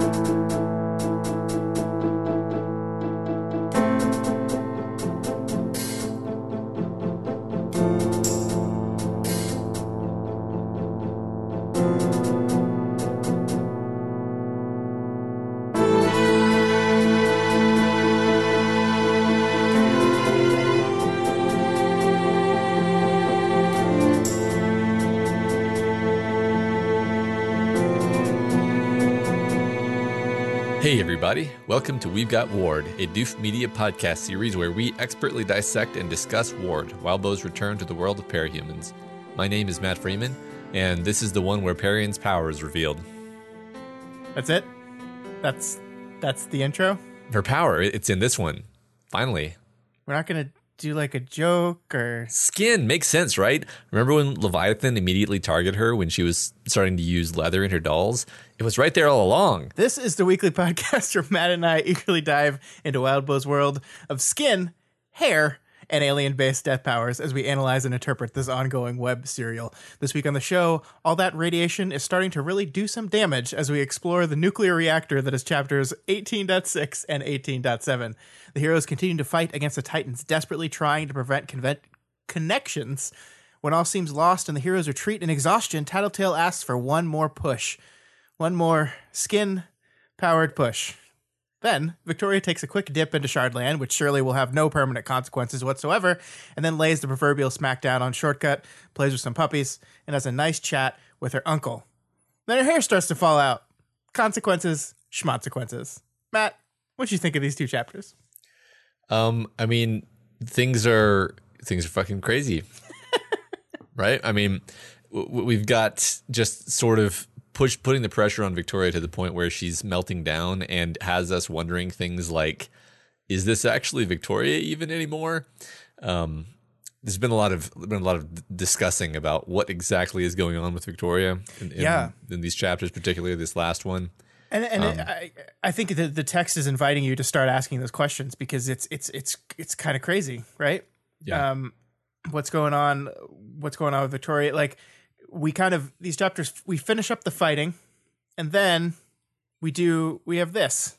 Hey, everybody. Welcome to We've Got Ward, a Doof Media podcast series where we expertly dissect and discuss Ward, while Wildbow's return to the world of parahumans. My name is Matt Freeman, and this is the one where Parian's power is revealed. That's it. That's that's the intro. Her power, it's in this one. Finally. We're not gonna do like a joke or Skin makes sense, right? Remember when Leviathan immediately targeted her when she was starting to use leather in her dolls? It was right there all along. This is the weekly podcast where Matt and I eagerly dive into Wildbow's world of skin, hair, and alien-based death powers as we analyze and interpret this ongoing web serial. This week on the show, all that radiation is starting to really do some damage as we explore the nuclear reactor that is chapters 18.6 and 18.7. The heroes continue to fight against the Titans, desperately trying to prevent convent- connections. When all seems lost and the heroes retreat in exhaustion, Tattletale asks for one more push. One more skin powered push. Then, Victoria takes a quick dip into Shardland, which surely will have no permanent consequences whatsoever, and then lays the proverbial smackdown on Shortcut, plays with some puppies, and has a nice chat with her uncle. Then her hair starts to fall out. Consequences, schmonsequences. Matt, what do you think of these two chapters? Um, I mean, things are things are fucking crazy, right? I mean, w- we've got just sort of push putting the pressure on Victoria to the point where she's melting down and has us wondering things like, is this actually Victoria even anymore? Um, there's been a lot of been a lot of discussing about what exactly is going on with Victoria. In, in, Yeah. in these chapters, particularly this last one. And and it, I I think the the text is inviting you to start asking those questions because it's it's it's it's kind of crazy, right? Yeah. Um, what's going on? What's going on with Victoria? Like we kind of these chapters we finish up the fighting, and then we do we have this,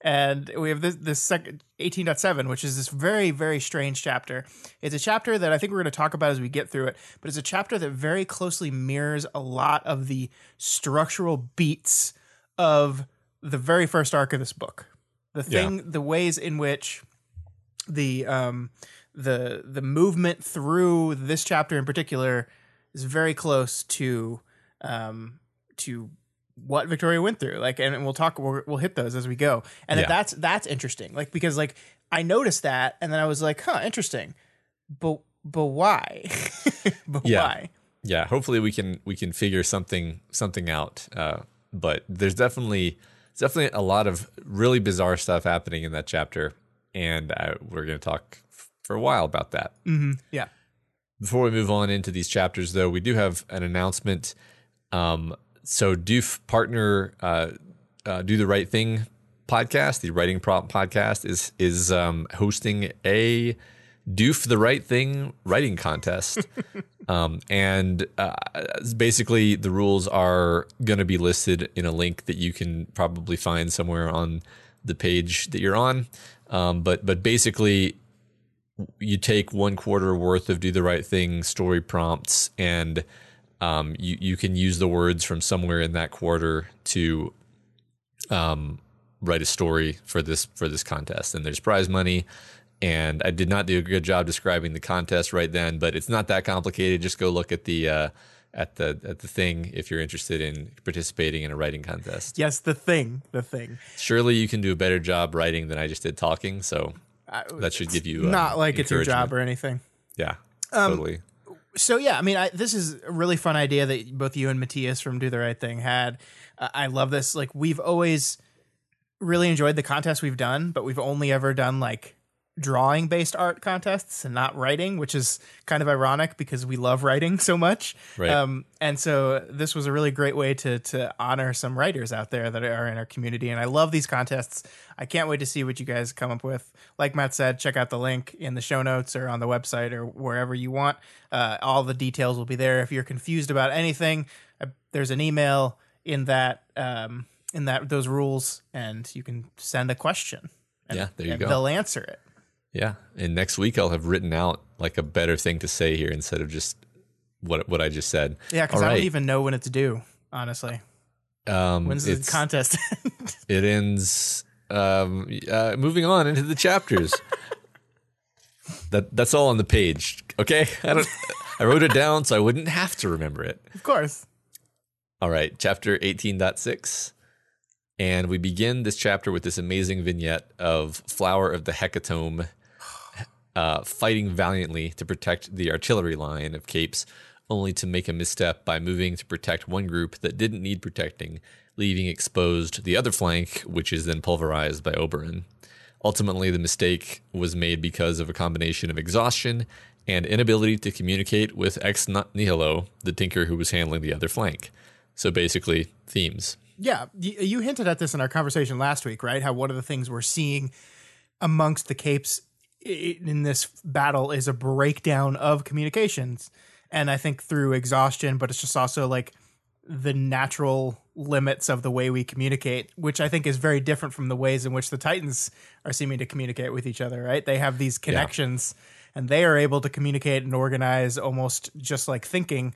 and we have this this second eighteen point seven, which is this very very strange chapter. It's a chapter that I think we're going to talk about as we get through it, but it's a chapter that very closely mirrors a lot of the structural beats of the very first arc of this book. The thing, the ways in which the um the the movement through this chapter in particular is very close to um to what Victoria went through. Like, and we'll talk. We'll, we'll hit those as we go. And Yeah. that's that's interesting. Like because like I noticed that, and then I was like, huh, interesting. But but why? but Yeah. why? yeah hopefully we can we can figure something something out uh but there's definitely definitely a lot of really bizarre stuff happening in that chapter and uh, we're going to talk for a while about that Mm-hmm. Yeah. Before we move on into these chapters though we do have an announcement. Um so doof partner uh, uh do the right thing podcast the writing prompt podcast is is um hosting a doof the right thing writing contest. Um, and uh, basically the rules are going to be listed in a link that you can probably find somewhere on the page that you're on. Um, but but basically you take one quarter worth of do the right thing story prompts and um, you, you can use the words from somewhere in that quarter to um, write a story for this for this contest. And there's prize money. And I did not do a good job describing the contest right then but it's not that complicated. Just go look at the uh, at the at the thing if you're interested in participating in a writing contest. Yes, the thing, the thing. surely you can do a better job writing than I just did talking so that should give you uh, Not like it's your job or anything. yeah Um, totally so yeah, I mean, I, this is a really fun idea that both you and Matthias from Do the Right Thing had. Uh, I love this. Like we've always really enjoyed the contests we've done, but we've only ever done like drawing based art contests and not writing, which is kind of ironic because we love writing so much. Right. Um, and so this was a really great way to to honor some writers out there that are in our community. And I love these contests. I can't wait to see what you guys come up with. Like Matt said, check out the link in the show notes or on the website or wherever you want. Uh, all the details will be there. If you're confused about anything, uh, there's an email in that um, in that those rules, and you can send a question. And, Yeah, there you and go. They'll answer it. Yeah, and next week I'll have written out like a better thing to say here instead of just what what I just said. Yeah, because I right. don't even know when it's due. Honestly, Um, when's the contest? It ends. Um, uh, moving on into the chapters. that that's all on the page. Okay, I don't. I wrote it down so I wouldn't have to remember it. of course. All right, chapter 18.6. And we begin this chapter with this amazing vignette of Flower of the Hecatomb uh, fighting valiantly to protect the artillery line of capes, only to make a misstep by moving to protect one group that didn't need protecting, leaving exposed the other flank, which is then pulverized by Oberon. Ultimately, the mistake was made because of a combination of exhaustion and inability to communicate with ex nihilo, the tinker who was handling the other flank. So basically, themes. Yeah, you, hinted at this in our conversation last week, right? How one of the things we're seeing amongst the capes in this battle is a breakdown of communications, and I think through exhaustion, but it's just also like the natural limits of the way we communicate, which I think is very different from the ways in which the Titans are seeming to communicate with each other, right? They have these connections and they are able to communicate and organize almost just like thinking.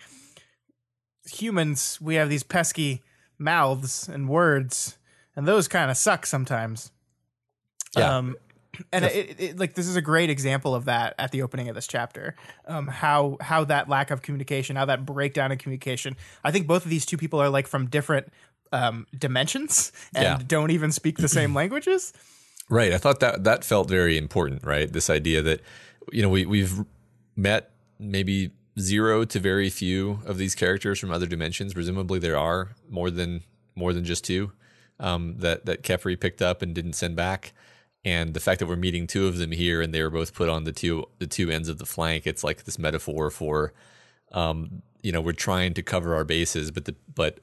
Humans, we have these pesky mouths and words, and those kind of suck sometimes. Yeah. Um, and it, it, like this is a great example of that at the opening of this chapter. Um, how how that lack of communication, how that breakdown in communication. I think both of these two people are like from different um, dimensions and Yeah. don't even speak the same languages. Right. I thought that that felt very important, right? This idea that you know, we we've met maybe zero to very few of these characters from other dimensions. Presumably there are more than more than just two um, that that Khepri picked up and didn't send back. And the fact that we're meeting two of them here and they were both put on the two the two ends of the flank, it's like this metaphor for um, you know, we're trying to cover our bases, but the but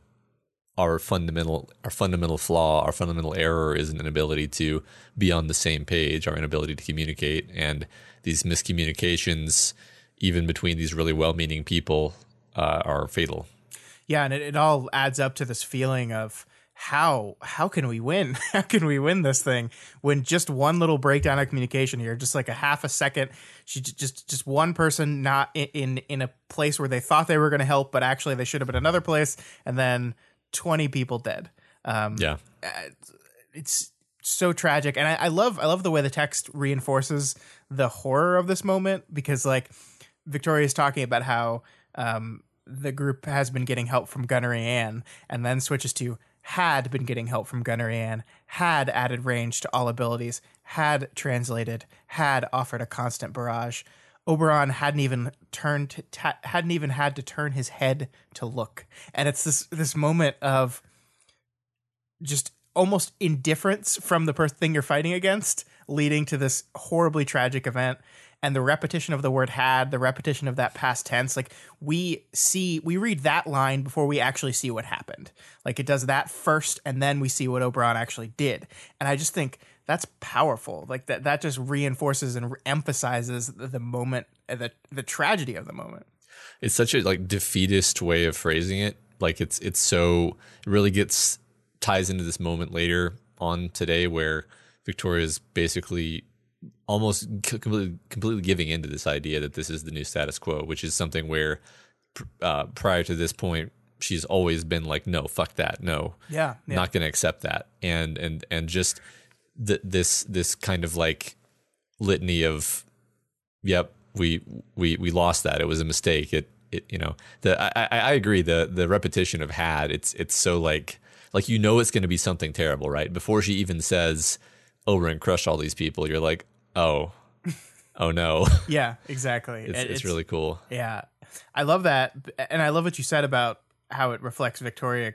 our fundamental our fundamental flaw, our fundamental error is an inability to be on the same page, our inability to communicate, and these miscommunications, even between these really well-meaning people, uh, are fatal. Yeah, and it, it all adds up to this feeling of how how can we win? How can we win this thing when just one little breakdown of communication here, just like a half a second, she just just one person not in in, in a place where they thought they were going to help, but actually they should have been another place, and then twenty people dead. Um, Yeah, it's so tragic and I, I love i love the way the text reinforces the horror of this moment because like victoria's talking about how um, the group has been getting help from gunnery ann and then switches to had been getting help from gunnery ann had added range to all abilities had translated had offered a constant barrage oberon hadn't even turned ta- hadn't even had to turn his head to look and it's this this moment of just almost indifference from the thing you're fighting against, leading to this horribly tragic event. And the repetition of the word had, the repetition of that past tense, like we see, we read that line before we actually see what happened. Like it does that first, and then we see what Oberon actually did. And I just think that's powerful. Like that, that just reinforces and emphasizes the, moment, uh, the the tragedy of the moment. it's such a like defeatist way of phrasing it. Like it's it's so it really gets ties into this moment later on today where Victoria's basically almost completely completely giving into this idea that this is the new status quo, which is something where uh, prior to this point she's always been like, no, fuck that, no, Yeah, yeah. not going to accept that, and and and just th- this this kind of like litany of, yep, we we we lost that. It was a mistake. It it you know the I I, I agree the the repetition of had it's it's so like like you know it's going to be something terrible right before she even says Oberon crush all these people you're like oh oh no yeah, exactly. it's, And it's really cool Yeah, I love that, and I love what you said about how it reflects Victoria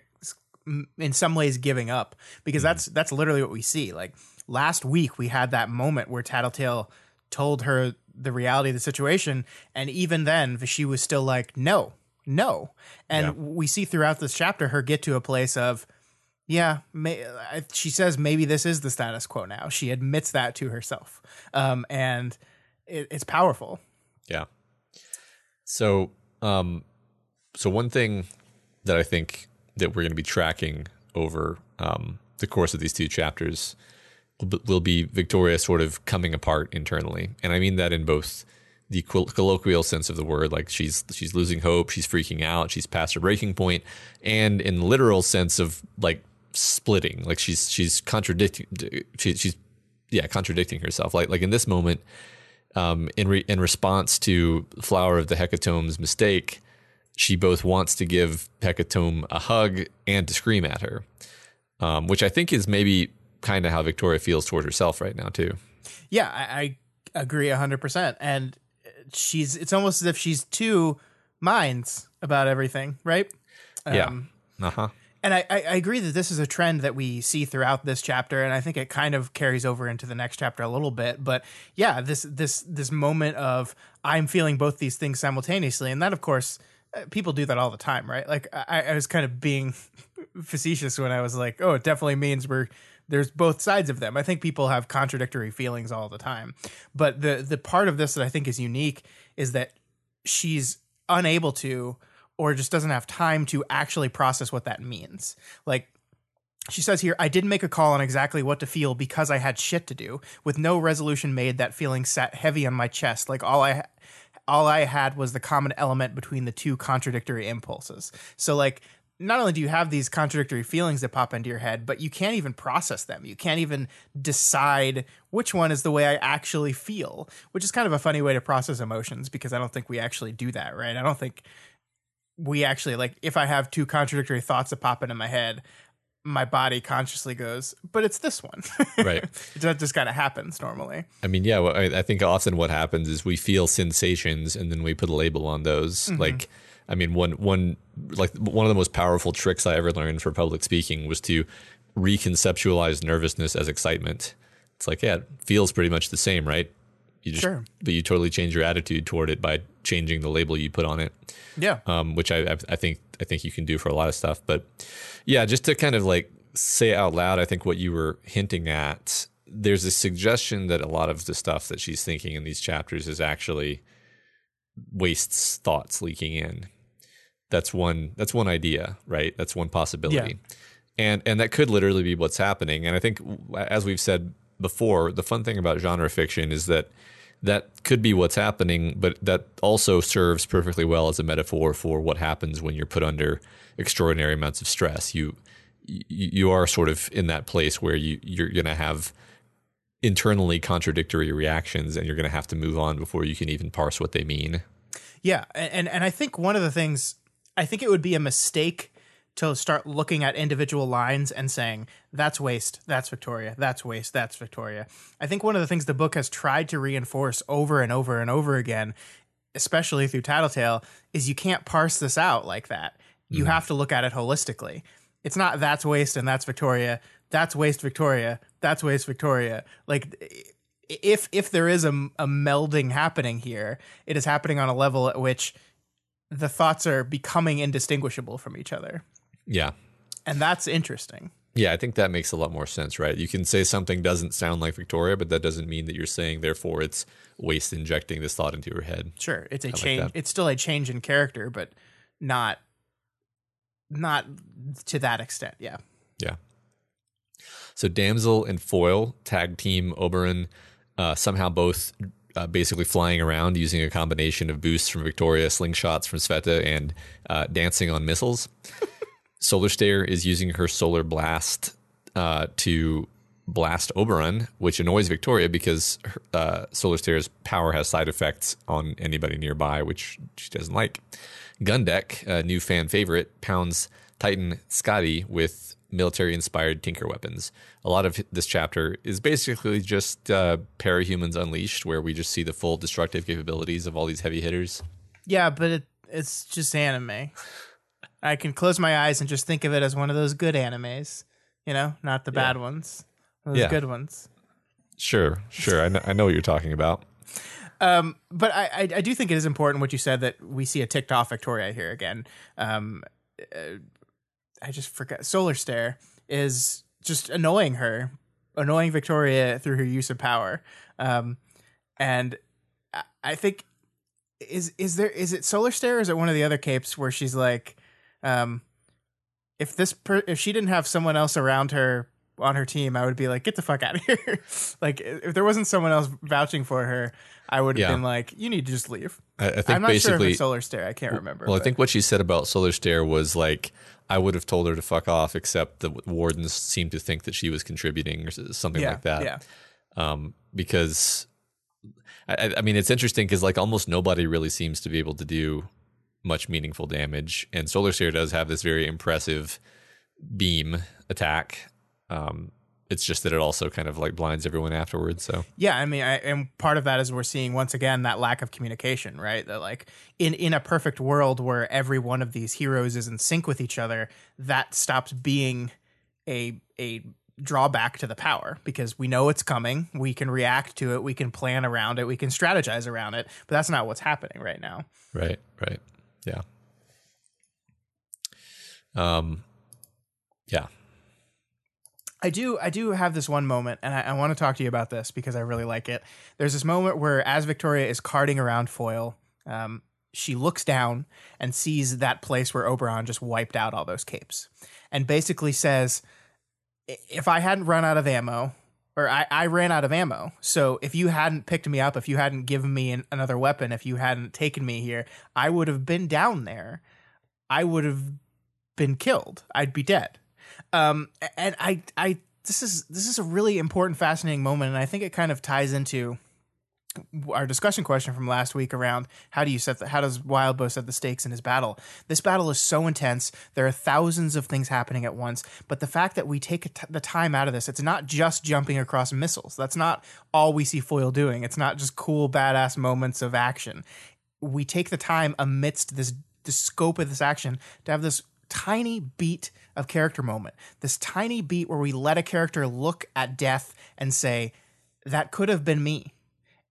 in some ways giving up because mm-hmm. that's that's literally what we see. Like last week, we had that moment where Tattletale told her the reality of the situation, and even then, she was still like, "No, no." And Yeah. we see throughout this chapter her get to a place of. Yeah, may, she says maybe this is the status quo now. She admits that to herself, um, and it, it's powerful. Yeah. So, um, so one thing that I think that we're going to be tracking over um, the course of these two chapters will be Victoria sort of coming apart internally, and I mean that in both the colloquial sense of the word, like she's she's losing hope, she's freaking out, she's past her breaking point, and in the literal sense of like splitting, like she's she's contradicting, she, she's yeah contradicting herself. Like like in this moment, um, in re, in response to Flower of the Hecatomb's mistake, she both wants to give Hecatomb a hug and to scream at her, um, which I think is maybe kind of how Victoria feels toward herself right now too. Yeah, I, I agree hundred percent. And she's it's almost as if she's two minds about everything, right? Yeah. Um, uh huh. And I, I agree that this is a trend that we see throughout this chapter, and I think it kind of carries over into the next chapter a little bit. But yeah, this this this moment of I'm feeling both these things simultaneously, and that of course uh, people do that all the time, right? Like I, I was kind of being facetious when I was like, oh, it definitely means we're there's both sides of them. I think people have contradictory feelings all the time. But the the part of this that I think is unique is that she's unable to or just doesn't have time to actually process what that means. Like she says here, I didn't make a call on exactly what to feel because I had shit to do. With no resolution made, that feeling sat heavy on my chest. Like all I all I had was the common element between the two contradictory impulses. So like not only do you have these contradictory feelings that pop into your head, but you can't even process them. You can't even decide which one is the way I actually feel, which is kind of a funny way to process emotions because I don't think we actually do that, right? I don't think we actually like if I have two contradictory thoughts that pop into my head, my body consciously goes, but it's this one. right. that just kind of happens normally. I mean, yeah, well, I, I, think often what happens is we feel sensations and then we put a label on those. Mm-hmm. Like, I mean, one one like one of the most powerful tricks I ever learned for public speaking was to reconceptualize nervousness as excitement. It's like, yeah, it feels pretty much the same, right? You just, sure. but you totally change your attitude toward it by changing the label you put on it. Yeah. Um, which I, I think I think you can do for a lot of stuff. But yeah, just to kind of like say out loud, I think what you were hinting at, there's a suggestion that a lot of the stuff that she's thinking in these chapters is actually wastes thoughts leaking in. That's one that's one idea, right? That's one possibility. Yeah. And and that could literally be what's happening. And I think as we've said before, the fun thing about genre fiction is that that could be what's happening, but that also serves perfectly well as a metaphor for what happens when you're put under extraordinary amounts of stress. You you are sort of in that place where you you're going to have internally contradictory reactions and you're going to have to move on before you can even parse what they mean. Yeah, and and I think one of the things I think it would be a mistake to start looking at individual lines and saying that's waste, that's Victoria, that's waste, that's Victoria. I think one of the things the book has tried to reinforce over and over and over again, especially through Tattletale, is you can't parse this out like that. You mm. have to look at it holistically. It's not that's waste and that's Victoria, that's waste Victoria, that's waste Victoria. Like if if there is a, a melding happening here, it is happening on a level at which the thoughts are becoming indistinguishable from each other. Yeah. And that's interesting. Yeah, I think that makes a lot more sense, right? You can say something doesn't sound like Victoria, but that doesn't mean that you're saying therefore it's waste injecting this thought into your head. Sure, it's a I change. Like it's still a change in character, but not not to that extent. Yeah. Yeah. So Damsel and Foil tag team Oberon uh, somehow both uh, basically flying around using a combination of boosts from Victoria, slingshots from Sveta, and uh, dancing on missiles. Solar Stare is using her solar blast uh, to blast Oberon, which annoys Victoria because uh, Solar Stare's power has side effects on anybody nearby, which she doesn't like. Gundeck, a new fan favorite, pounds Titan Scotty with military inspired tinker weapons. A lot of this chapter is basically just uh, parahumans unleashed, where we just see the full destructive capabilities of all these heavy hitters. Yeah, but it, it's just anime. I can close my eyes and just think of it as one of those good animes, you know, not the yeah. bad ones, those yeah. good ones. Sure, sure. I know, I know what you're talking about. Um, but I, I, I, do think it is important what you said that we see a ticked off Victoria here again. Um, uh, I just forgot. Solar Stare is just annoying her, annoying Victoria through her use of power. Um, and I think is is there is it Solar Stare or is it one of the other capes where she's like, um, if this per- if she didn't have someone else around her on her team, I would be like, get the fuck out of here. like if there wasn't someone else vouching for her, I would have Yeah. been like, you need to just leave. I, I think I'm not sure if basically. it's Solar Stare. I can't remember. well, I think what she said about Solar Stare was like, I would have told her to fuck off, except the wardens seemed to think that she was contributing or something yeah, like that. yeah, um, because I- I mean it's interesting because like almost nobody really seems to be able to do much meaningful damage, and Solar Stare does have this very impressive beam attack. Um, it's just that it also kind of like blinds everyone afterwards. So yeah. I mean, I, and part of that is we're seeing once again that lack of communication, right? That like in in a perfect world where every one of these heroes is in sync with each other, that stops being a a drawback to the power because we know it's coming, we can react to it, we can plan around it, we can strategize around it, but that's not what's happening right now. right, right, yeah, um, yeah, I do I do have this one moment and I, I want to talk to you about this because I really like it. There's this moment where as Victoria is carting around Foil, um, she looks down and sees that place where Oberon just wiped out all those capes. And basically says, if I hadn't run out of ammo, or I, I ran out of ammo. So if you hadn't picked me up, if you hadn't given me an, another weapon, if you hadn't taken me here, I would have been down there. I would have been killed. I'd be dead. Um, and I, I, this is this is a really important, fascinating moment, and I think it kind of ties into our discussion question from last week around how do you set the, how does Wildbow set the stakes in his battle? This battle is so intense. There are thousands of things happening at once, but the fact that we take t- the time out of this, it's not just jumping across missiles. That's not all we see Foil doing. It's not just cool badass moments of action. We take the time amidst this the scope of this action to have this tiny beat of character moment. This tiny beat where we let a character look at death and say that could have been me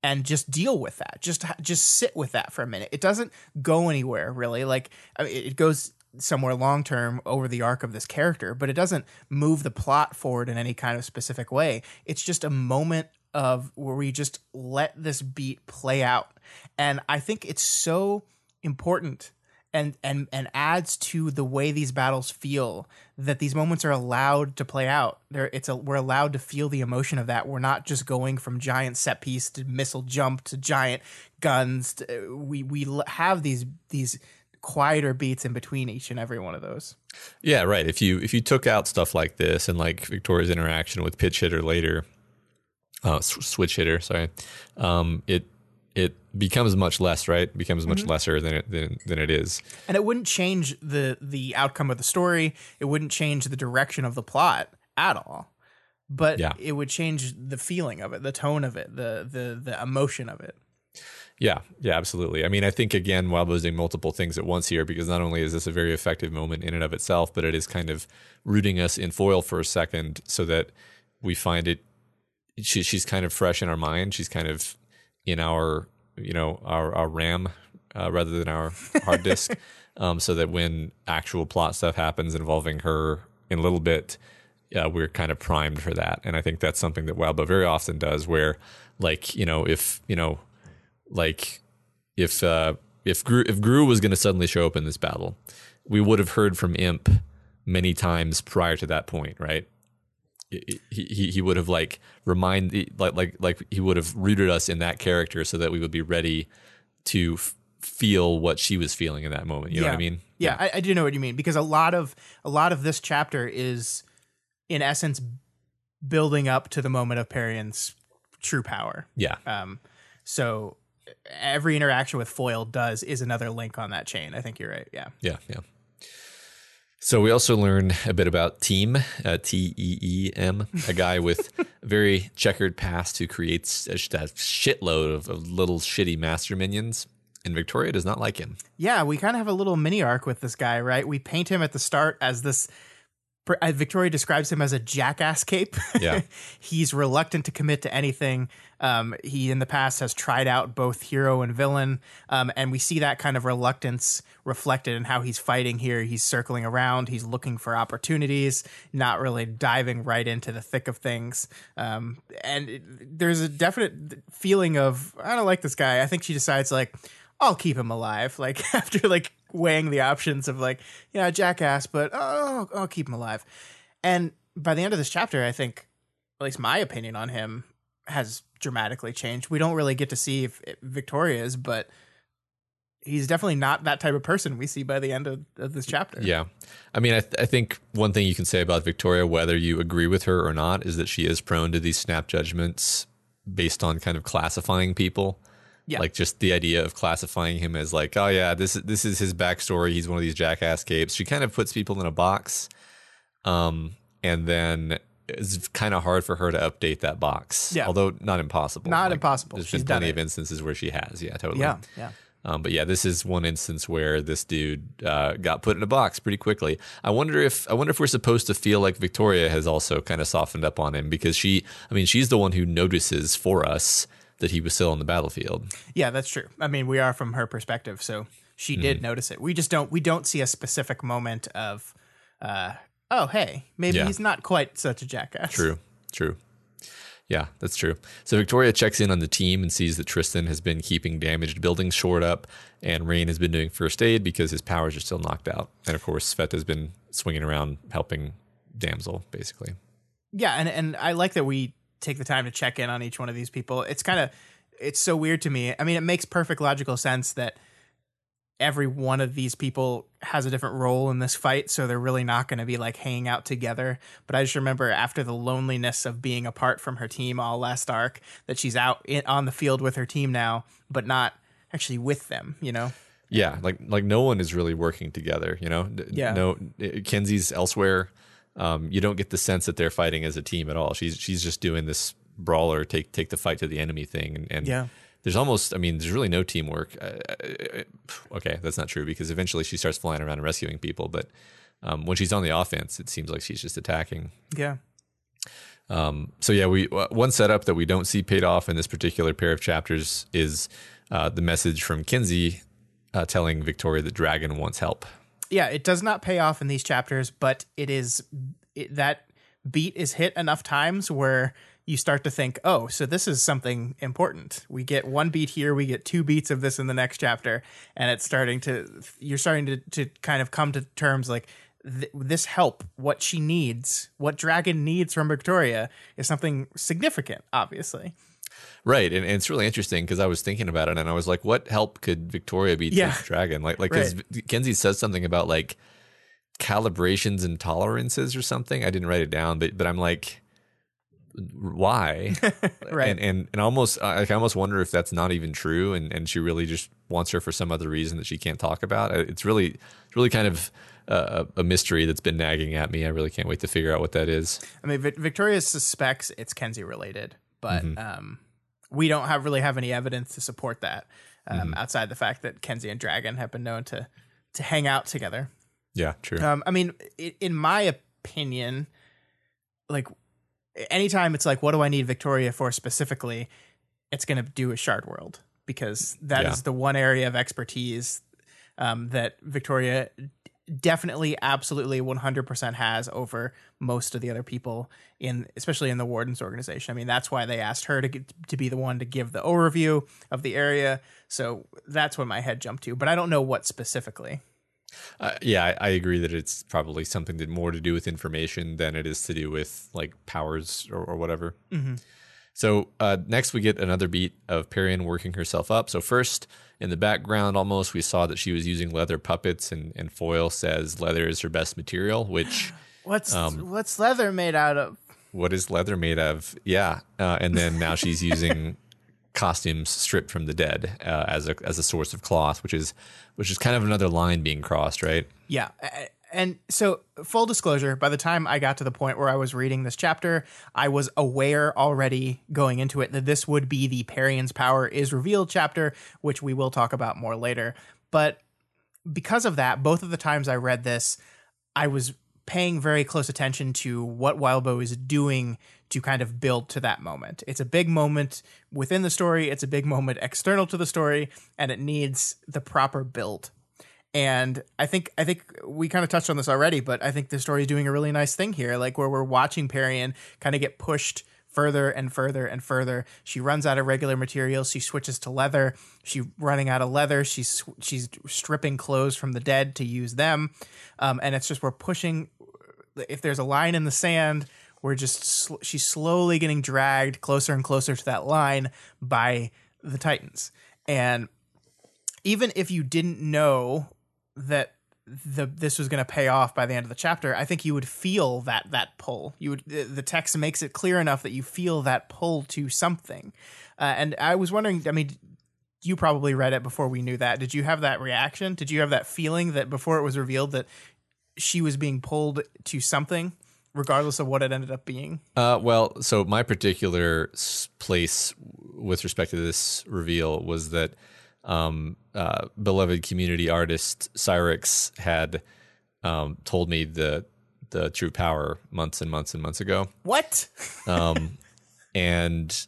and just deal with that. Just just sit with that for a minute. It doesn't go anywhere really. Like I mean, it goes somewhere long term over the arc of this character, but it doesn't move the plot forward in any kind of specific way. It's just a moment of where we just let this beat play out. And I think it's so important and and and adds to the way these battles feel that these moments are allowed to play out. There, it's a we're allowed to feel the emotion of that. We're not just going from giant set piece to missile jump to giant guns. To, we we have these these quieter beats in between each and every one of those. yeah, right. If you if you took out stuff like this and like Victoria's interaction with pitch hitter later, uh, switch hitter, sorry, um, it becomes much less, right? Becomes much mm-hmm. lesser than it than, than it is. And it wouldn't change the the outcome of the story. It wouldn't change the direction of the plot at all. But Yeah. it would change the feeling of it, the tone of it, the the the emotion of it. Yeah, yeah, absolutely. I mean, I think again, Wildbow's doing multiple things at once here because not only is this a very effective moment in and of itself, but it is kind of rooting us in foil for a second so that we find it. She, she's kind of fresh in our mind. She's kind of in our, you know, our our RAM uh, rather than our hard disk, um, so that when actual plot stuff happens involving her in a little bit, yeah, we're kind of primed for that. And I think that's something that Wildbow very often does, where like you know, if you know like if uh if Grue, if Grue was going to suddenly show up in this battle, we would have heard from Imp many times prior to that point, right? He he, he would have like remind like like like he would have rooted us in that character so that we would be ready to f- feel what she was feeling in that moment. You know what I mean? Yeah, I, I do know what you mean because a lot of a lot of this chapter is, in essence, building up to the moment of Parian's true power. Yeah. Um, so every interaction with Foil does is another link on that chain. I think you're right. Yeah. Yeah, yeah. So we also learn a bit about Teem, uh, T E E M, a guy with a very checkered past who creates a, a shitload of, of little shitty master minions, and Victoria does not like him. Yeah, we kind of have a little mini arc with this guy, right? We paint him at the start as this. Uh, Victoria describes him as a jackass cape. Yeah. He's reluctant to commit to anything. Um, he, in the past, has tried out both hero and villain. Um, and we see that kind of reluctance reflected in how he's fighting here. He's circling around, he's looking for opportunities, not really diving right into the thick of things. Um, and it, there's a definite feeling of, I don't like this guy. I think she decides, like, I'll keep him alive. Like after like weighing the options of like, yeah, jackass, but oh, I'll keep him alive. And by the end of this chapter, I think, at least my opinion on him has dramatically changed. We don't really get to see if, Victoria is, but he's definitely not that type of person we see by the end of, of this chapter. Yeah. I mean, I, th- I think one thing you can say about Victoria, whether you agree with her or not, is that she is prone to these snap judgments based on kind of classifying people. Yeah. Like just the idea of classifying him as like, oh yeah, this is this is his backstory. He's one of these jackass capes. She kind of puts people in a box, um, and then it's kind of hard for her to update that box. Yeah. although not impossible. Not impossible. There's She's been plenty of instances where she has. Yeah, totally. Yeah, yeah. Um, but yeah, this is one instance where this dude uh, got put in a box pretty quickly. I wonder if I wonder if we're supposed to feel like Victoria has also kind of softened up on him because she, I mean, she's the one who notices for us that he was still on the battlefield. Yeah, that's true. I mean, we are from her perspective, so she Mm-hmm. did notice it. We just don't we don't see a specific moment of uh oh, hey, maybe Yeah. he's not quite such a jackass. True, true. Yeah, that's true. So Victoria checks in on the team and sees that Tristan has been keeping damaged buildings shored up, and Rain has been doing first aid because his powers are still knocked out. And of course, Sveta's been swinging around helping Damsel, basically. Yeah, and and I like that we take the time to check in on each one of these people. It's kind of it's so weird to me. I mean, it makes perfect logical sense that every one of these people has a different role in this fight, so they're really not going to be like hanging out together. But I just remember after the loneliness of being apart from her team all last arc, that she's out in, on the field with her team now, but not actually with them. You know? Yeah, like like no one is really working together. You know, Yeah. No, Kenzie's elsewhere. Um, you don't get the sense that they're fighting as a team at all. She's she's just doing this brawler take take the fight to the enemy thing, and, and Yeah. there's almost I mean there's really no teamwork. Uh, uh, okay, that's not true because eventually she starts flying around and rescuing people, but um, when she's on the offense, it seems like she's just attacking. Yeah. Um, so yeah, we uh, one setup that we don't see paid off in this particular pair of chapters is uh, the message from Kenzie uh, telling Victoria that Dragon wants help. Yeah, it does not pay off in these chapters, but it is it, that beat is hit enough times where you start to think, oh, so this is something important. We get one beat here, we get two beats of this in the next chapter, and it's starting to you're starting to to kind of come to terms like th- this help, what she needs, what Dragon needs from Victoria is something significant, obviously. Right, and, and it's really interesting because I was thinking about it, and I was like, "What help could Victoria be to Yeah. Dragon?" Like, like because Kenzie says something about like calibrations and tolerances or something. I didn't write it down, but but I'm like, why? Right. And and and almost I I almost wonder if that's not even true, and and she really just wants her for some other reason that she can't talk about. It's really it's really kind of uh, a mystery that's been nagging at me. I really can't wait to figure out what that is. I mean, Vic- Victoria suspects it's Kenzie related, but um, we don't have really have any evidence to support that um, outside the fact that Kenzie and Dragon have been known to to hang out together. Yeah, true. Um, I mean, i in my opinion, like anytime it's like, what do I need Victoria for specifically? It's going to do a Shard World because that is Yeah. the one area of expertise um, that Victoria definitely, absolutely, one hundred percent has over most of the other people in, especially in the Warden's organization. I mean, that's why they asked her to get, to be the one to give the overview of the area. So that's what my head jumped to, but I don't know what specifically. Uh, yeah, I, I agree that it's probably something that more to do with information than it is to do with like powers or, or whatever. So uh, next, we get another beat of Parian working herself up. So first, in the background, almost we saw that she was using leather puppets, and, and Foil says leather is her best material. Which What's what's leather made out of? what is leather made of? Yeah, uh, and then now she's using costumes stripped from the dead uh, as a as a source of cloth, which is which is kind of another line being crossed, right? Yeah. And so, full disclosure, by the time I got to the point where I was reading this chapter, I was aware already going into it that this would be the parian's Power is Revealed chapter, which we will talk about more later. But because of that, both of the times I read this, I was paying very close attention to what Wildbow is doing to kind of build to that moment. It's a big moment within the story, it's a big moment external to the story, and it needs the proper build. And I think I think we kind of touched on this already, but I think the story is doing a really nice thing here, like where we're watching Parian kind of get pushed further and further and further. She runs out of regular materials. She switches to leather. She running out of leather. She's she's stripping clothes from the dead to use them, um, and it's just we're pushing. If there's a line in the sand, we're just sl- she's slowly getting dragged closer and closer to that line by the Titans, and even if you didn't know that the this was going to pay off by the end of the chapter, I think you would feel that that pull. You would the text makes it clear enough that you feel that pull to something. Uh, and I was wondering, I mean, you probably read it before we knew that. Did you have that reaction? Did you have that feeling that before it was revealed that she was being pulled to something, regardless of what it ended up being? Uh, well, so my particular place with respect to this reveal was that um, uh, beloved community artist Cyrix had um, told me the the true power months and months and months ago. What? um, and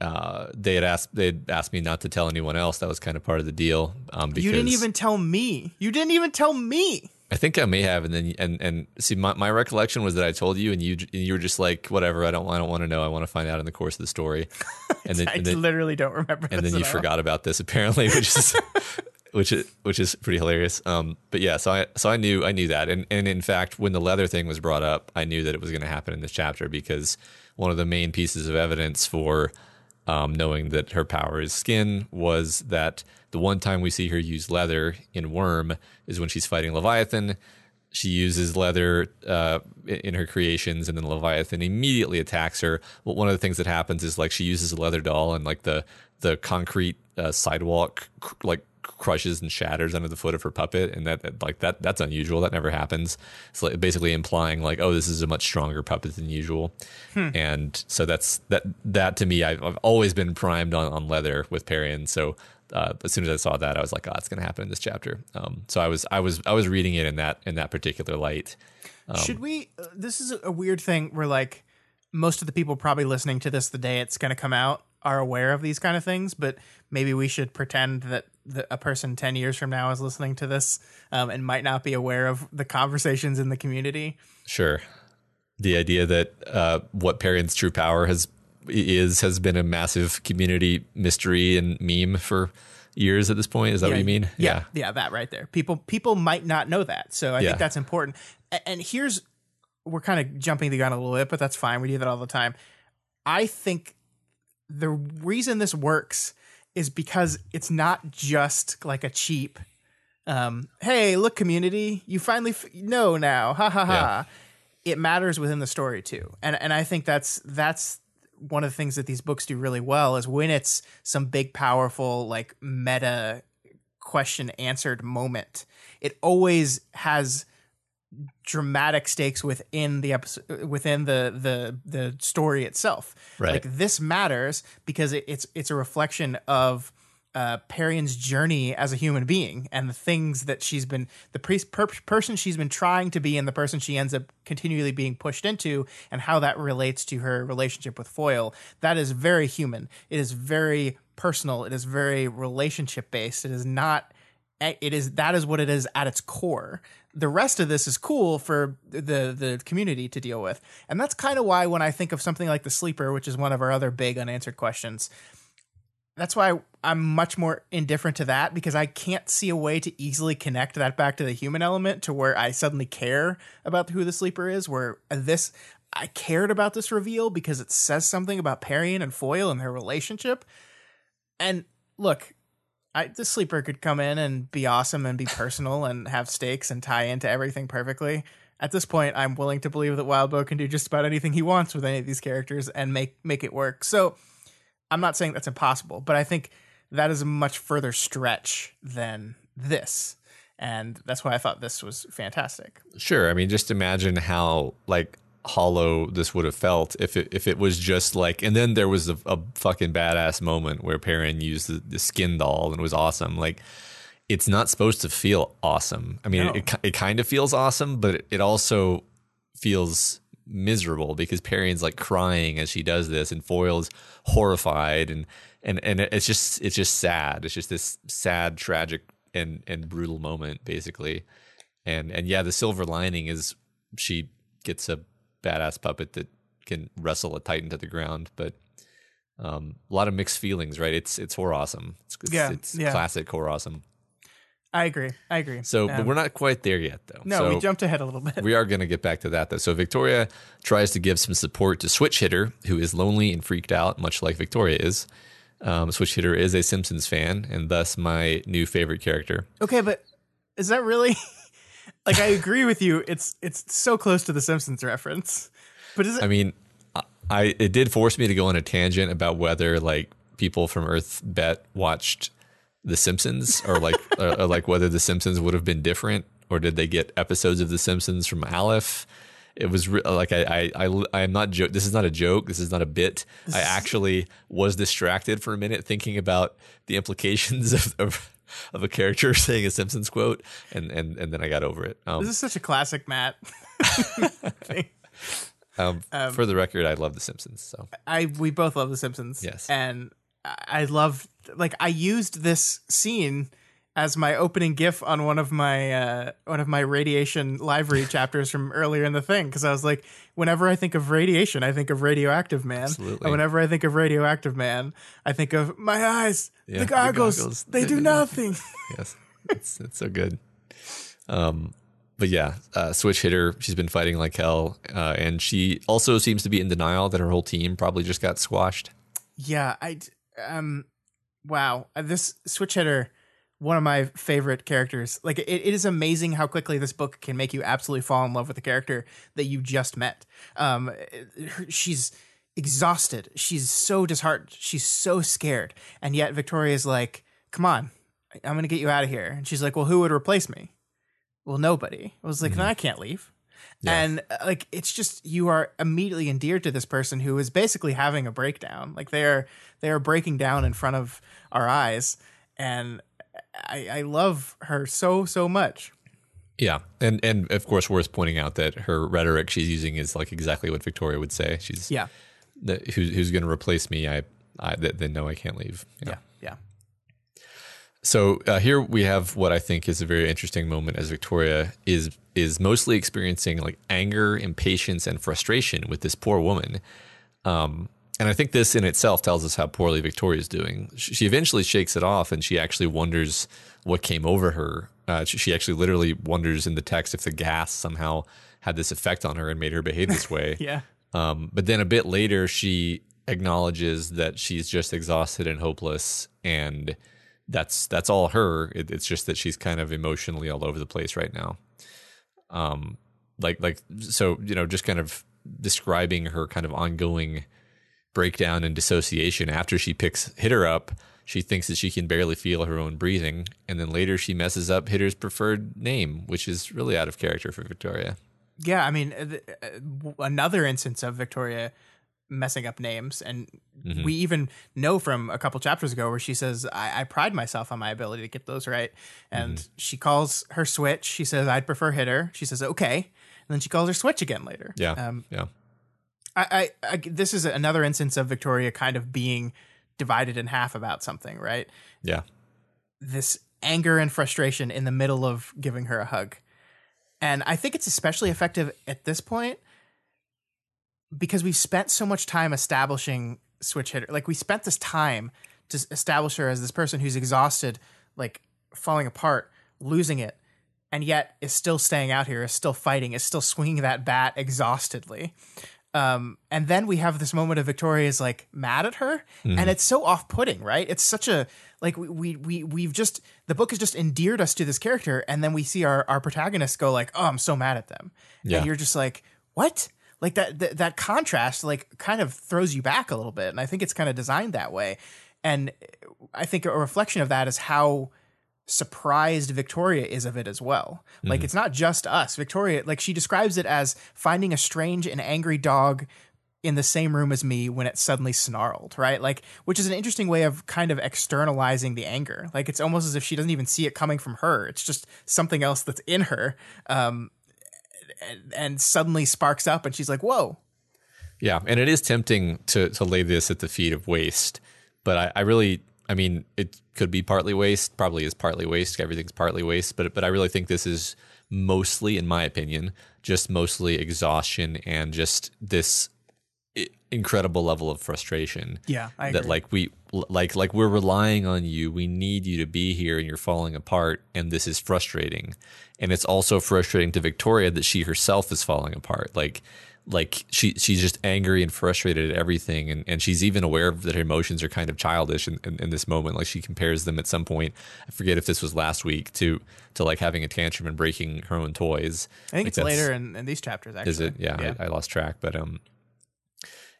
uh, they had asked they had asked me not to tell anyone else. That was kind of part of the deal. Um, because you didn't even tell me. You didn't even tell me. I think I may have, and then and and see, my, my recollection was that I told you, and you and you were just like, whatever. I don't I don't want to know. I want to find out in the course of the story. And then I and then, literally don't remember. And then you forgot about this apparently, which is which is which is pretty hilarious. Um, but yeah, so I so I knew I knew that, and and in fact, when the leather thing was brought up, I knew that it was going to happen in this chapter because one of the main pieces of evidence for um, knowing that her power is skin was that the one time we see her use leather in Worm is when she's fighting Leviathan she uses leather uh, in her creations, and then Leviathan immediately attacks her. One of the things that happens is like she uses a leather doll, and like the the concrete uh, sidewalk like crushes and shatters under the foot of her puppet, and that, that like that that's unusual. That never happens. It's like basically implying like, oh, this is a much stronger puppet than usual. Hmm. And so that's that that to me, I've, I've always been primed on, on leather with Parian. So uh, as soon as I saw that, I was like, "Oh, it's going to happen in this chapter." Um, so I was, I was, I was reading it in that in that particular light. Um, Should we? Uh, this is a weird thing where like most of the people probably listening to this the day it's going to come out are aware of these kind of things, but maybe we should pretend that the, a person ten years from now is listening to this um, and might not be aware of the conversations in the community. Sure. The idea that uh, what Parian's true power has is has been a massive community mystery and meme for years at this point. Is that yeah, what you mean? Yeah, yeah, yeah, that right there. People people might not know that, so I yeah. think that's important. And here's we're kind of jumping the gun a little bit, but that's fine. We do that all the time. I think the reason this works is because it's not just like a cheap um, hey, look, community, you finally f- know now, ha ha ha. It matters within the story too, and and I think that's that's one of the things that these books do really well is when it's some big powerful like meta question answered moment it always has dramatic stakes within the episode within the the the story itself right. like this matters because it, it's it's a reflection of uh, Parian's journey as a human being and the things that she's been the pre- per- person she's been trying to be and the person she ends up continually being pushed into and how that relates to her relationship with Foil. That is very human. It is very personal. It is very relationship based. It is not it is that is what it is at its core. The rest of this is cool for the the community to deal with. And that's kind of why when I think of something like The Sleeper, which is one of our other big unanswered questions, that's why I'm much more indifferent to that because I can't see a way to easily connect that back to the human element to where I suddenly care about who the sleeper is. Where this, I cared about this reveal because it says something about Parian and Foil and their relationship. And look, I, the sleeper could come in and be awesome and be personal and have stakes and tie into everything perfectly. At this point, I'm willing to believe that Wildbow can do just about anything he wants with any of these characters and make make it work. So I'm not saying that's impossible, but I think that is a much further stretch than this. And that's why I thought this was fantastic. Sure. I mean, just imagine how like hollow this would have felt if it if it was just like and then there was a, a fucking badass moment where Parian used the, the, skin doll and it was awesome. Like it's not supposed to feel awesome. I mean, no. it, it kind of feels awesome, but it also feels miserable because Parian's like crying as she does this, and Foil's horrified, and and and it's just it's just sad. It's just this sad, tragic, and and brutal moment, basically. And and yeah, the silver lining is she gets a badass puppet that can wrestle a titan to the ground. But um, a lot of mixed feelings, right? It's it's horror awesome. It's, it's, Yeah, it's yeah. classic horror awesome. I agree. I agree. So, but Um, we're not quite there yet, though. no, so we jumped ahead a little bit. we are going to get back to that, though. So Victoria tries to give some support to Switch Hitter, who is lonely and freaked out, much like Victoria is. Um, Switch Hitter is a Simpsons fan, and thus my new favorite character. Okay, but is that really like I agree with you. It's it's so close to the Simpsons reference. But is it I mean, I- it did force me to go on a tangent about whether like people from Earth Bet watched The Simpsons, or like or, or like whether The Simpsons would have been different, or did they get episodes of The Simpsons from Aleph? It was re- like I I I I am not joke. This is not a joke. This is not a bit. I actually was distracted for a minute thinking about the implications of. of of a character saying a Simpsons quote, and and and then I got over it. Um, this is such a classic Matt. thing. um, for the record, I love The Simpsons. So I we both love The Simpsons. Yes. and I love like I used this scene as my opening GIF on one of my uh, one of my radiation library chapters from earlier in the thing because I was like, whenever I think of radiation, I think of radioactive man. Absolutely. And whenever I think of radioactive man, I think of my eyes, Yeah, the the goggles, goggles. they do nothing. yes, it's it's so good. Um, but yeah, uh, switch hitter. She's been fighting like hell, uh, and she also seems to be in denial that her whole team probably just got squashed. Yeah, I um wow, Uh, this switch hitter one of my favorite characters. Like it, it is amazing how quickly this book can make you absolutely fall in love with the character that you just met. Um she's exhausted. She's so disheartened. She's so scared. And yet Victoria's like, "Come on. I'm going to get you out of here." And she's like, "Well, who would replace me?" Well, nobody. I was like, "No, I can't leave." Yeah. And uh, like it's just you are immediately endeared to this person who is basically having a breakdown. Like they are they are breaking down in front of our eyes, and I, I love her so so much. Yeah, and and of course, worth pointing out that her rhetoric she's using is like exactly what Victoria would say. She's Yeah, the, who, who's going to replace me? I, I th- then no, I can't leave. yeah, yeah. So uh, here we have what I think is a very interesting moment as Victoria is is mostly experiencing like anger, impatience, and frustration with this poor woman. Um, and I think this in itself tells us how poorly Victoria is doing. She eventually shakes it off, and she actually wonders what came over her. Uh, she, she actually literally wonders in the text if the gas somehow had this effect on her and made her behave this way. Yeah. Um, but then a bit later, she acknowledges that she's just exhausted and hopeless, and that's that's all her. It, it's just that she's kind of emotionally all over the place right now. Um, like like so, you know, just kind of describing her kind of ongoing breakdown and dissociation after she picks Hitter up. She thinks that she can barely feel her own breathing, and then later she messes up Hitter's preferred name, which is really out of character for Victoria. Yeah, I mean, uh, th- uh, another instance of Victoria messing up names, and we even know from a couple chapters ago where she says, I-, "I pride myself on my ability to get those right," and she calls her switch. She says, "I'd prefer hitter." She says, "Okay," and then she calls her switch again later. Yeah, Um, yeah. I, I, I this is another instance of Victoria kind of being divided in half about something, right? Yeah. this anger and frustration in the middle of giving her a hug. And I think it's especially effective at this point because we've spent so much time establishing switch hitter. Like we spent this time to establish her as this person who's exhausted, like falling apart, losing it, and yet is still staying out here, is still fighting, is still swinging that bat exhaustedly. Um, and then we have this moment of Victoria's like mad at her, and it's so off-putting, right? It's such a like we we we we've just the book has just endeared us to this character, and then we see our our protagonist go like, "Oh, I'm so mad at them," Yeah. and you're just like, "What?" Like that, that that contrast like kind of throws you back a little bit, and I think it's kind of designed that way. And I think a reflection of that is how surprised Victoria is of it as well. Like it's not just us. Victoria, like she describes it as finding a strange and angry dog in the same room as me when it suddenly snarled, right? Like which is an interesting way of kind of externalizing the anger. Like it's almost as if she doesn't even see it coming from her. It's just something else that's in her. Um and, and suddenly sparks up and she's like, "Whoa." Yeah, and it is tempting to to lay this at the feet of waste, but I, I really, I mean, it could be partly waste. Probably is partly waste. Everything's partly waste, but but I really think this is mostly, in my opinion, just mostly exhaustion and just this incredible level of frustration. Yeah, I that agree. like we like like we're relying on you. We need you to be here, and you're falling apart, and this is frustrating. And it's also frustrating to Victoria that she herself is falling apart. Like like she she's just angry and frustrated at everything. And, and she's even aware that her emotions are kind of childish in, in, in this moment. Like she compares them at some point. I forget if this was last week to to like having a tantrum and breaking her own toys. I think Like, it's later in, in these chapters. Actually, is it? yeah, I, I lost track but um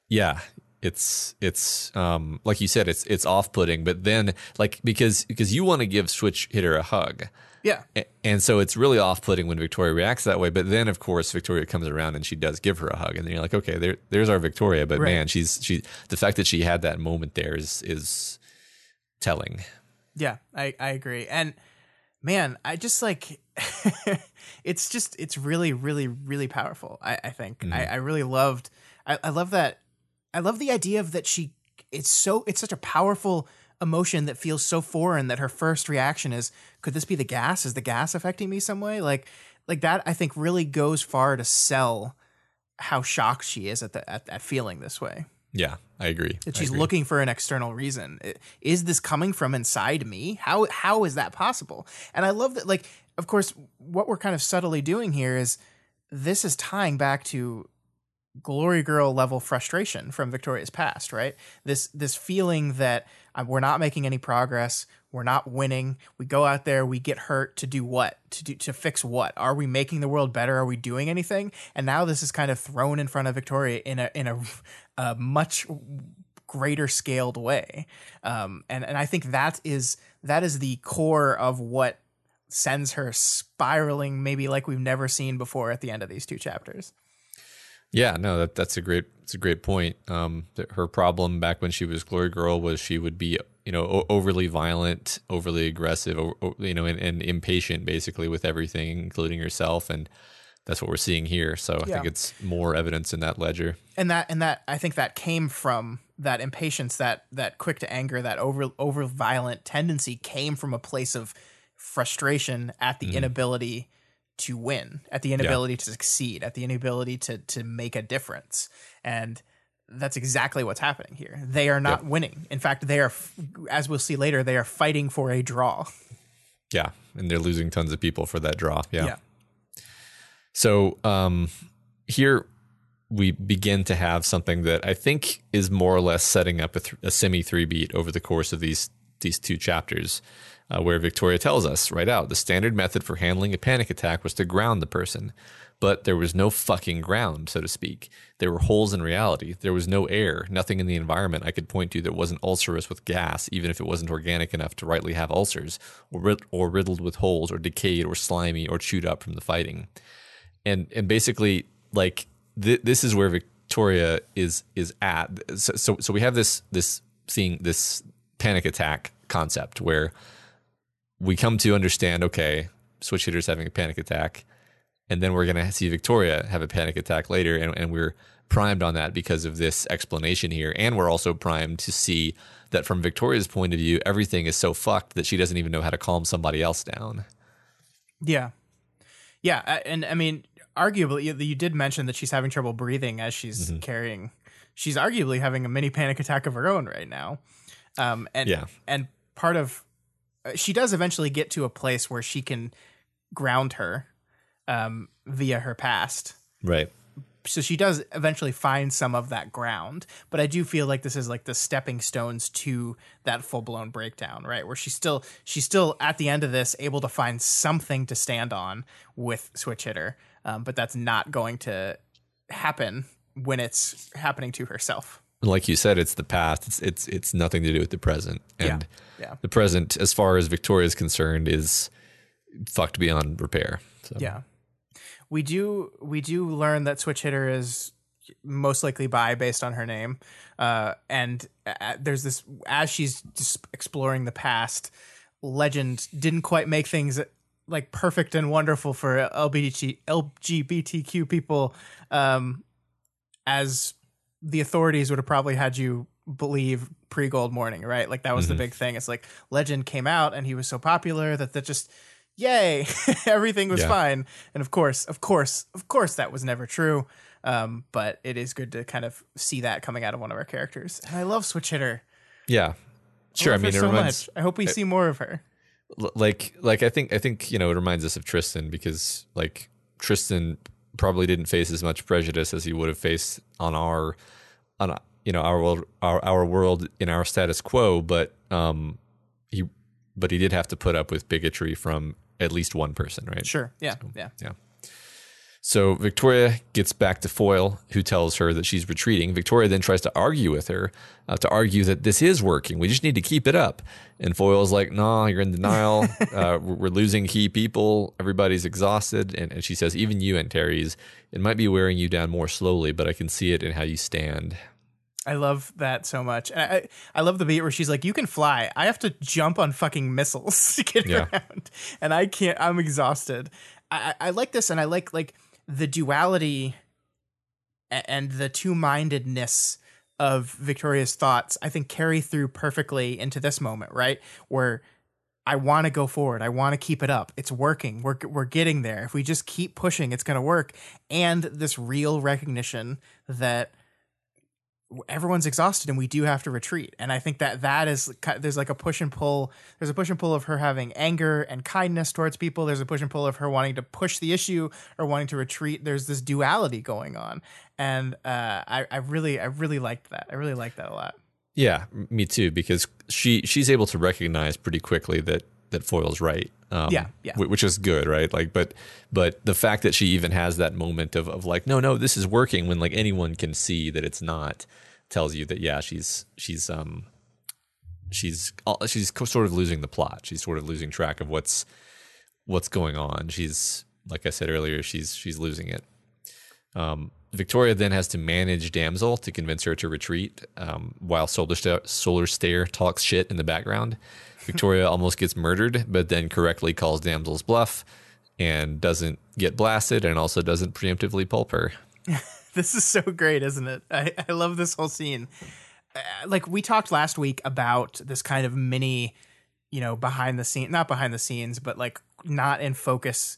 yeah it's it's um like you said it's it's off-putting but then like because because you want to give switch hitter a hug yeah, And so it's really off putting when Victoria reacts that way. But then, of course, Victoria comes around and she does give her a hug. And then you're like, okay, there, there's our Victoria. But Right. man, she's she the fact that she had that moment there is is telling. yeah. I I agree. And man, I just like it's just it's really really really powerful. I I think I, mm-hmm. I really loved. I, I love that. I love the idea of that she. It's so it's such a powerful emotion that feels so foreign that her first reaction is could this be the gas is the gas affecting me some way like like that i think really goes far to sell how shocked she is at the at, at feeling this way Yeah, I agree. that she's agree. looking for an external reason. Is this coming from inside me? How how is that possible? And I love that like of course what we're kind of subtly doing here is this is tying back to glory girl level frustration from Victoria's past, right? This this feeling that uh, we're not making any progress, we're not winning. We go out there, we get hurt to do what? To do to fix what? Are we making the world better? Are we doing anything? And now this is kind of thrown in front of Victoria in a in a, a much greater scaled way. Um, and and I think that is that is the core of what sends her spiraling maybe like we've never seen before at the end of these two chapters. Yeah, no, that that's a great it's a great point. Um, her problem back when she was Glory Girl was she would be you know o- overly violent, overly aggressive, o- o- you know, and, and impatient basically with everything, including herself, and that's what we're seeing here. So I think it's more evidence in that ledger. and that and that I think that came from that impatience, that that quick to anger, that over over violent tendency came from a place of frustration at the inability to win, at the inability to succeed, at the inability to to make a difference, and that's exactly what's happening here. They are not winning. In fact, they are, as we'll see later, they are fighting for a draw. Yeah, and they're losing tons of people for that draw. Yeah. Yeah. So um, here we begin to have something that I think is more or less setting up a, th- a semi three beat over the course of these these two chapters, uh, where Victoria tells us right out the standard method for handling a panic attack was to ground the person, but there was no fucking ground, so to speak. There were holes in reality. There was no air, nothing in the environment I could point to that wasn't ulcerous with gas, even if it wasn't organic enough to rightly have ulcers, or, rid- or riddled with holes, or decayed, or slimy, or chewed up from the fighting and and basically like th- this is where Victoria is is at. So, so so we have this this seeing this panic attack concept where we come to understand okay, switch hitters having a panic attack, and then we're gonna see Victoria have a panic attack later, and, and we're primed on that because of this explanation here, and we're also primed to see that from Victoria's point of view, everything is so fucked that she doesn't even know how to calm somebody else down. Yeah, yeah, and I mean, arguably, you, you did mention that she's having trouble breathing as she's carrying. She's arguably having a mini panic attack of her own right now, um, and Yeah. and part of she does eventually get to a place where she can ground her um, via her past. Right. So she does eventually find some of that ground, but I do feel like this is like the stepping stones to that full blown breakdown, right? Where she's still she's still at the end of this able to find something to stand on with switch hitter, um, but that's not going to happen when it's happening to herself. Like you said, it's the past. It's it's it's nothing to do with the present. And yeah. the present, as far as Victoria is concerned, is fucked beyond repair. So Yeah. We do we do learn that switch hitter is most likely bi based on her name. Uh, and uh, there's this as she's just exploring the past, legend didn't quite make things like perfect and wonderful for LGBT, LGBTQ people um, as the authorities would have probably had you believe pre gold morning, right? Like that was the big thing. It's like legend came out and he was so popular that that just yay, everything was Yeah. fine. And of course, of course, of course, that was never true. Um, but it is good to kind of see that coming out of one of our characters. And I love Switch Hitter. Yeah, sure. I, her mean, it so reminds much. I hope we see more of her. like like I think I think you know it reminds us of Tristan because like Tristan probably didn't face as much prejudice as he would have faced on our on you know our world our our world in our status quo, but um he but he did have to put up with bigotry from at least one person, right? Sure. Yeah. Yeah. Yeah. So Victoria gets back to Foyle, who tells her that she's retreating. Victoria then tries to argue with her, uh, to argue that this is working. We just need to keep it up. And Foyle's like, nah, you're in denial. uh, we're, losing key people. Everybody's exhausted." And, and she says, "Even you, Antares, it might be wearing you down more slowly, but I can see it in how you stand." I love that so much. And I, I love the beat where she's like, "You can fly. I have to jump on fucking missiles to get Yeah. around, and I can't. I'm exhausted." I, I I like this, and I like like the duality and the two mindedness of Victoria's thoughts. I think carry through perfectly into this moment, right where. I want to go forward. I want to keep it up. It's working. We're we're getting there. If we just keep pushing, it's going to work. And this real recognition that everyone's exhausted and we do have to retreat. And i think that that is there's like a push and pull there's a push and pull of her having anger and kindness towards people. There's a push and pull of her wanting to push the issue or wanting to retreat. There's this duality going on. And uh, I, I really i really liked that. I really liked that a lot. Yeah, me too. Because she she's able to recognize pretty quickly that that Foyle's right. Um, Yeah, yeah. whi- Which is good, right? Like, but but the fact that she even has that moment of of like, no, no, this is working when like anyone can see that it's not, tells you that yeah, she's she's um she's uh, she's sort of losing the plot. She's sort of losing track of what's what's going on. She's like I said earlier, she's she's losing it. Um, Victoria then has to manage Damsel to convince her to retreat, um, while Solar Stare, Solar Stare talks shit in the background. Victoria almost gets murdered, but then correctly calls Damsel's bluff and doesn't get blasted, and also doesn't preemptively pulp her. this is so great isn't it? I, I love this whole scene. Uh, like we talked last week about this kind of mini you know behind the scene not behind the scenes but like not in focus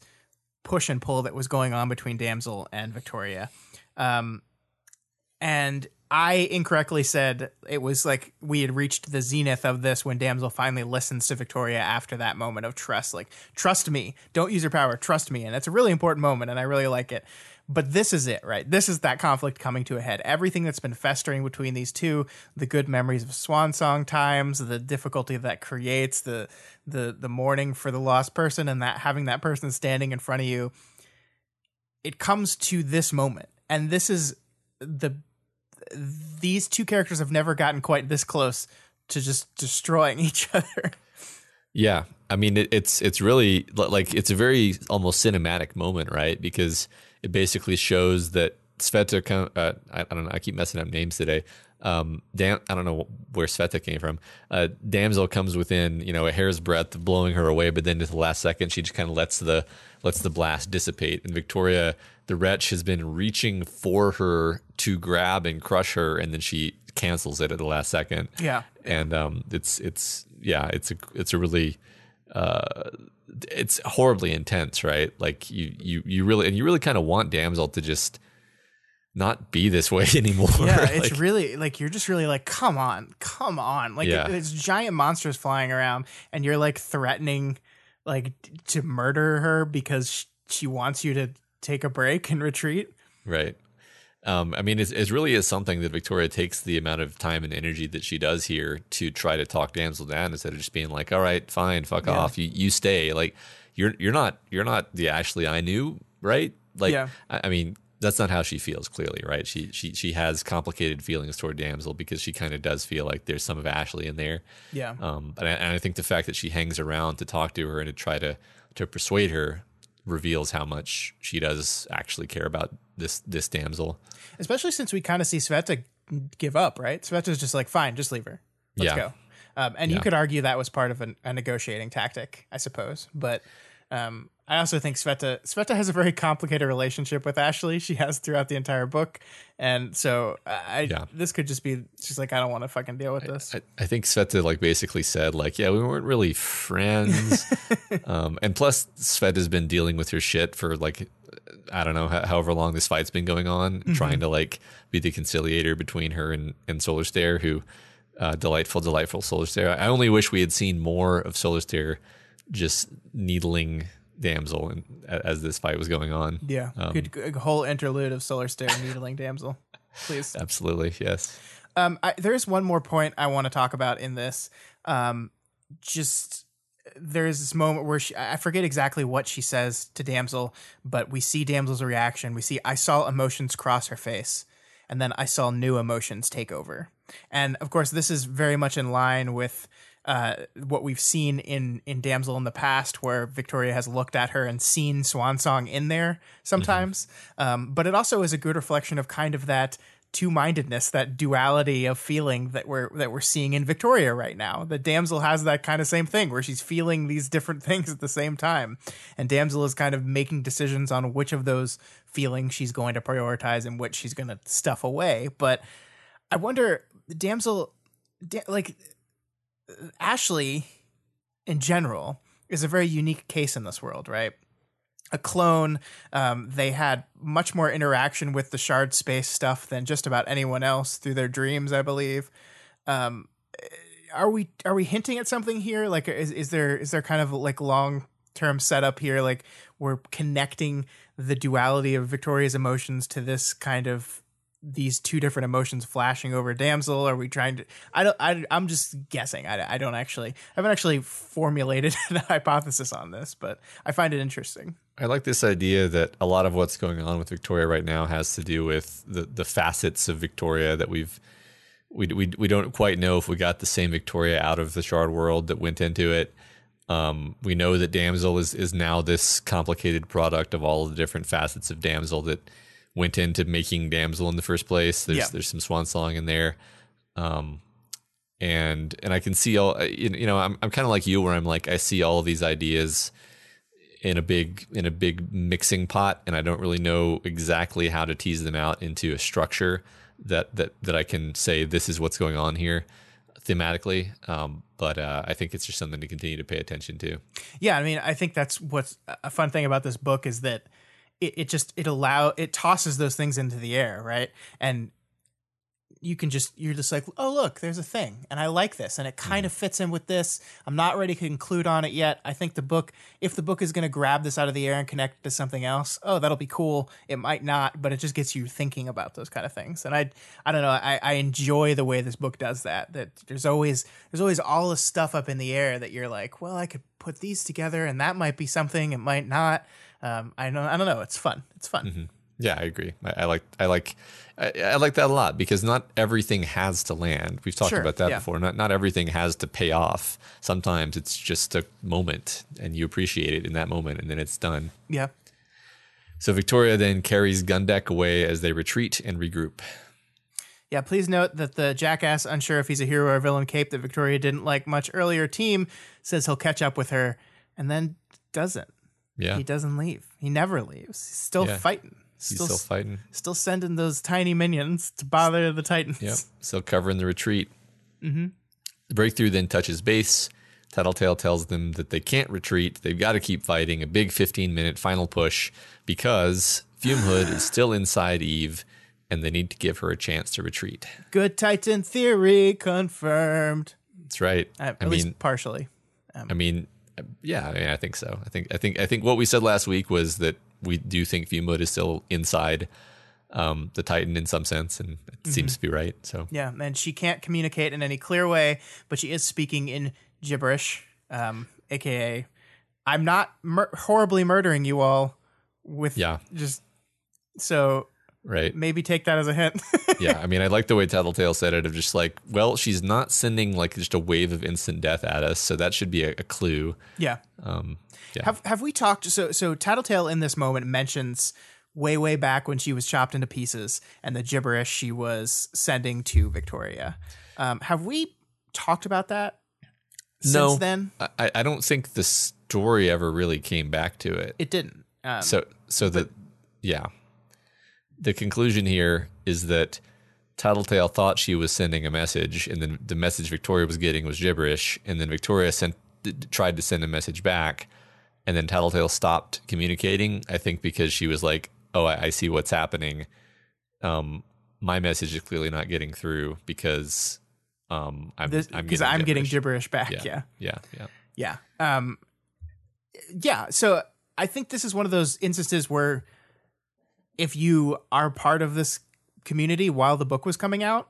push and pull that was going on between damsel and victoria. Um and i incorrectly said it was like we had reached the zenith of this when damsel finally listens to victoria after that moment of trust like trust me don't use your power trust me and it's a really important moment and i really like it but this is it, right? This is that conflict coming to a head. Everything that's been festering between these two, the good memories of swan song times, the difficulty that creates, the the the mourning for the lost person, and that having that person standing in front of you, it comes to this moment. And this is the these two characters have never gotten quite this close to just destroying each other. Yeah, I mean it, it's it's really like it's a very almost cinematic moment, right? Because it basically shows that Sveta. Uh, I, I don't know. I keep messing up names today. Um, Dam- I don't know where Sveta came from. Uh, Damsel comes within you know a hair's breadth of blowing her away, but then at the last second, she just kind of lets the lets the blast dissipate. And Victoria, the wretch, has been reaching for her to grab and crush her, and then she cancels it at the last second Yeah. and um, it's it's yeah, it's a it's a really uh, it's horribly intense, right? Like you you you really and you really kind of want Damsel to just not be this way anymore. Yeah, it's really like you're just really like, come on, come on. Like Yeah. it- it's giant monsters flying around, and you're like threatening, like to murder her because sh- she wants you to take a break and retreat. right. Um, I mean, it's, it really is something that Victoria takes the amount of time and energy that she does here to try to talk Damsel down instead of just being like, "All right, fine, fuck Yeah. off, you you stay." Like you're you're not you're not the Ashley I knew, right? Like, Yeah. I, I mean, that's not how she feels. Clearly, right? She she she has complicated feelings toward Damsel because she kind of does feel like there's some of Ashley in there. Yeah, Um, and I, and I think the fact that she hangs around to talk to her and to try to to persuade her reveals how much she does actually care about this this damsel. especially since we kind of see Sveta give up. Right, Sveta's just like, fine, just leave her. Let's Yeah. go. Um, and you could argue that was part of an, a negotiating tactic, I suppose. But um, I also think Sveta Sveta has a very complicated relationship with Ashley. She has throughout the entire book, and so I Yeah. this could just be she's like I don't want to fucking deal with this. I, I think Sveta like basically said like, yeah, we weren't really friends. um, and plus, Sveta's been dealing with her shit for like I don't know, ho- however long this fight's been going on, Mm-hmm. trying to like be the conciliator between her and, and Solar Stare, who uh, delightful, delightful Solar Stare. I only wish we had seen more of Solar Stare just needling Damsel and, as this fight was going on. Yeah, good, good whole interlude of Solar Stare needling damsel. Please. Absolutely, yes. Um, I, there's one more point I want to talk about in this. Um, just there's this moment where she, I forget exactly what she says to Damsel, but we see Damsel's reaction. We see I saw emotions cross her face, and then I saw new emotions take over. And of course, this is very much in line with uh, what we've seen in in Damsel in the past, where Victoria has looked at her and seen Swan Song in there sometimes. Um, but it also is a good reflection of kind of that two-mindedness, that duality of feeling that we're that we're seeing in Victoria right now. The damsel has that kind of same thing where she's feeling these different things at the same time, and damsel is kind of making decisions on which of those feelings she's going to prioritize and which she's going to stuff away. But I wonder, damsel, da- like Ashley, in general, is a very unique case in this world, right? a clone. Um, they had much more interaction with the shard space stuff than just about anyone else through their dreams, I believe. Um, are we are we hinting at something here? Like, is is there is there kind of like long term setup here? Like, we're connecting the duality of Victoria's emotions to this kind of these two different emotions flashing over damsel? Are we trying to i don't I, i'm just guessing. I, I don't actually i haven't actually formulated a hypothesis on this but i find it interesting. I like this idea that a lot of what's going on with Victoria right now has to do with the the facets of Victoria that we've we we we don't quite know if we got the same Victoria out of the Shard world that went into it. Um, we know that Damsel is is now this complicated product of all the different facets of Damsel that went into making Damsel in the first place. There's Yeah. there's some swan song in there. Um, and and I can see all you you know I'm I'm kind of like you where I'm like I see all these ideas in a big in a big mixing pot and I don't really know exactly how to tease them out into a structure that that that I can say this is what's going on here thematically um, but uh, I think it's just something to continue to pay attention to Yeah, I mean, I think that's what's a fun thing about this book is that it, it just it allow it tosses those things into the air, right? And you can just you're just like, oh look, there's a thing, and I like this, and it kind mm-hmm. of fits in with this. I'm not ready to conclude on it yet. I think the book, if the book is going to grab this out of the air and connect it to something else, oh, that'll be cool. It might not, but it just gets you thinking about those kind of things. And I, I don't know, I, I enjoy the way this book does that. That there's always there's always all this stuff up in the air that you're like, well, I could put these together, and that might be something. It might not. Um, I don't, I don't know. It's fun. It's fun. yeah I agree I, I like I like I, I like that a lot because not everything has to land we've talked Sure, about that yeah. before not not everything has to pay off sometimes it's just a moment and you appreciate it in that moment and then it's done Yeah. So Victoria then carries Gundek away as they retreat and regroup. Yeah, please note that the jackass, unsure if he's a hero or villain cape that Victoria didn't like much earlier, Teem says he'll catch up with her and then doesn't. Yeah, He doesn't leave. He never leaves. He's still Yeah. fighting. he's Still, still fighting. still sending those tiny minions to bother the Titans. Yep, still covering the retreat. Mm-hmm. The breakthrough then touches base. Tattletale tells them that they can't retreat. They've got to keep fighting. A big 15 minute final push because Fume Hood is still inside Eve and they need to give her a chance to retreat. Good Titan theory confirmed. That's right. Uh, at I least mean, partially. I mean, yeah, I mean, I think so. I think, I think, I think what we said last week was that we do think Fume Hood is still inside um, the Titan in some sense, and it seems to be right. So Yeah, and she can't communicate in any clear way, but she is speaking in gibberish, um, aka, "I'm not mur- horribly murdering you all." With Yeah. just so right, maybe take that as a hint. yeah. I mean, I like the way Tattletale said it of just like, well, she's not sending like just a wave of instant death at us, so that should be a, a clue. yeah. Um, yeah, Have have we talked? So so Tattletale in this moment mentions way way back when she was chopped into pieces and the gibberish she was sending to Victoria. Um, have we talked about that since No. then? I, I don't think the story ever really came back to it. It didn't. Um, So so the yeah. The conclusion here is that Tattletale thought she was sending a message, and then the message Victoria was getting was gibberish, and then Victoria sent tried to send a message back, and then Tattletale stopped communicating. I think because she was like, "Oh, I, I see what's happening. Um, my message is clearly not getting through because um, I'm This- I'm getting I'm getting gibberish." gibberish back. Yeah. yeah. Yeah, yeah, Yeah. Um yeah, so I think this is one of those instances where if you are part of this community while the book was coming out,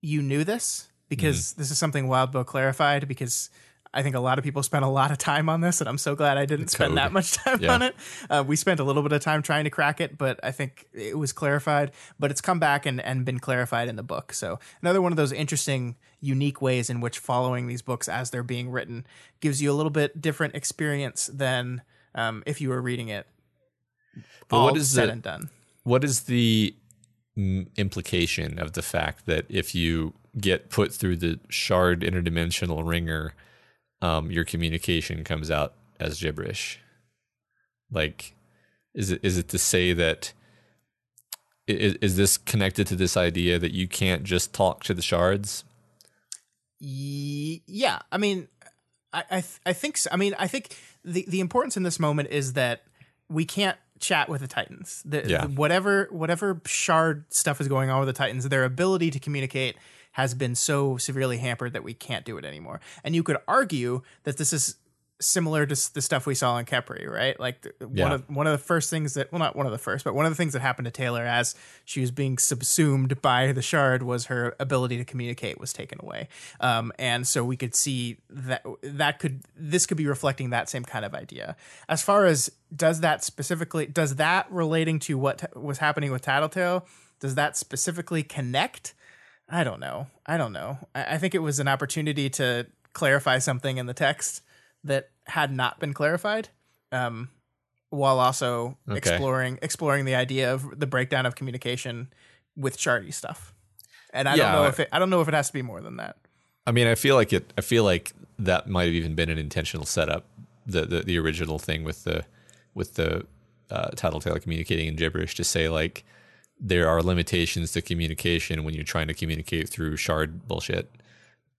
you knew this because Mm-hmm. this is something Wildbow clarified because I think a lot of people spent a lot of time on this, and I'm so glad I didn't spend that much time Yeah. on it. Uh, we spent a little bit of time trying to crack it, but I think it was clarified. But it's come back and, and been clarified in the book. So another one of those interesting, unique ways in which following these books as they're being written gives you a little bit different experience than um, if you were reading it. But all what is said the- and done? What is the mm, implication of the fact that if you get put through the shard interdimensional ringer, um, your communication comes out as gibberish? Like, is it is it to say that is, is this connected to this idea that you can't just talk to the shards? Yeah i mean i I, th- I think so. i mean i think the the importance in this moment is that we can't chat with the titans the, Yeah. the- whatever whatever shard stuff is going on with the titans their ability to communicate has been so severely hampered that we can't do it anymore and you could argue that this is similar to the stuff we saw in Khepri, right? Like the, Yeah. one of one of the first things that well not one of the first, but one of the things that happened to Taylor as she was being subsumed by the shard was her ability to communicate was taken away. Um, and so we could see that that could this could be reflecting that same kind of idea. As far as does that specifically does that relating to what t- was happening with Tattletale, does that specifically connect? I don't know. I don't know. I, I think it was an opportunity to clarify something in the text that had not been clarified, um, while also Okay. exploring exploring the idea of the breakdown of communication with Charty stuff. And I Yeah, don't know if it, I don't know if it has to be more than that. I mean, I feel like it. I feel like that might have even been an intentional setup. The the, the original thing with the with the uh, tattletale communicating in gibberish to say like there are limitations to communication when you're trying to communicate through shard bullshit.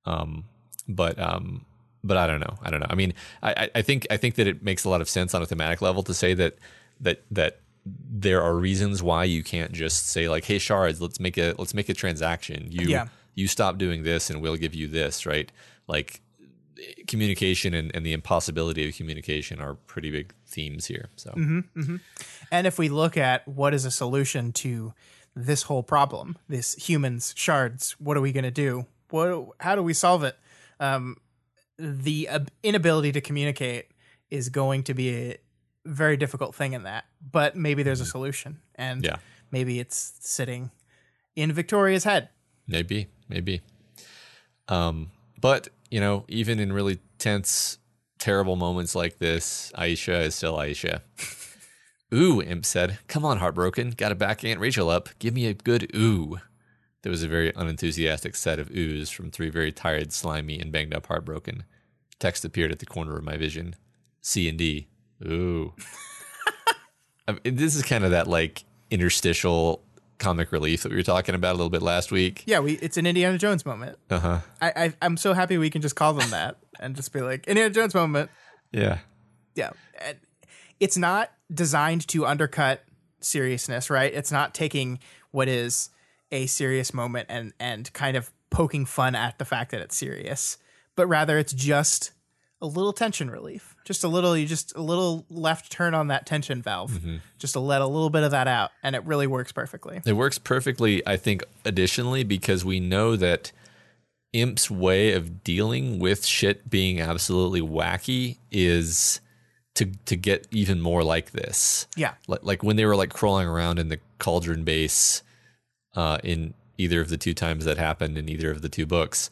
Um, but um, but I don't know. I don't know. I mean, I, I- think I think that it makes a lot of sense on a thematic level to say that that that there are reasons why you can't just say like, "Hey, shards, let's make a let's make a transaction." You Yeah. you stop doing this, and we'll give you this, right? Like communication and, and the impossibility of communication are pretty big themes here. So And if we look at what is a solution to this whole problem, this humans shards, what are we going to do? What? How do we solve it? Um, the ab- inability to communicate is going to be a very difficult thing in that. But maybe there's a solution, and Yeah. maybe it's sitting in Victoria's head. maybe, maybe. Um, but you know, even in really tense, terrible moments like this, Aisha is still Aisha. ooh, Imp said. Come on, heartbroken. Got to back Aunt Rachel up. Give me a good ooh. There was a very unenthusiastic set of oohs from three very tired, slimy, and banged up heartbroken. Text appeared at the corner of my vision. C and D. Ooh. I mean, this is kind of that like interstitial comic relief that we were talking about a little bit last week. Yeah, we it's an Indiana Jones moment. Uh huh. I, I I'm so happy we can just call them that and just be like Indiana Jones moment. Yeah. Yeah. It's not designed to undercut seriousness, right? It's not taking what is a serious moment and and kind of poking fun at the fact that it's serious, but rather it's just a little tension relief. Just a little you just a little left turn on that tension valve. Mm-hmm. Just to let a little bit of that out and it really works perfectly. It works perfectly, I think, additionally, because we know that Imp's way of dealing with shit being absolutely wacky is to to get even more like this. Yeah. Like, like when they were like crawling around in the cauldron base uh, in either of the two times that happened in either of the two books,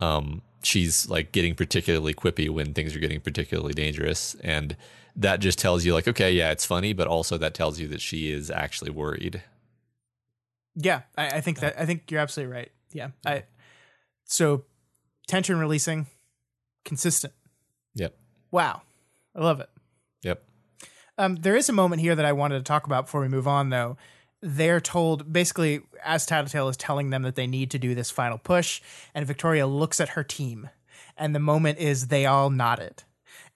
um, she's like getting particularly quippy when things are getting particularly dangerous. And that just tells you, like, okay, yeah, it's funny, but also that tells you that she is actually worried. Yeah, I, I think that I think you're absolutely right. Yeah, I so tension releasing, consistent. Yep. Wow, I love it. Yep. Um, there is a moment here that I wanted to talk about before we move on, though. They're told basically as Tattletale is telling them that they need to do this final push, and Victoria looks at her team, and the moment is they all nodded.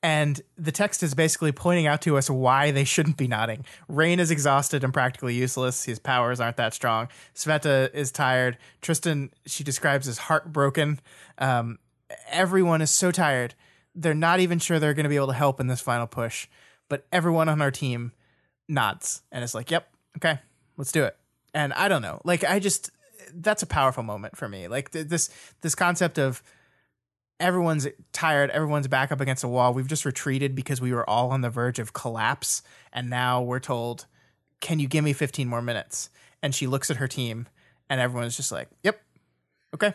And the text is basically pointing out to us why they shouldn't be nodding. Rain is exhausted and practically useless. His powers aren't that strong. Sveta is tired. Tristan, she describes as heartbroken. Um, everyone is so tired. They're not even sure they're going to be able to help in this final push. But everyone on our team nods and is like, yep, okay, let's do it. And I don't know. Like, I just, that's a powerful moment for me. Like, th- this, this concept of, everyone's tired everyone's back up against a wall we've just retreated because we were all on the verge of collapse and now we're told can you give me 15 more minutes and she looks at her team and everyone's just like yep okay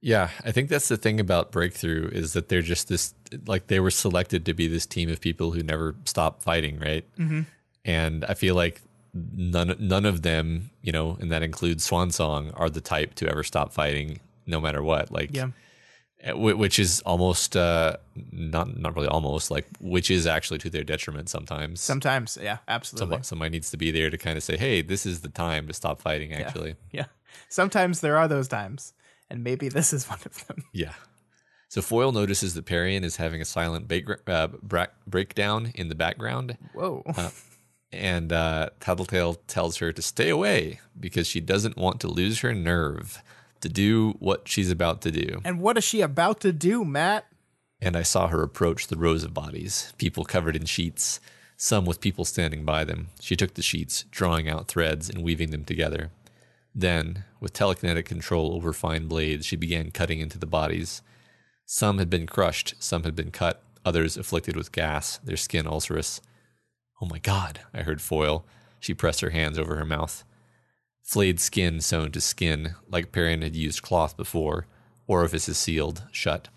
Yeah, I think that's the thing about Breakthrough is that they're just this like they were selected to be this team of people who never stop fighting, right? Mm-hmm. And I feel like none none of them, you know, and that includes Swan Song, are the type to ever stop fighting, no matter what. Like, yeah eh, which is almost uh, not not really almost like which is actually to their detriment sometimes. sometimes yeah absolutely Somebody, somebody needs to be there to kind of say, "Hey, this is the time to stop fighting." Actually, yeah sometimes there are those times and maybe this is one of them Yeah. So Foyle notices that Parian is having a silent bake, uh, breakdown in the background, whoa and uh, Tattletale tells her to stay away because she doesn't want to lose her nerve to do what she's about to do. and what is she about to do matt And I saw her approach the rows of bodies, people covered in sheets, some with people standing by them. She took the sheets, drawing out threads and weaving them together. Then, with telekinetic control over fine blades, she began cutting into the bodies. Some had been crushed, some had been cut, others afflicted with gas, their skin ulcerous. Oh my god, I heard Foyle. She pressed her hands over her mouth. Flayed skin sewn to skin, like Parian had used cloth before, orifices sealed, shut.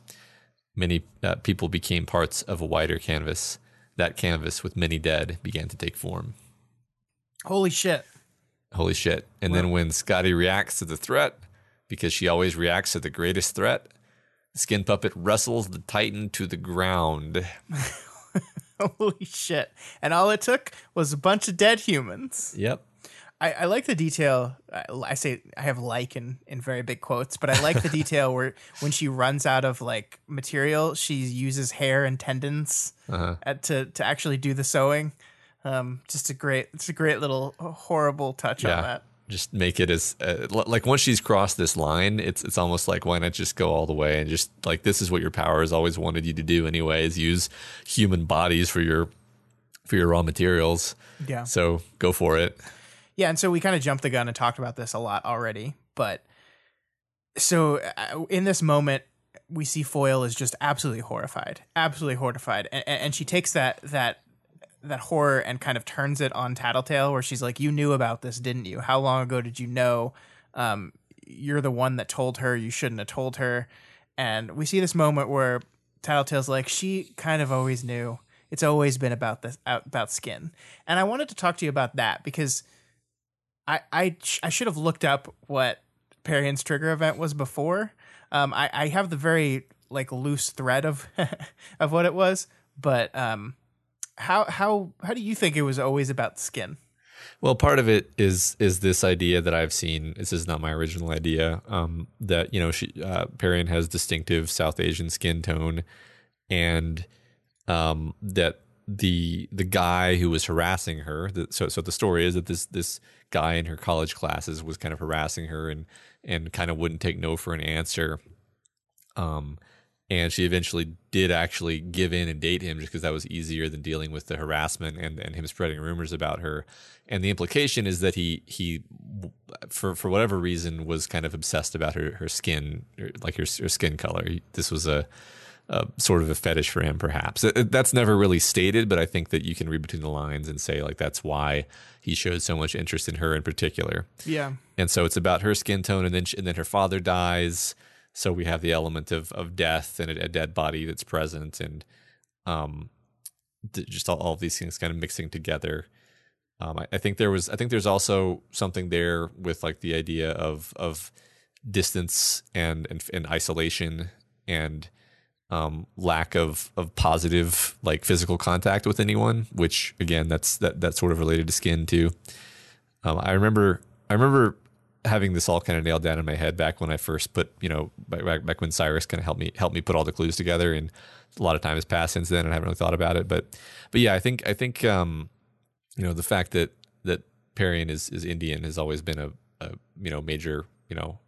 Many uh, people became parts of a wider canvas. That canvas, with many dead, began to take form. holy shit Holy shit. And then when Scotty reacts to the threat, because she always reacts to the greatest threat, the skin puppet wrestles the Titan to the ground. holy shit and all it took was a bunch of dead humans Yep. I, I like the detail. I, I say I have like in, in very big quotes, but I like the detail where when she runs out of like material, she uses hair and tendons Uh-huh. at, to to actually do the sewing. Um, just a great, it's a great little horrible touch on that. Just make it as uh, l- like once she's crossed this line, it's it's almost like why not just go all the way and just like this is what your power has always wanted you to do anyway is use human bodies for your for your raw materials. Yeah. So go for it. Yeah, and so we kind of jumped the gun and talked about this a lot already, but so uh, in this moment we see Foyle is just absolutely horrified, absolutely horrified, and, and she takes that that that horror and kind of turns it on Tattletale, where she's like, "You knew about this, didn't you? How long ago did you know? Um, you're the one that told her. You shouldn't have told her." And we see this moment where Tattletale's like, "She kind of always knew. It's always been about this about skin." And I wanted to talk to you about that because I I I should have looked up what Parian's trigger event was before. Um, I I have the very like loose thread of of what it was, but um, how how how do you think it was always about skin? Well, part of it is is this idea that I've seen. This is not my original idea. Um, that you know, she uh, Parian has distinctive South Asian skin tone, and um, that the the guy who was harassing her. The, so so the story is that this this guy in her college classes was kind of harassing her and and kind of wouldn't take no for an answer. Um, and she eventually did actually give in and date him just because that was easier than dealing with the harassment and, and him spreading rumors about her. And the implication is that he he for for whatever reason was kind of obsessed about her her skin, like her, her skin color. This was a, a sort of a fetish for him, perhaps. That's never really stated, but I think that you can read between the lines and say like that's why he showed so much interest in her in particular Yeah, and so it's about her skin tone and then she, and then her father dies so we have the element of of death and a, a dead body that's present and um th- just all, all these things kind of mixing together um I, I think there was i think there's also something there with like the idea of of distance and and, and isolation and um, lack of of positive like physical contact with anyone, which again that's that that's sort of related to skin too. Um, I remember I remember having this all kind of nailed down in my head back when I first put, you know, back, back when Cyrus kind of helped me helped me put all the clues together, and a lot of time has passed since then, and I haven't really thought about it. But, but yeah, I think I think um, you know the fact that that Parian is is Indian has always been a, a you know major you know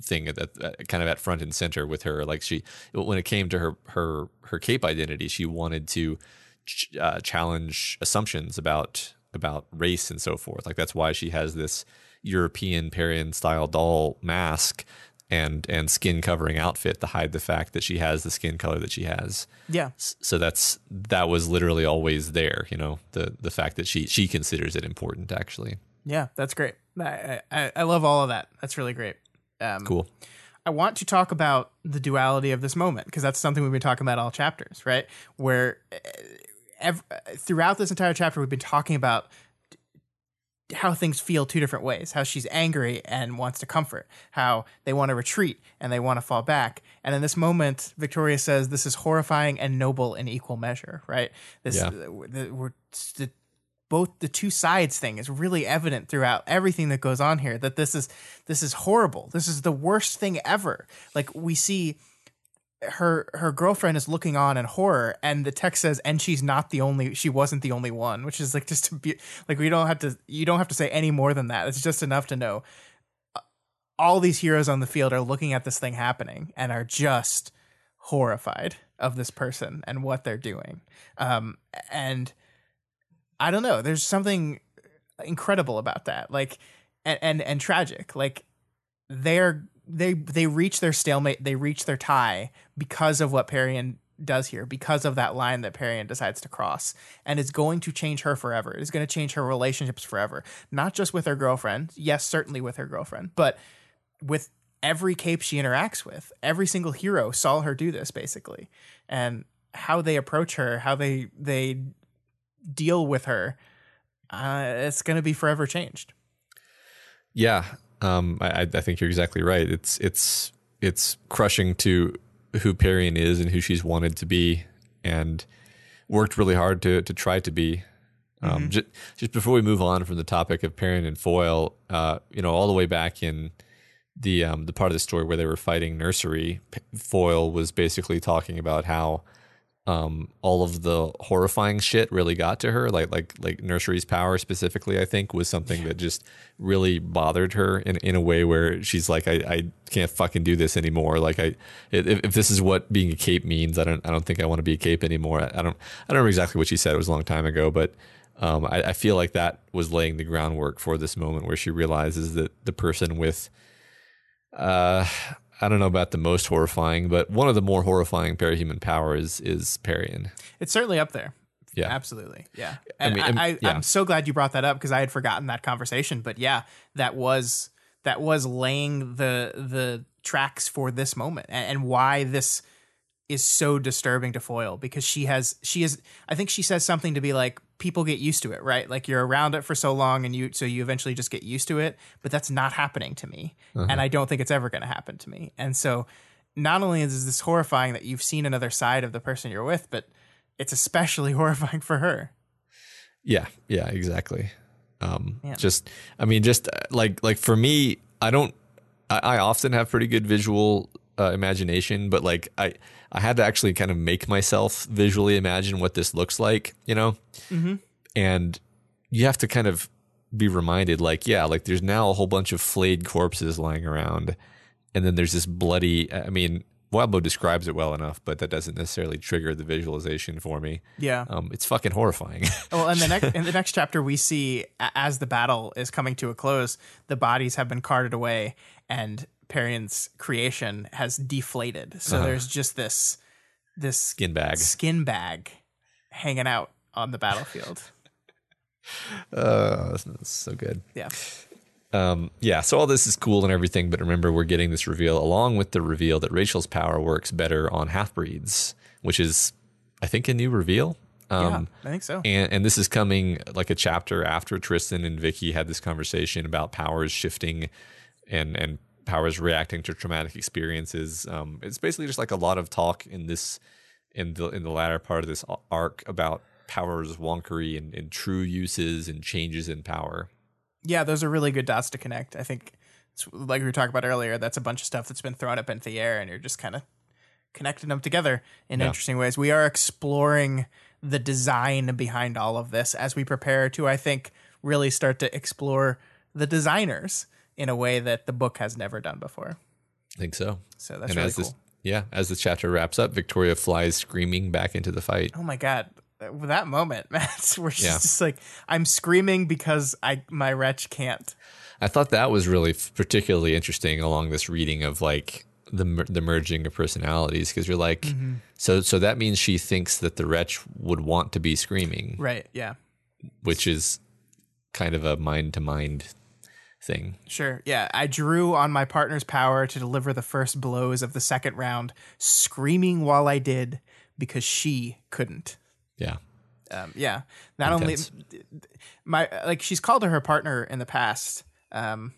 thing at, that kind of at front and center with her. Like she, when it came to her her her cape identity, she wanted to ch- uh, challenge assumptions about about race and so forth. Like that's why she has this European Parian style doll mask and and skin covering outfit to hide the fact that she has the skin color that she has. Yeah. So that's that was literally always there. You know, the the fact that she she considers it important actually. Yeah, that's great. I I, I love all of that. That's really great. Um, cool. I want to talk about the duality of this moment because that's something we've been talking about all chapters, right? Where ev- throughout this entire chapter, we've been talking about how things feel two different ways how she's angry and wants to comfort how they want to retreat and they want to fall back. And in this moment victoria says this is horrifying and noble in equal measure right? This Yeah. Uh, the, we're the, both the two sides thing is really evident throughout everything that goes on here that this is this is horrible. This is the worst thing ever. Like we see her her girlfriend is looking on in horror and the text says and she's not the only she wasn't the only one which is like just to be like we don't have to you don't have to say any more than that. It's just enough to know uh, all these heroes on the field are looking at this thing happening and are just horrified of this person and what they're doing. Um and i don't know there's something incredible about that like and and, and tragic like they're they they reach their stalemate they reach their tie because of what Parian does here because of that line that Parian decides to cross. And it's going to change her forever. It's going to change her relationships forever. Not just with her girlfriend. Yes certainly with her girlfriend. But with every cape she interacts with every single hero saw her do this basically. And how they approach her how they they deal with her uh, it's going to be forever changed. Yeah, um, I, I think you're exactly right. It's it's it's crushing to who Parian is and who she's wanted to be, and worked really hard to to try to be. Um, just, just before we move on from the topic of Parian and Foil, uh, you know, all the way back in the um, the part of the story where they were fighting Nursery, Foil was basically talking about how um, all of the horrifying shit really got to her. Like like like Nursery's power specifically, I think, was something that just really bothered her in, in a way where she's like, I, I can't fucking do this anymore. Like I if, if this is what being a cape means, I don't I don't think I want to be a cape anymore. I, I don't I don't remember exactly what she said. It was a long time ago, but um, I, I feel like that was laying the groundwork for this moment where she realizes that the person with uh I don't know about the most horrifying, but one of the more horrifying parahuman powers is Parian. it's certainly up there Yeah. Absolutely. Yeah. And I, mean, I, and- yeah. am so glad you brought that up because I had forgotten that conversation. But yeah, that was that was laying the the tracks for this moment and, and why this is so disturbing to foil because she has she is I think she says something to be like people get used to it, right? Like you're around it for so long and you so you eventually just get used to it, but that's not happening to me. And I don't think it's ever going to happen to me. And so not only is this horrifying that you've seen another side of the person you're with, but it's especially horrifying for her. Yeah, yeah, exactly. Um, Man. just, I mean, just uh, like like for me, I don't. I, I often have pretty good visual uh, imagination, but like I, I had to actually kind of make myself visually imagine what this looks like, you know. Mhm. And you have to kind of be reminded, like, yeah, like there's now a whole bunch of flayed corpses lying around, and then there's this bloody. I mean, Wildbow describes it well enough, but that doesn't necessarily trigger the visualization for me. Yeah. Um, it's fucking horrifying. Well, in the next in the next chapter, we see as the battle is coming to a close, the bodies have been carted away, and Creation has deflated. So there's just this this Skin bag. skin bag hanging out on the battlefield. Uh, that's, that's so good. Yeah. Um, yeah, so all this is cool and everything, but remember, we're getting this reveal along with the reveal that Rachel's power works better on half breeds, which is, I think, a new reveal. Um, yeah, I think so. and, and this is coming like a chapter after Tristan and Vicky had this conversation about powers shifting and and powers reacting to traumatic experiences. Um, it's basically just like a lot of talk in this in the in the latter part of this arc about powers wonkery and, and true uses and changes in power. yeah, those are really good dots to connect. I think It's like we were talking about earlier. That's a bunch of stuff that's been thrown up into the air, and you're just kind of connecting them together in Yeah. interesting ways. We are exploring the design behind all of this as we prepare to, I think, really start to explore the designers in a way that the book has never done before. I think so. So that's and really as cool. this yeah, as the chapter wraps up, Victoria flies screaming back into the fight. Oh my god, that moment, Matt, where she's Yeah. just like, I'm screaming because I my wretch can't. I thought that was really particularly interesting along this reading of like the the merging of personalities because you're like Mm-hmm. so so that means she thinks that the wretch would want to be screaming, Right? Yeah. which is kind of a mind to mind thing. Sure. Yeah. I drew on my partner's power to deliver the first blows of the second round, screaming while I did because she couldn't. Yeah. Um, yeah. Not Intense. only my like she's called her her partner in the past, um,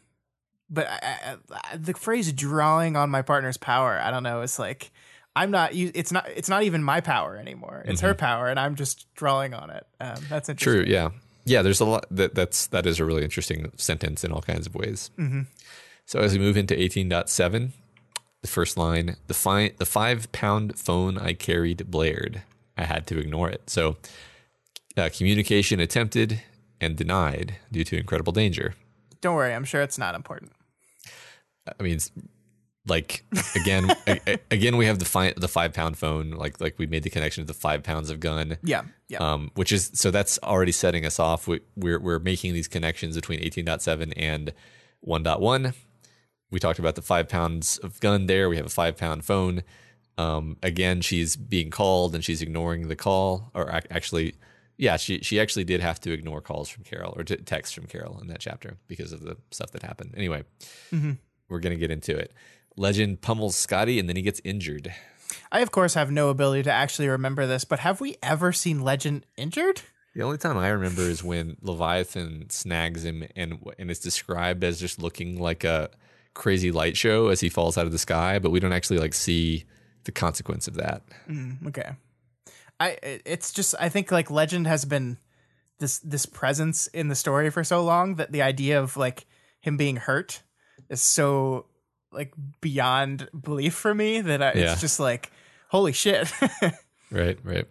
but I, I, the phrase "drawing on my partner's power," I don't know. It's like I'm not. you- It's not. It's not even my power anymore. It's her power, and I'm just drawing on it. Um, that's interesting. True. Yeah. Yeah. There's a lot that that's that is a really interesting sentence in all kinds of ways. Mm-hmm. So as we move into 18.7, the first line, the fi- the five pound phone I carried blared. I had to ignore it. So uh, communication attempted and denied due to incredible danger. Don't worry. I'm sure it's not important. I mean, like again, a- again, we have the fi- the five pound phone. Like like we made the connection to the five pounds of gun. Yeah. Yeah. um, which is so that's already setting us off. We, we're we're making these connections between 18.7 and 1.1. We talked about the five pounds of gun there. We have a five pound phone. Um, again, she's being called and she's ignoring the call, or ac- actually, yeah, she she actually did have to ignore calls from Carol or t- texts from Carol in that chapter because of the stuff that happened. Anyway, we're gonna get into it. Legend pummels Scotty and then he gets injured. I of course have no ability to actually remember this, but have we ever seen Legend injured? The only time I remember is when Leviathan snags him and and it's described as just looking like a crazy light show as he falls out of the sky, but we don't actually like see the consequence of that. Mm, okay. I it's just I think like Legend has been this this presence in the story for so long that the idea of like him being hurt is so like beyond belief for me that I, Yeah. it's just like holy shit. Right, right.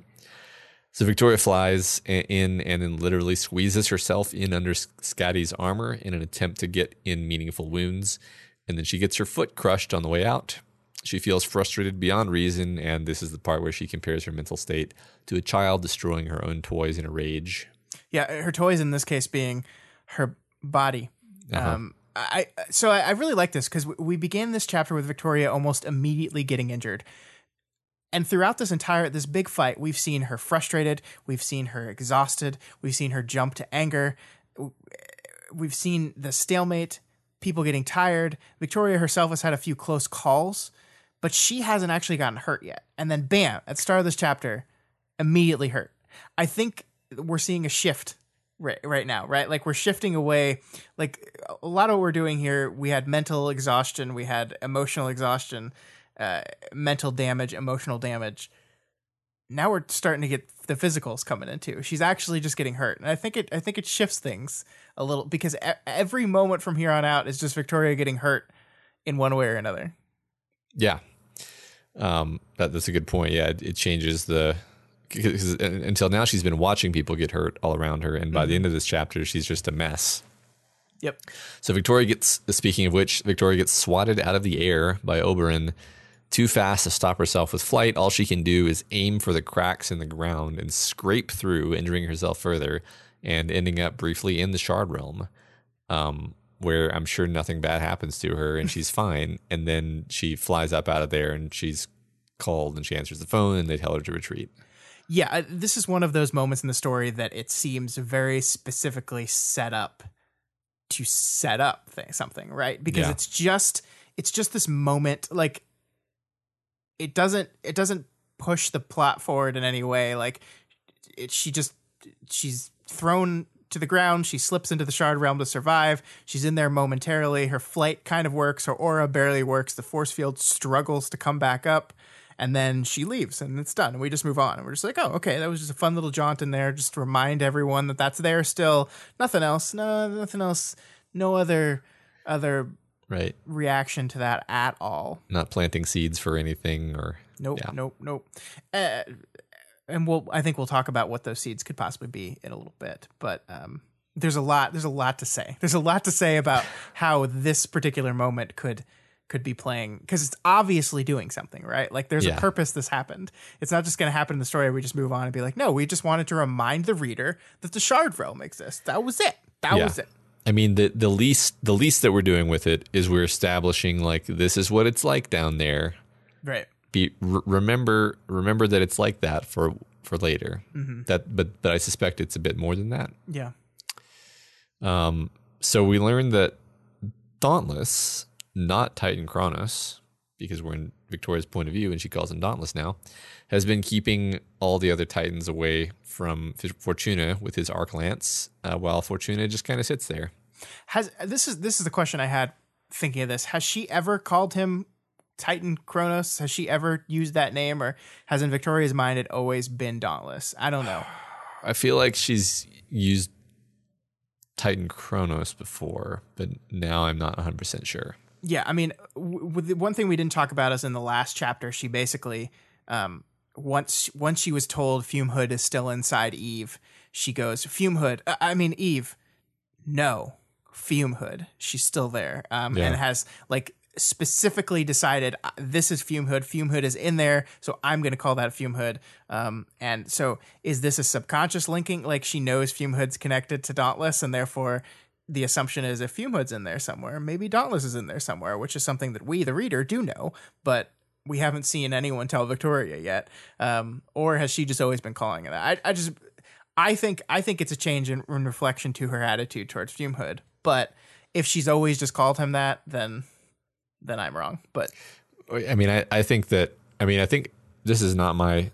So Victoria flies in and then literally squeezes herself in under Scotty's armor in an attempt to get in meaningful wounds, and then she gets her foot crushed on the way out. She feels frustrated beyond reason, and this is the part where she compares her mental state to a child destroying her own toys in a rage. yeah, her toys in this case being her body. Um, I so I really like this because we began this chapter with Victoria almost immediately getting injured, and throughout this entire this big fight, we've seen her frustrated, we've seen her exhausted, we've seen her jump to anger, we've seen the stalemate, people getting tired. Victoria herself has had a few close calls, but she hasn't actually gotten hurt yet. And then bam, at the start of this chapter, immediately hurt. I think we're seeing a shift right right now, right? Like we're shifting away like a lot of what we're doing here, we had mental exhaustion, we had emotional exhaustion, uh, mental damage, emotional damage. Now we're starting to get the physicals coming into. She's actually just getting hurt, and I think it. I think it shifts things a little because every moment from here on out is just Victoria getting hurt in one way or another. Yeah, um, that, that's a good point. Yeah, it, it changes the because until now she's been watching people get hurt all around her, and by the end of this chapter, she's just a mess. Yep. So Victoria gets. Speaking of which, Victoria gets swatted out of the air by Oberon. Too fast to stop herself with flight. All she can do is aim for the cracks in the ground and scrape through, injuring herself further, and ending up briefly in the Shard Realm, um, where I'm sure nothing bad happens to her and she's fine. And then she flies up out of there and she's called and she answers the phone and they tell her to retreat. Yeah, uh, this is one of those moments in the story that it seems very specifically set up to set up thing, something, right? Because Yeah. it's just it's just this moment like it doesn't it doesn't push the plot forward in any way like it, she just she's thrown to the ground she slips into the shard realm to survive she's in there momentarily her flight kind of works her aura barely works the force field struggles to come back up and then she leaves and it's done and we just move on and we're just like oh okay that was just a fun little jaunt in there just to remind everyone that that's there still nothing else no nothing else no other other right. reaction to that at all. Not planting seeds for anything or Nope, Yeah. nope, nope. Uh, and we'll I think we'll talk about what those seeds could possibly be in a little bit. But um, there's a lot there's a lot to say. There's a lot to say about how this particular moment could could be playing because it's obviously doing something, right? Like there's Yeah. a purpose this happened. It's not just going to happen in the story. We just move on and be like, no, we just wanted to remind the reader that the Shard Realm exists. That was it. That Yeah. was it. I mean the the least the least that we're doing with it is we're establishing like this is what it's like down there. Right. Be r- remember remember that it's like that for for later. That but but I suspect it's a bit more than that. Yeah. Um, so we learned that Dauntless, not Titan Kronos, because we're in Victoria's point of view and she calls him Dauntless now, has been keeping all the other Titans away from Fortuna with his arc lance, uh, while Fortuna just kind of sits there. Has this is this is the question I had thinking of this. Has she ever called him Titan Kronos? Has she ever used that name, or has in Victoria's mind it always been Dauntless? I don't know. I feel like she's used Titan Kronos before, but now I'm not 100% sure. Yeah, I mean, w- one thing we didn't talk about is in the last chapter, she basically um, once once she was told Fume Hood is still inside Eve, she goes Fume Hood. uh, I mean Eve, no Fume Hood. She's still there, um, Yeah. and has like specifically decided uh, this is Fume Hood. Fume Hood is in there, so I'm going to call that Fume Hood. Um, and so is this a subconscious linking? Like she knows Fume Hood's connected to Dauntless, and therefore the assumption is if Fume Hood's in there somewhere, maybe Dauntless is in there somewhere, which is something that we, the reader, do know, but we haven't seen anyone tell Victoria yet. Um, or has she just always been calling it that? I, I just, I think, I think it's a change in, in reflection to her attitude towards Fume Hood. But if she's always just called him that, then, then I'm wrong. But I mean, I, I think that I mean, I think this is not my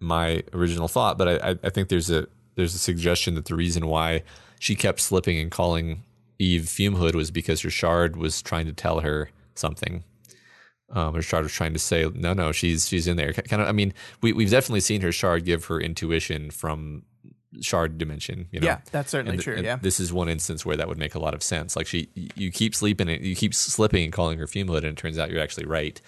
my original thought, but I, I- I think there's a there's a suggestion that the reason why she kept slipping and calling Eve Fume Hood was because her shard was trying to tell her something. Um, her shard was trying to say, no, no, she's she's in there. Kind of, I mean, we we've definitely seen her shard give her intuition from shard dimension. You know, yeah, that's certainly th- true. Yeah. This is one instance where that would make a lot of sense. Like she, you keep sleeping, and you keep slipping and calling her Fume Hood, and it turns out you're actually right.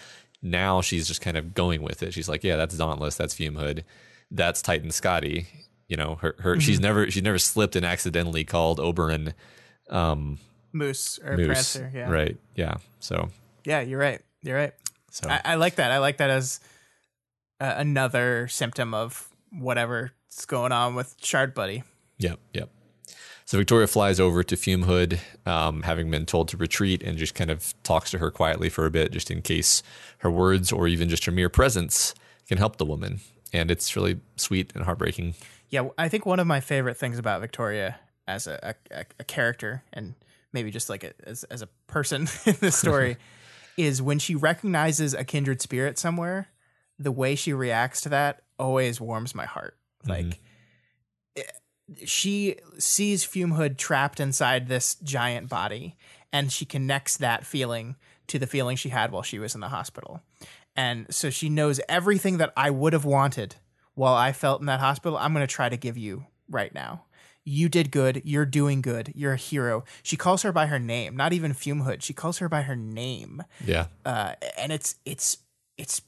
Now she's just kind of going with it. She's like, yeah, that's Dauntless, that's Fume Hood, that's Titan Scotty. You know, her, her, she's Mm-hmm. never, she's never slipped and accidentally called Oberon um, Moose or Moose. Prancer. Yeah. Right? Yeah. So, Yeah, you're right. You're right. so I, I like that. I like that as uh, another symptom of whatever's going on with Shard Buddy. Yep, yep. So Victoria flies over to Fume Hood, um, having been told to retreat, and just kind of talks to her quietly for a bit, just in case her words or even just her mere presence can help the woman. And it's really sweet and heartbreaking. Yeah, I think one of my favorite things about Victoria as a, a, a character and maybe just like a, as, as a person in this story is when she recognizes a kindred spirit somewhere, the way she reacts to that always warms my heart. Mm-hmm. Like it- she sees Fume Hood trapped inside this giant body and she connects that feeling to the feeling she had while she was in the hospital. And so she knows everything that I would have wanted while I felt in that hospital. I'm going to try to give you right now. You did good. You're doing good. You're a hero. She calls her by her name, not even Fume Hood. She calls her by her name Yeah, uh, and it's it's it's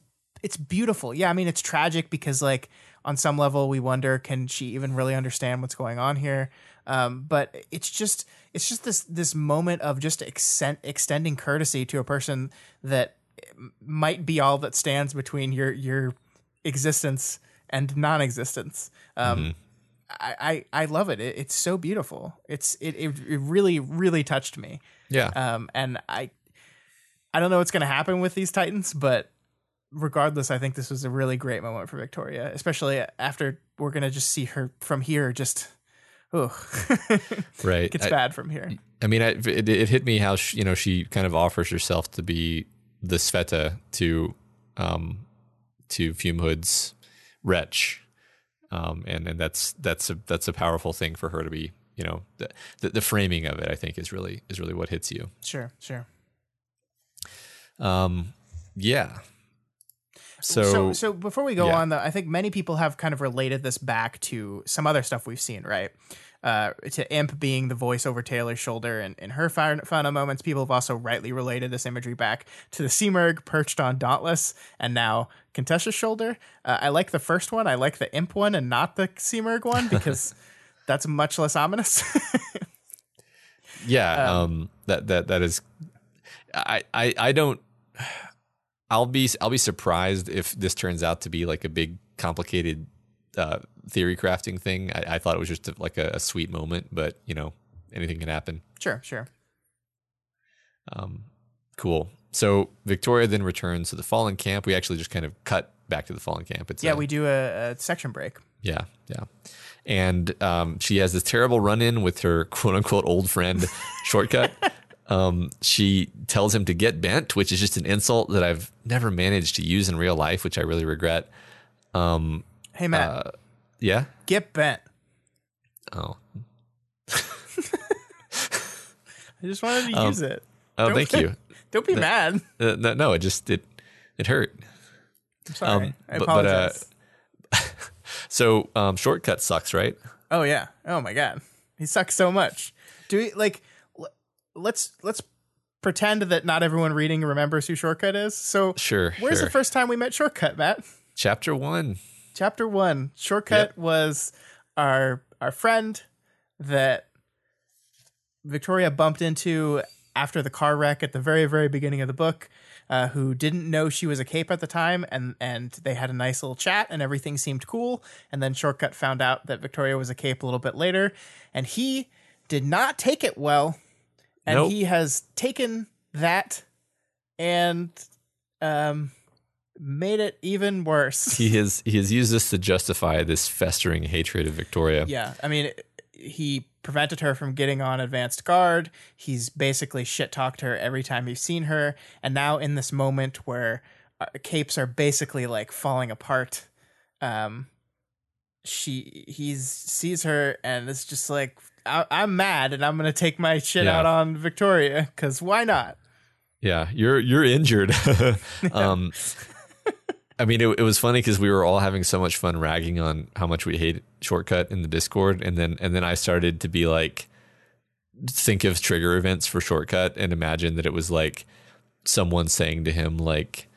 it's beautiful. Yeah, I mean it's tragic because like on some level we wonder can she even really understand what's going on here? Um, but it's just it's just this this moment of just extend, extending courtesy to a person that might be all that stands between your your existence and non-existence. Um, I, I I love it. it. It's so beautiful. It's it, it it really really touched me. yeah. Um, and I, I don't know what's going to happen with these Titans, but regardless, I think this was a really great moment for Victoria, especially after we're going to just see her from here. Just, oh, right. gets I- bad from here. I mean, I, it, it hit me how she, you know she kind of offers herself to be the Sveta to um, to Fume Hood's wretch, um, and and that's that's a that's a powerful thing for her to be. You know, the, the the framing of it, I think, is really is really what hits you. Sure, sure. Um, yeah. So, so, so before we go yeah. on, though, I think many people have kind of related this back to some other stuff we've seen, right? uh, to Imp being the voice over Taylor's shoulder and in her final, moments. People have also rightly related this imagery back to the Simurgh perched on Dauntless and now Contessa's shoulder. Uh, I like the first one. I like the Imp one and not the Simurgh one because that's much less ominous. yeah, um, that that that is. I I I don't. I'll be I'll be surprised if this turns out to be like a big complicated uh, theory crafting thing. I, I, thought it was just a, like a, a, sweet moment, but you know anything can happen. Sure, sure. Um, cool. So Victoria then returns to the Fallen camp. We actually just kind of cut back to the Fallen camp. It's yeah, a, we do a, a, section break. Yeah, yeah. And um, she has this terrible run in with her quote unquote old friend shortcut. Um, she tells him to get bent, which is just an insult that I've never managed to use in real life, which I really regret. Um, hey Matt, uh, yeah, get bent. Oh, I just wanted to um, use it. Oh, don't, thank you. Don't be the, mad. Uh, no, no, it just it it hurt. I'm sorry. Um, I apologize. But, uh, so um, shortcut sucks, right? Oh yeah. Oh my god, he sucks so much. Do we like? let's let's pretend that not everyone reading remembers who Shortcut is. So sure. Where's sure. the first time we met Shortcut, Matt? Chapter one. Chapter one. Shortcut yep. was our our friend that Victoria bumped into after the car wreck at the very very beginning of the book. Uh, who didn't know she was a cape at the time, and and they had a nice little chat, and everything seemed cool. And then Shortcut found out that Victoria was a cape a little bit later, and he did not take it well and nope. he has taken that and um made it even worse. He has he has used this to justify this festering hatred of Victoria. Yeah, I mean, he prevented her from getting on advanced guard. He's basically shit talked her every time he's seen her, and now in this moment where uh, capes are basically like falling apart, um, she he's sees her and it's just like I, am mad and I'm gonna take my shit yeah. out on Victoria because why not? Yeah, you're you're injured. um, I mean, it, it was funny because we were all having so much fun ragging on how much we hate shortcut in the Discord, and then and then I started to be like, think of trigger events for shortcut and imagine that it was like someone saying to him like,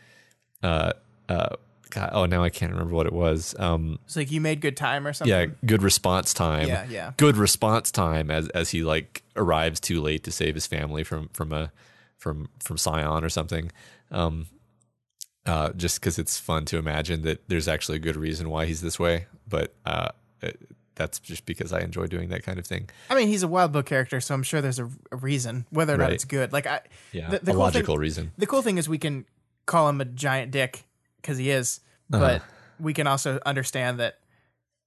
uh, uh God, oh, now I can't remember what it was. Um, it's like you made good time or something. Yeah, good response time. Yeah, yeah. Good response time as as he like arrives too late to save his family from from a from from Scion or something. Um, uh, just because it's fun to imagine that there's actually a good reason why he's this way, but uh, it, that's just because I enjoy doing that kind of thing. I mean, he's a Wildbow character, so I'm sure there's a, a reason, whether or right. not it's good. Like, I yeah, the, the a cool logical thing, reason. The cool thing is we can call him a giant dick because he is, uh-huh. but we can also understand that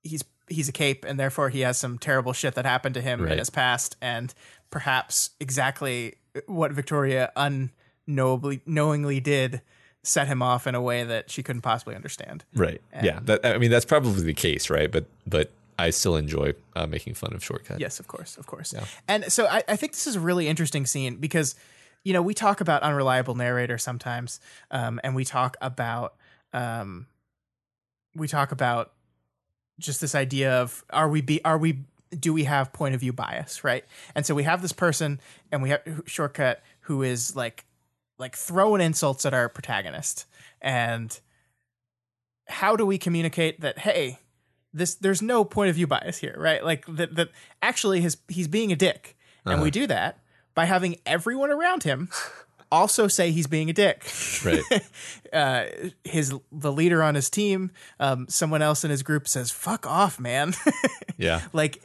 he's he's a cape and therefore he has some terrible shit that happened to him right. in his past and perhaps exactly what Victoria unknowably knowingly did set him off in a way that she couldn't possibly understand. Right. And yeah. That, I mean, that's probably the case, right? But but I still enjoy uh, making fun of shortcut. Yes, of course, of course. Yeah. And so I, I think this is a really interesting scene because you know we talk about unreliable narrator sometimes, um, and we talk about um, we talk about just this idea of are we be are we do we have point of view bias right and so we have this person and we have shortcut who is like like throwing insults at our protagonist and how do we communicate that hey this there's no point of view bias here right like that that actually his he's being a dick and uh-huh. we do that by having everyone around him also say he's being a dick. Right. uh, his the leader on his team, um, someone else in his group says, "Fuck off, man." yeah. Like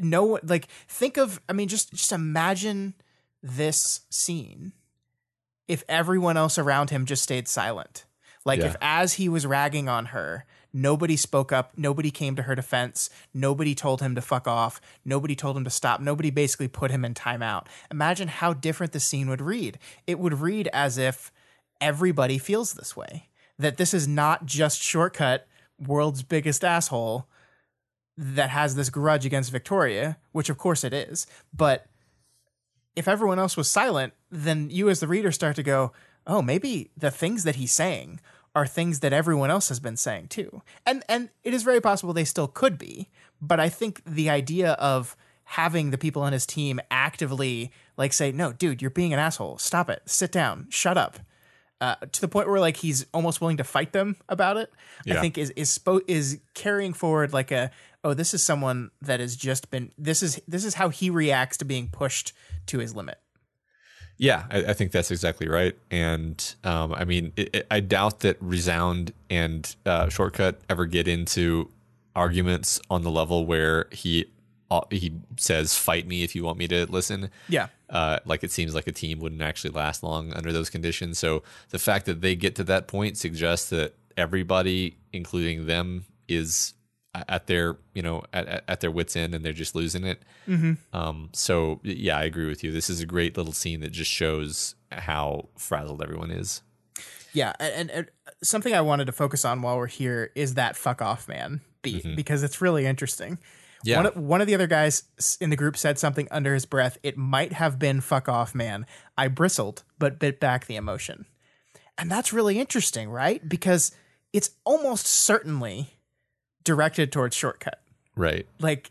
no like think of I mean just just imagine this scene if everyone else around him just stayed silent. Like yeah. if as he was ragging on her, Nobody spoke up. Nobody came to her defense. Nobody told him to fuck off. Nobody told him to stop. Nobody basically put him in timeout. Imagine how different the scene would read. It would read as if everybody feels this way. That this is not just shortcut, world's biggest asshole that has this grudge against Victoria, which of course it is. But if everyone else was silent, then you as the reader start to go, oh, maybe the things that he's saying are things that everyone else has been saying too. And and it is very possible they still could be, but I think the idea of having the people on his team actively like say, "No, dude, you're being an asshole. Stop it. Sit down. Shut up." Uh, to the point where like he's almost willing to fight them about it. I think is is spo- is carrying forward like a oh this is someone that has just been this is this is how he reacts to being pushed to his limit. Yeah, I, I think that's exactly right. And um, I mean, it, it, I doubt that Resound and uh, Shortcut ever get into arguments on the level where he uh, he says, "Fight me if you want me to listen." Yeah. Uh, like it seems like a team wouldn't actually last long under those conditions. So the fact that they get to that point suggests that everybody, including them, is at their you know at, at- their wits end and they're just losing it. Mm-hmm. Um, so yeah, I agree with you. This is a great little scene that just shows how frazzled everyone is. Yeah, and, and uh, something I wanted to focus on while we're here is that "fuck off, man" beat mm-hmm. because it's really interesting. Yeah. One of, one of the other guys in the group said something under his breath. It might have been "fuck off, man." I bristled, but bit back the emotion, and that's really interesting, right? Because it's almost certainly directed towards shortcut. Right. Like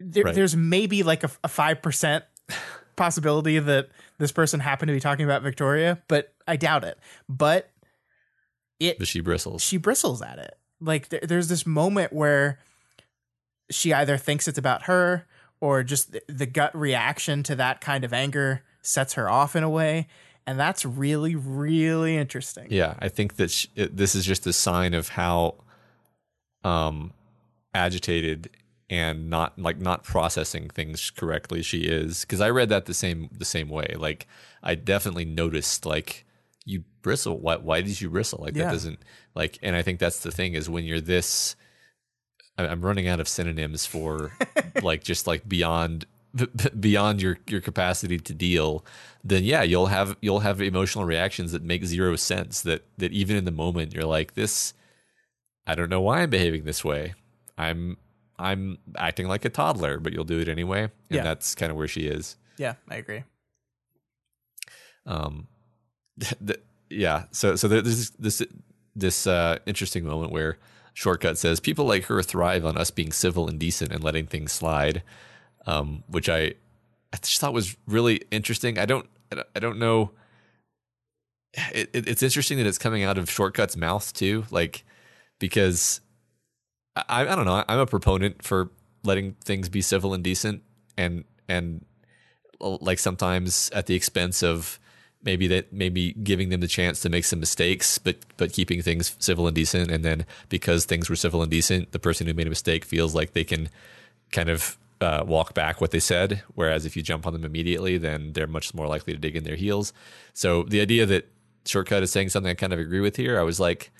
there, Right. there's maybe like a five percent possibility that this person happened to be talking about Victoria, but I doubt it. But it But she bristles. she bristles at it. Like there, there's this moment where she either thinks it's about her or just the, the gut reaction to that kind of anger sets her off in a way, and that's really really interesting. Yeah, I think that sh it, this is just a sign of how um agitated and not like not processing things correctly she is because I read that the same the same way. Like I definitely noticed like you bristle. Why why did you bristle? Like Yeah. that doesn't like. And I think that's the thing is when you're this. I'm running out of synonyms for like just like beyond beyond your your capacity to deal then yeah you'll have you'll have emotional reactions that make zero sense that that even in the moment you're like this I don't know why I'm behaving this way. I'm I'm acting like a toddler but you'll do it anyway. And Yeah. that's kind of where she is. Yeah, I agree. um th- yeah so so there's this this this uh interesting moment where shortcut says people like her thrive on us being civil and decent and letting things slide um which i i just thought was really interesting. I don't i don't- I don't know. It, it, it's interesting that it's coming out of shortcut's mouth too. Like because I, I don't know. I'm a proponent for letting things be civil and decent and and like sometimes at the expense of maybe that maybe giving them the chance to make some mistakes but but keeping things civil and decent. And then because things were civil and decent the person who made a mistake feels like they can kind of uh, walk back what they said. Whereas if you jump on them immediately then they're much more likely to dig in their heels. So the idea that shortcut is saying something i kind of agree with here i was like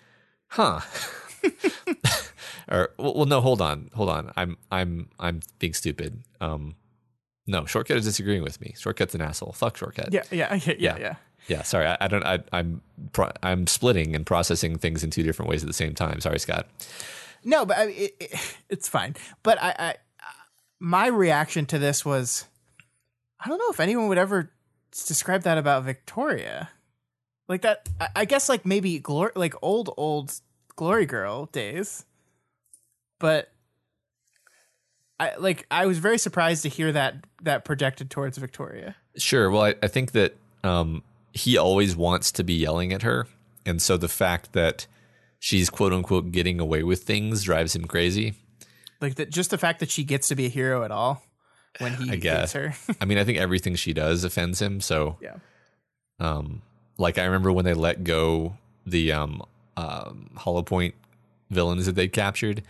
huh or well, no hold on hold on i'm i'm i'm being stupid um no shortcut is disagreeing with me shortcut's an asshole fuck shortcut Yeah, yeah, yeah, yeah, Yeah. yeah. yeah sorry i, I don't I, i'm pro- i'm splitting and processing things in two different ways at the same time sorry scott No, but I it, it, it's fine. But I, I, my reaction to this was, I don't know if anyone would ever describe that about Victoria, like that. I, I guess like maybe glory, like old old Glory Girl days. But I like I was very surprised to hear that that projected towards Victoria. Sure. Well, I, I think that um, he always wants to be yelling at her. And so the fact that she's quote unquote getting away with things drives him crazy. Like that, just the fact that she gets to be a hero at all when he I guess. her. I mean, I think everything she does offends him. So, yeah. um, like, I remember when they let go the um, um, Hollow Point villains that they captured,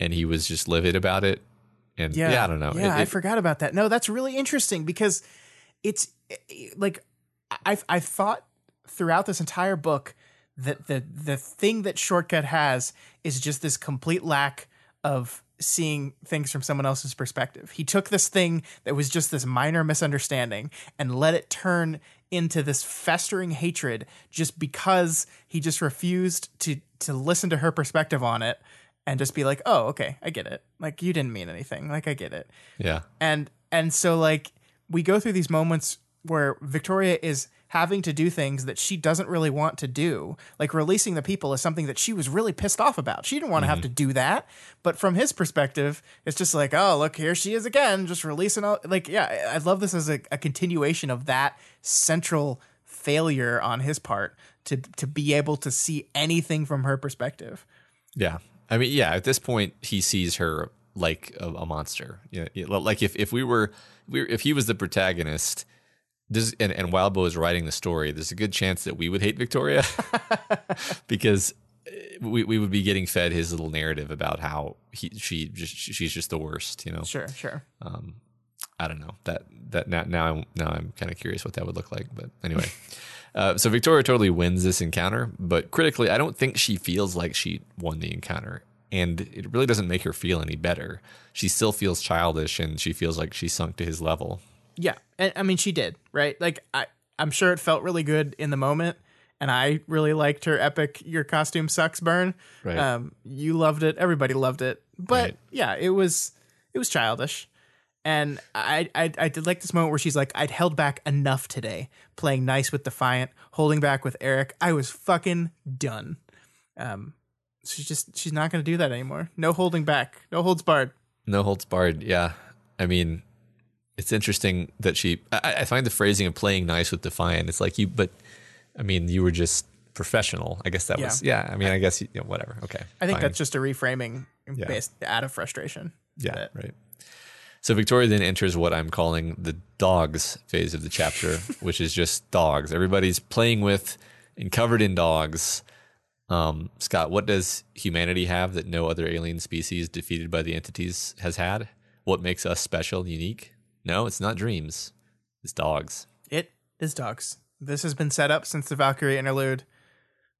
and he was just livid about it. And yeah, I don't know. Yeah, It- I forgot about that. No, that's really interesting because it's like I've I've thought throughout this entire book that the the thing that shortcut has is just this complete lack of seeing things from someone else's perspective. He took this thing that was just this minor misunderstanding and let it turn into this festering hatred just because he just refused to to listen to her perspective on it and just be like, "Oh, okay, I get it. Like you didn't mean anything. Like I get it." yeah. and and so like we go through these moments where Victoria is having to do things that she doesn't really want to do. Like releasing the people is something that she was really pissed off about. She didn't want to have mm-hmm. to do that. But from his perspective, it's just like, oh, look, here she is again, just releasing all. Like, yeah, I love this as a, a continuation of that central failure on his part to to be able to see anything from her perspective. Yeah. I mean, yeah, at this point, he sees her like a, a monster. Yeah, you know, like if, if we were, we were, if he was the protagonist, this, and, and Wildbow is writing the story, there's a good chance that we would hate Victoria because we, we would be getting fed his little narrative about how he, she just, she's just the worst, you know? Sure, sure. I don't know that that now now I'm now I'm kind of curious what that would look like. But anyway, uh, so Victoria totally wins this encounter, but critically, I don't think she feels like she won the encounter, and it really doesn't make her feel any better. She still feels childish, and she feels like she sunk to his level. Yeah, and I mean she did, right? Like I I'm sure it felt really good in the moment and I really liked her epic your costume sucks burn. Right. Um you loved it, everybody loved it. But Right. yeah, it was it was childish. And I, I I did like this moment where she's like, I'd held back enough today, playing nice with Defiant, holding back with Eric. I was fucking done. Um, she's just she's not gonna do that anymore. No holding back, no holds barred. No holds barred. Yeah, I mean, it's interesting that she. I, I find the phrasing of playing nice with Defiant. It's like you, but I mean, you were just professional. I guess that Yeah. was. Yeah. I mean, I guess you know, whatever. Okay. I think fine. that's just a reframing Yeah. based out of frustration. Yeah, That- right. So Victoria then enters what I'm calling the dogs phase of the chapter, which is just dogs. Everybody's playing with and covered in dogs. Um, Scott, what does humanity have that no other alien species defeated by the entities has had? What makes us special, unique? No, it's not dreams. It's dogs. It is dogs. This has been set up since the Valkyrie interlude,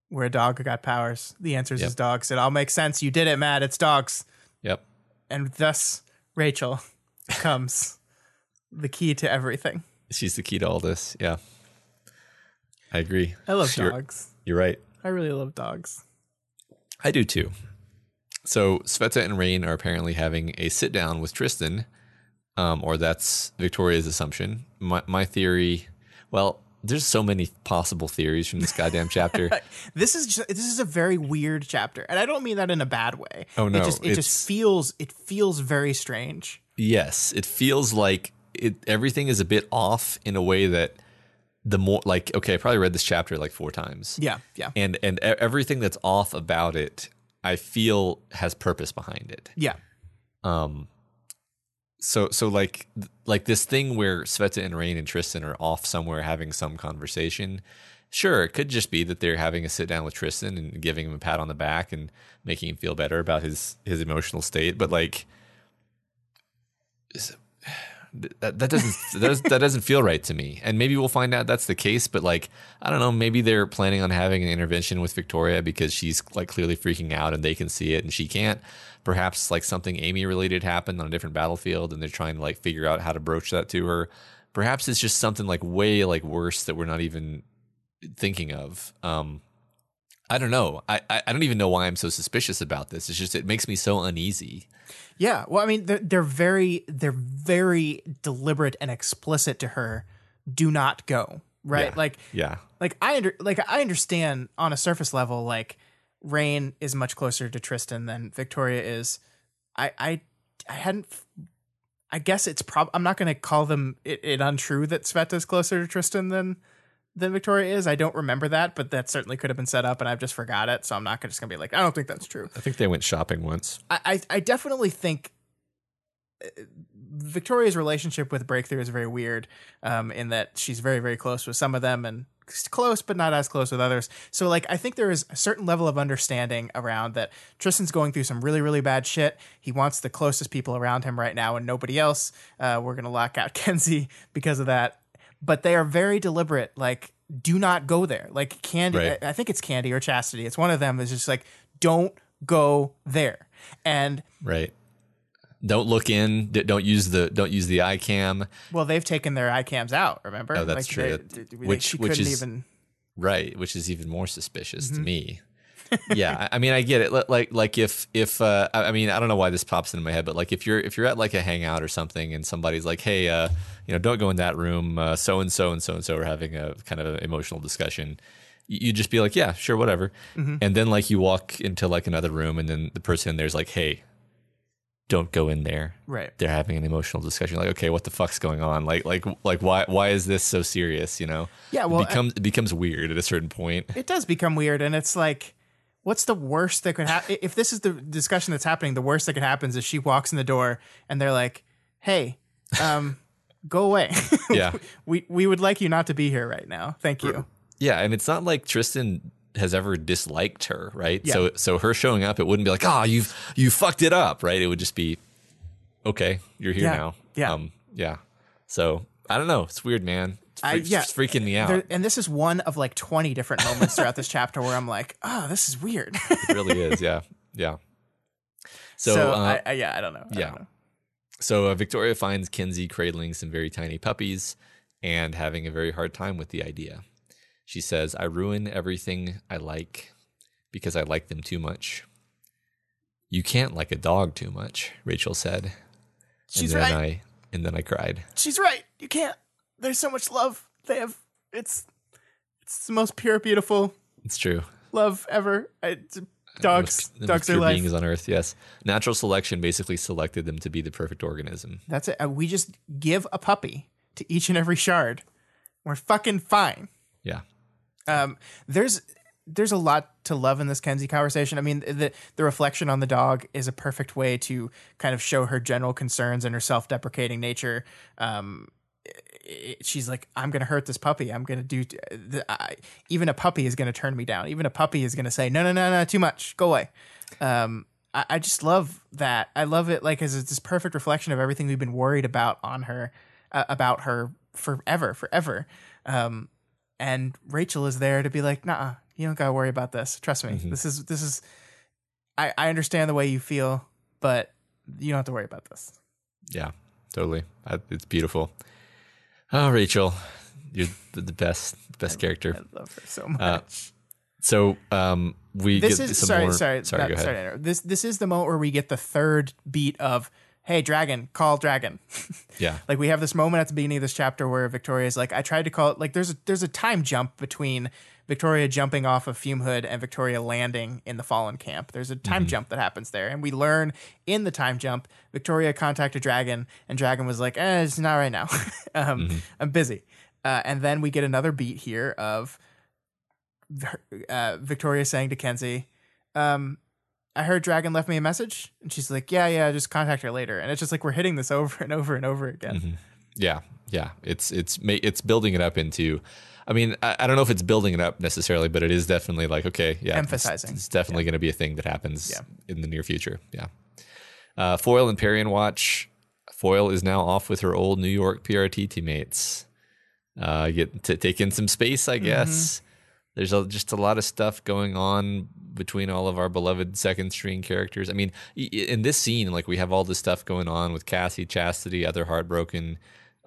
where a dog got powers. The answer is dogs. It all makes sense. You did it, Matt. It's dogs. Yep. And thus, Rachel becomes the key to everything. She's the key to all this. Yeah. I agree. I love You're- dogs. You're right. I really love dogs. I do too. So Sveta and Rain are apparently having a sit down with Tristan, um, or that's Victoria's assumption. My, my theory, well, there's so many possible theories from this goddamn chapter. This is just, this is a very weird chapter, and I don't mean that in a bad way. Oh, no, it just it just feels it feels very strange. yes, it feels like it. Everything is a bit off in a way that the more like okay, I probably read this chapter like four times. Yeah, yeah, and and everything that's off about it, I feel has purpose behind it. yeah. um so so like like this thing where Sveta and Rain and Tristan are off somewhere having some conversation. Sure, it could just be that they're having a sit down with Tristan and giving him a pat on the back and making him feel better about his his emotional state. But like that, that doesn't that, does, that doesn't feel right to me. And maybe we'll find out that's the case. But like I don't know, maybe they're planning on having an intervention with Victoria because she's like clearly freaking out and they can see it and she can't. Perhaps like something Amy related happened on a different battlefield and they're trying to like figure out how to broach that to her. Perhaps it's just something like way like worse that we're not even thinking of. Um, I don't know. I, I I don't even know why I'm so suspicious about this. It's just it makes me so uneasy. Yeah, well, I mean, they're, they're very they're very deliberate and explicit to her. Do not go, right? Yeah. Like, Yeah. like I under like I understand on a surface level, like Rain is much closer to Tristan than Victoria is. I I I hadn't. I guess it's prob. I'm not going to call them it, it untrue that Sveta is closer to Tristan than than Victoria is. I don't remember that, but that certainly could have been set up, and I've just forgot it. So I'm not just going to be like, I don't think that's true. I think they went shopping once. I, I, I definitely think uh, Victoria's relationship with Breakthrough is very weird, um, in that she's very, very close with some of them and close, but not as close with others. So, like, I think there is a certain level of understanding around that Tristan's going through some really, really bad shit. He wants the closest people around him right now and nobody else. Uh, we're going to lock out Kenzie because of that. But they are very deliberate. Like, do not go there. Like, Candy, Right. I, I think it's Candy or Chastity. It's one of them is just like, don't go there. And Right. Don't look in. Don't use the don't use the eye cam. well, they've taken their iCams out. Remember? Oh, that's true. they- they- they- which- she which is- even. Right, which is even more suspicious to mm-hmm. me. Yeah, I I mean, I get it. Like, like if if uh, I I mean, I don't know why this pops into my head, but like if you're if you're at like a hangout or something, and somebody's like, "Hey, uh, you know, don't go in that room. So and so and so and so are having a kind of an emotional discussion." You you just be like, "Yeah, sure, whatever," and then like you walk into like another room, and then the person in there's like, "Hey, don't go in there." right. They're having an emotional discussion. Like, okay, what the fuck's going on? Like, like, like, why why is this so serious? You know? Yeah, well, it becomes it becomes weird at a certain point. it does become weird and it's like what's the worst that could happen if this is the discussion that's happening the worst that could happen is she walks in the door and they're like hey um go away Yeah. we we would like you not to be here right now thank you Yeah, and it's not like Tristan has ever disliked her, right? Yeah. So so her showing up, it wouldn't be like, "Ah, you've you fucked it up," right? It would just be, "Okay, you're here Yeah, now." yeah. Um, yeah. So I don't know. It's weird, man. It's, I- freak- it's yeah. freaking me out. There, and this is one of like 20 different moments throughout this chapter where i'm like oh this is weird it really is. Yeah. Yeah. So, so, uh, I, I, yeah i don't know I yeah. don't know. So uh, Victoria finds Kenzie cradling some very tiny puppies and having a very hard time with the idea. She says, "I ruin everything I like because I like them too much." You can't like a dog too much, Rachel said. she's and then right I and then I cried. she's right you can't there's so much love they have it's it's the most pure beautiful It's true. love ever I, dogs The most- the dogs most are life beings on earth. Yes, natural selection basically selected them to be the perfect organism. That's it. Uh, We just give a puppy to each and every shard. We're fucking fine. Yeah, Um, there's there's a lot to love in this Kenzie conversation. I mean, the the reflection on the dog is a perfect way to kind of show her general concerns and her self deprecating nature. Um, she's like, I'm gonna hurt this puppy. I'm gonna do. The, I, even a puppy is gonna turn me down. Even a puppy is gonna say, No, no, no, no, too much. Go away. Um, I, I just love that. I love it. Like as it's this perfect reflection of everything we've been worried about on her, uh, about her forever, forever. Um, and Rachel is there to be like, nah, you don't gotta worry about this. Trust me. This is this is. I I understand the way you feel, but you don't have to worry about this. yeah, totally. It's beautiful. Oh, Rachel, you're the best, best character. I love her so much. So um, we this get is some sorry, more. sorry, sorry. go ahead. sorry. This this is the moment where we get the third beat of "Hey, dragon, call dragon." Yeah, like we have this moment at the beginning of this chapter where Victoria is like, "I tried to call it." Like there's a there's a time jump between Victoria jumping off of Fume Hood and Victoria landing in the Fallen camp. There's a time jump that happens there, and we learn in the time jump Victoria contacted Dragon, and Dragon was like, "Eh, it's not right now. um, I'm busy." Uh, and then we get another beat here of uh, Victoria saying to Kenzie, um, I heard Dragon left me a message. And she's like, Yeah, yeah, just contact her later. And it's just like we're hitting this over and over and over again. yeah, yeah. It's it's it's building it up into. I mean, I, I don't know if it's building it up necessarily, but it is definitely like okay, yeah, it's- Emphasizing. It's, definitely going to be a thing that happens Yeah. in the near future. Yeah. Uh, Foil and Parian watch. Foil is now off with her old New York PRT teammates. Uh, get to take in some space, I guess. There's a, just a lot of stuff going on between all of our beloved second string characters. I mean, in this scene, like we have all this stuff going on with Cassie, Chastity, other heartbroken.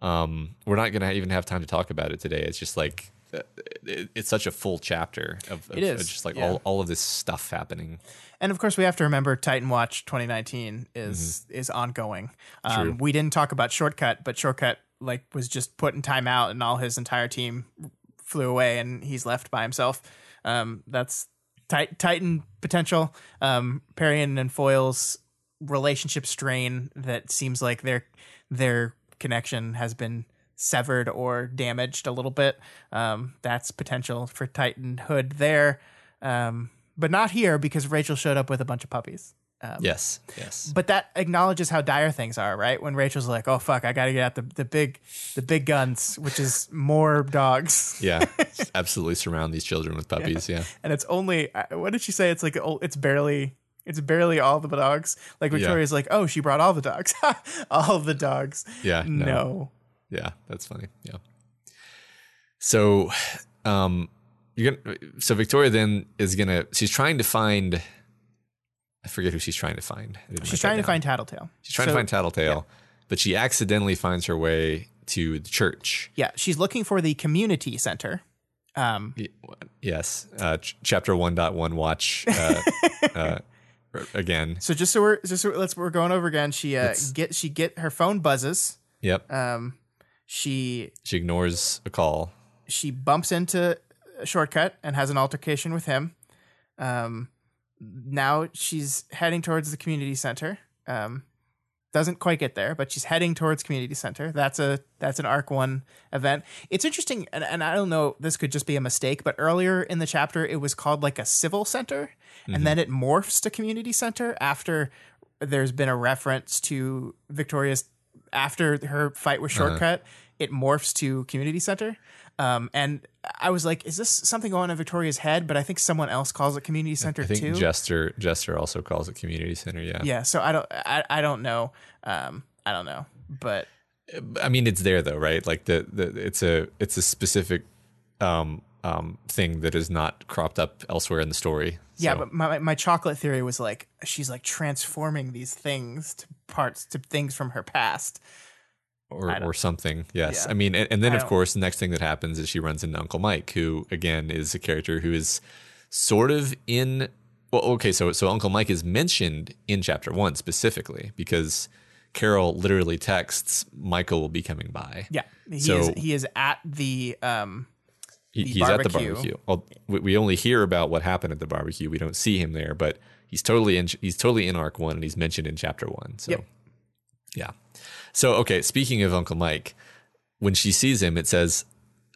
Um, we're not gonna even have time to talk about it today. It's just like uh, it's such a full chapter of, of is, just like yeah. all, all of this stuff happening. And of course, we have to remember Titan Watch 2019 is is ongoing. Mm-hmm. Um, we didn't talk about Shortcut, but Shortcut like was just put in timeout, and all his entire team flew away, and he's left by himself. Um, that's tit- Titan potential. Um, Parian and Foil's relationship strain that seems like their their connection has been severed or damaged a little bit. Um, that's potential for Titan Hood there. Um, but not here because Rachel showed up with a bunch of puppies. Um, Yes, yes, But that acknowledges how dire things are, right? When Rachel's like, "Oh fuck, I got to get out the, the big the big guns, which is more dogs." yeah. Absolutely surround these children with puppies. Yeah, And it's only uh, what did she say? It's like oh, it's barely it's barely all the dogs. Like Yeah. Victoria's like, "Oh, she brought all the dogs." all the dogs. yeah. No. Yeah, that's funny. Yeah. So, um, you're gonna. So Victoria then is gonna. She's trying to find. I forget who she's trying to find. She's trying to find Tattletale. She's trying So- to find Tattletale, but she accidentally finds her way to the church. Yeah, she's looking for the community center, Um, Yes. Uh, ch- chapter 1.1 watch uh, uh, again. so just so we're just so let's we're going over again. She uh, It's- get she get her phone buzzes. Yep. Um, she She ignores a call. she bumps into a shortcut and has an altercation with him. Um, now she's heading towards the community center. Um, doesn't quite get there, but she's heading towards community center. That's a that's an arc one event. It's interesting, and, and I don't know. This could just be a mistake, but earlier in the chapter, it was called like a civil center, and mm-hmm. then it morphs to community center after there's been a reference to Victoria's after her fight with uh-huh. Shortcut. It morphs to community center. Um, and I was like, is this something going on in Victoria's head? But I think someone else calls it community center I think too. Jester Jester also calls it community center. Yeah. yeah. So I don't, I, I don't know. Um, I don't know, but I mean, it's there though, right? Like the, the it's a it's a specific um um thing that is not cropped up elsewhere in the story. yeah, So- but my, my chocolate theory was like, she's like transforming these things to parts, to things from her past. Or or something. Yes, Yeah. I mean, and, and then of course, the next thing that happens is she runs into Uncle Mike, who again is a character who is sort of in. Well, okay, so so Uncle Mike is mentioned in chapter one specifically because Carol literally texts Michael will be coming by. Yeah. He So- is, he is at the, um, the he's at the barbecue. barbecue. Well, we, we only hear about what happened at the barbecue. We don't see him there, but he's totally in. He's totally in arc one, and he's mentioned in chapter one. So, Yep. yeah. So okay, speaking of Uncle Mike, when she sees him, it says,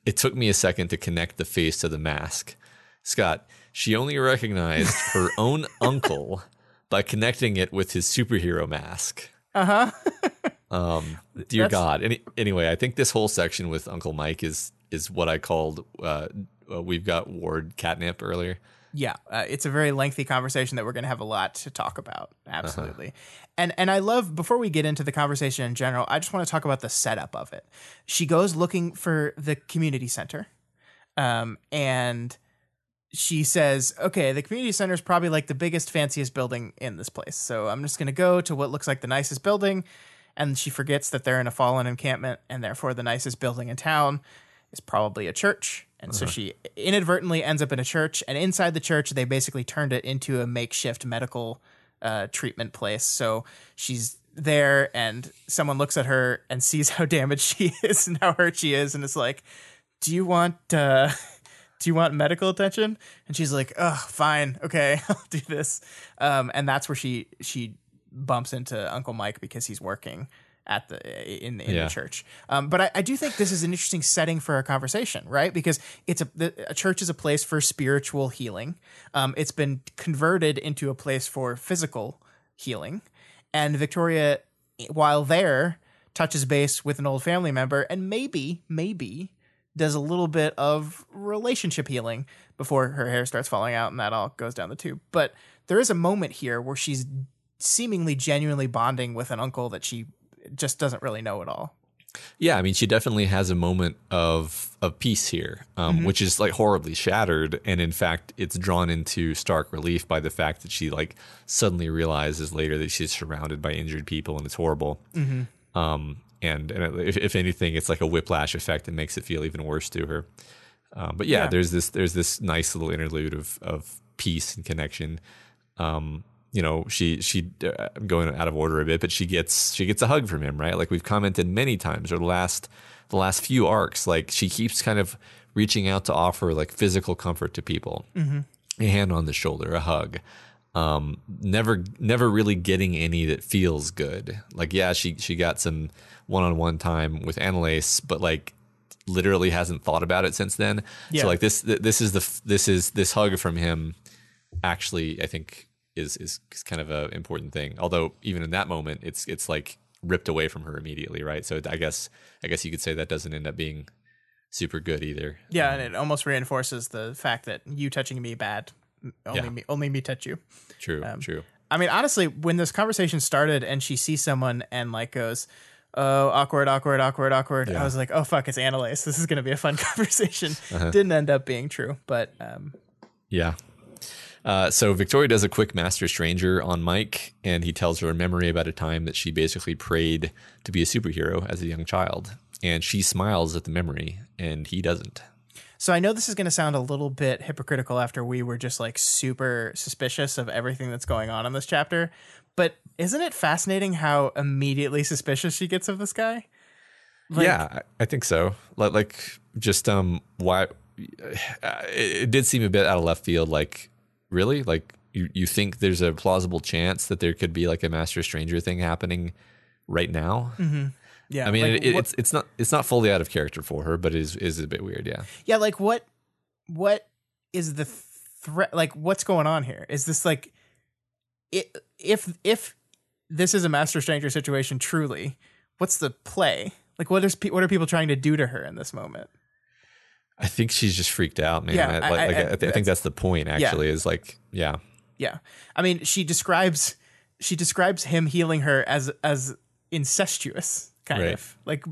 "It took me a second to connect the face to the mask." Scott, she only recognized her own uncle by connecting it with his superhero mask. uh huh. Um, dear That's- God. Any, anyway, I think this whole section with Uncle Mike is is what I called. Uh, uh, we've got Ward catnip earlier. Yeah, uh, it's a very lengthy conversation that we're going to have a lot to talk about. Uh-huh. Absolutely. And and I love before we get into the conversation in general, I just want to talk about the setup of it. She goes looking for the community center. Um and she says, "Okay, the community center is probably like the biggest fanciest building in this place. So I'm just going to go to what looks like the nicest building." And she forgets that they're in a fallen encampment and therefore the nicest building in town is probably a church. And so she inadvertently ends up in a church. And inside the church, they basically turned it into a makeshift medical uh, treatment place. So she's there, and someone looks at her and sees how damaged she is and how hurt she is, and it's like, "Do you want? Uh, do you want medical attention?" And she's like, "Oh, fine, okay, I'll do this." Um, and that's where she she bumps into Uncle Mike because he's working at the in, in Yeah. the church. Um, but I, I do think this is an interesting setting for a conversation, right? Because it's a the, a church is a place for spiritual healing. Um, it's been converted into a place for physical healing, and Victoria, while there, touches base with an old family member, and maybe maybe does a little bit of relationship healing before her hair starts falling out and that all goes down the tube. But there is a moment here where she's seemingly genuinely bonding with an uncle that she just doesn't really know at all. Yeah, I mean, she definitely has a moment of of peace here, um, which is like horribly shattered, and in fact, it's drawn into stark relief by the fact that she like suddenly realizes later that she's surrounded by injured people, and it's horrible. Um, and and if, if anything, it's like a whiplash effect that makes it feel even worse to her. Um, but yeah, Yeah. there's this there's this nice little interlude of of peace and connection. Um, you know, she she uh, I'm going out of order a bit, but she gets she gets a hug from him, right? Like we've commented many times, or the last the last few arcs, like she keeps kind of reaching out to offer like physical comfort to people, a hand on the shoulder, a hug. Um, never never really getting any that feels good. Like yeah, she she got some one on one time with Annalise, but like literally hasn't thought about it since then. Yeah. So like this this is the this is this hug from him actually I think is is kind of an important thing. Although even in that moment it's it's like ripped away from her immediately, right? So I guess I guess you could say that doesn't end up being super good either. Yeah, and it almost reinforces the fact that you touching me bad. Only Yeah. me only me touch you. True, Um, true. I mean, honestly, when this conversation started and she sees someone and like goes, "Oh, awkward, awkward, awkward, awkward," I was like, "Oh fuck, it's Annalise. This is going to be a fun conversation." Uh-huh. Didn't end up being true, but um, Yeah. Uh, so Victoria does a quick master stranger on Mike, and he tells her a memory about a time that she basically prayed to be a superhero as a young child, and she smiles at the memory, and he doesn't. So I know this is going to sound a little bit hypocritical after we were just like super suspicious of everything that's going on in this chapter, but isn't it fascinating how immediately suspicious she gets of this guy? Like, yeah, I, think so. Like, like just um, why? Uh, it, it did seem a bit out of left field. Like, really, like you you think there's a plausible chance that there could be like a master stranger thing happening right now? Mm-hmm. Yeah, I mean, like, it, what- it's it's not it's not fully out of character for her, but it is is a bit weird. Yeah. yeah, like what what is the threat? Like what's going on here? Is this like it, if if this is a master stranger situation truly? What's the play? Like what is what are people trying to do to her in this moment? I think she's just freaked out, man. Yeah, I, I- like, I- I, think that's the point. Actually, is like, yeah, Yeah. I mean, she describes she describes him healing her as as incestuous kind Right. of. Like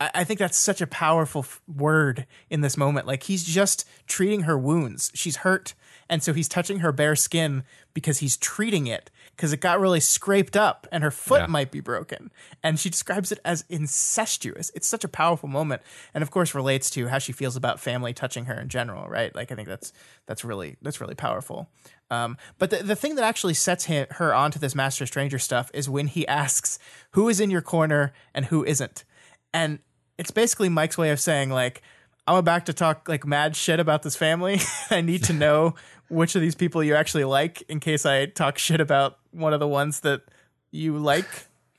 I, I think that's such a powerful f- word in this moment. Like he's just treating her wounds. She's hurt and so he's touching her bare skin because he's treating it because it got really scraped up and her foot Yeah. might be broken. And she describes it as incestuous. It's such a powerful moment and of course relates to how she feels about family touching her in general, right? Like I think that's that's really that's really powerful. Um, but the, the thing that actually sets him, her onto this Master Stranger stuff is when he asks who is in your corner and who isn't. And it's basically Mike's way of saying, like, I'm about to talk like mad shit about this family. I need to know which of these people you actually like in case I talk shit about one of the ones that you like.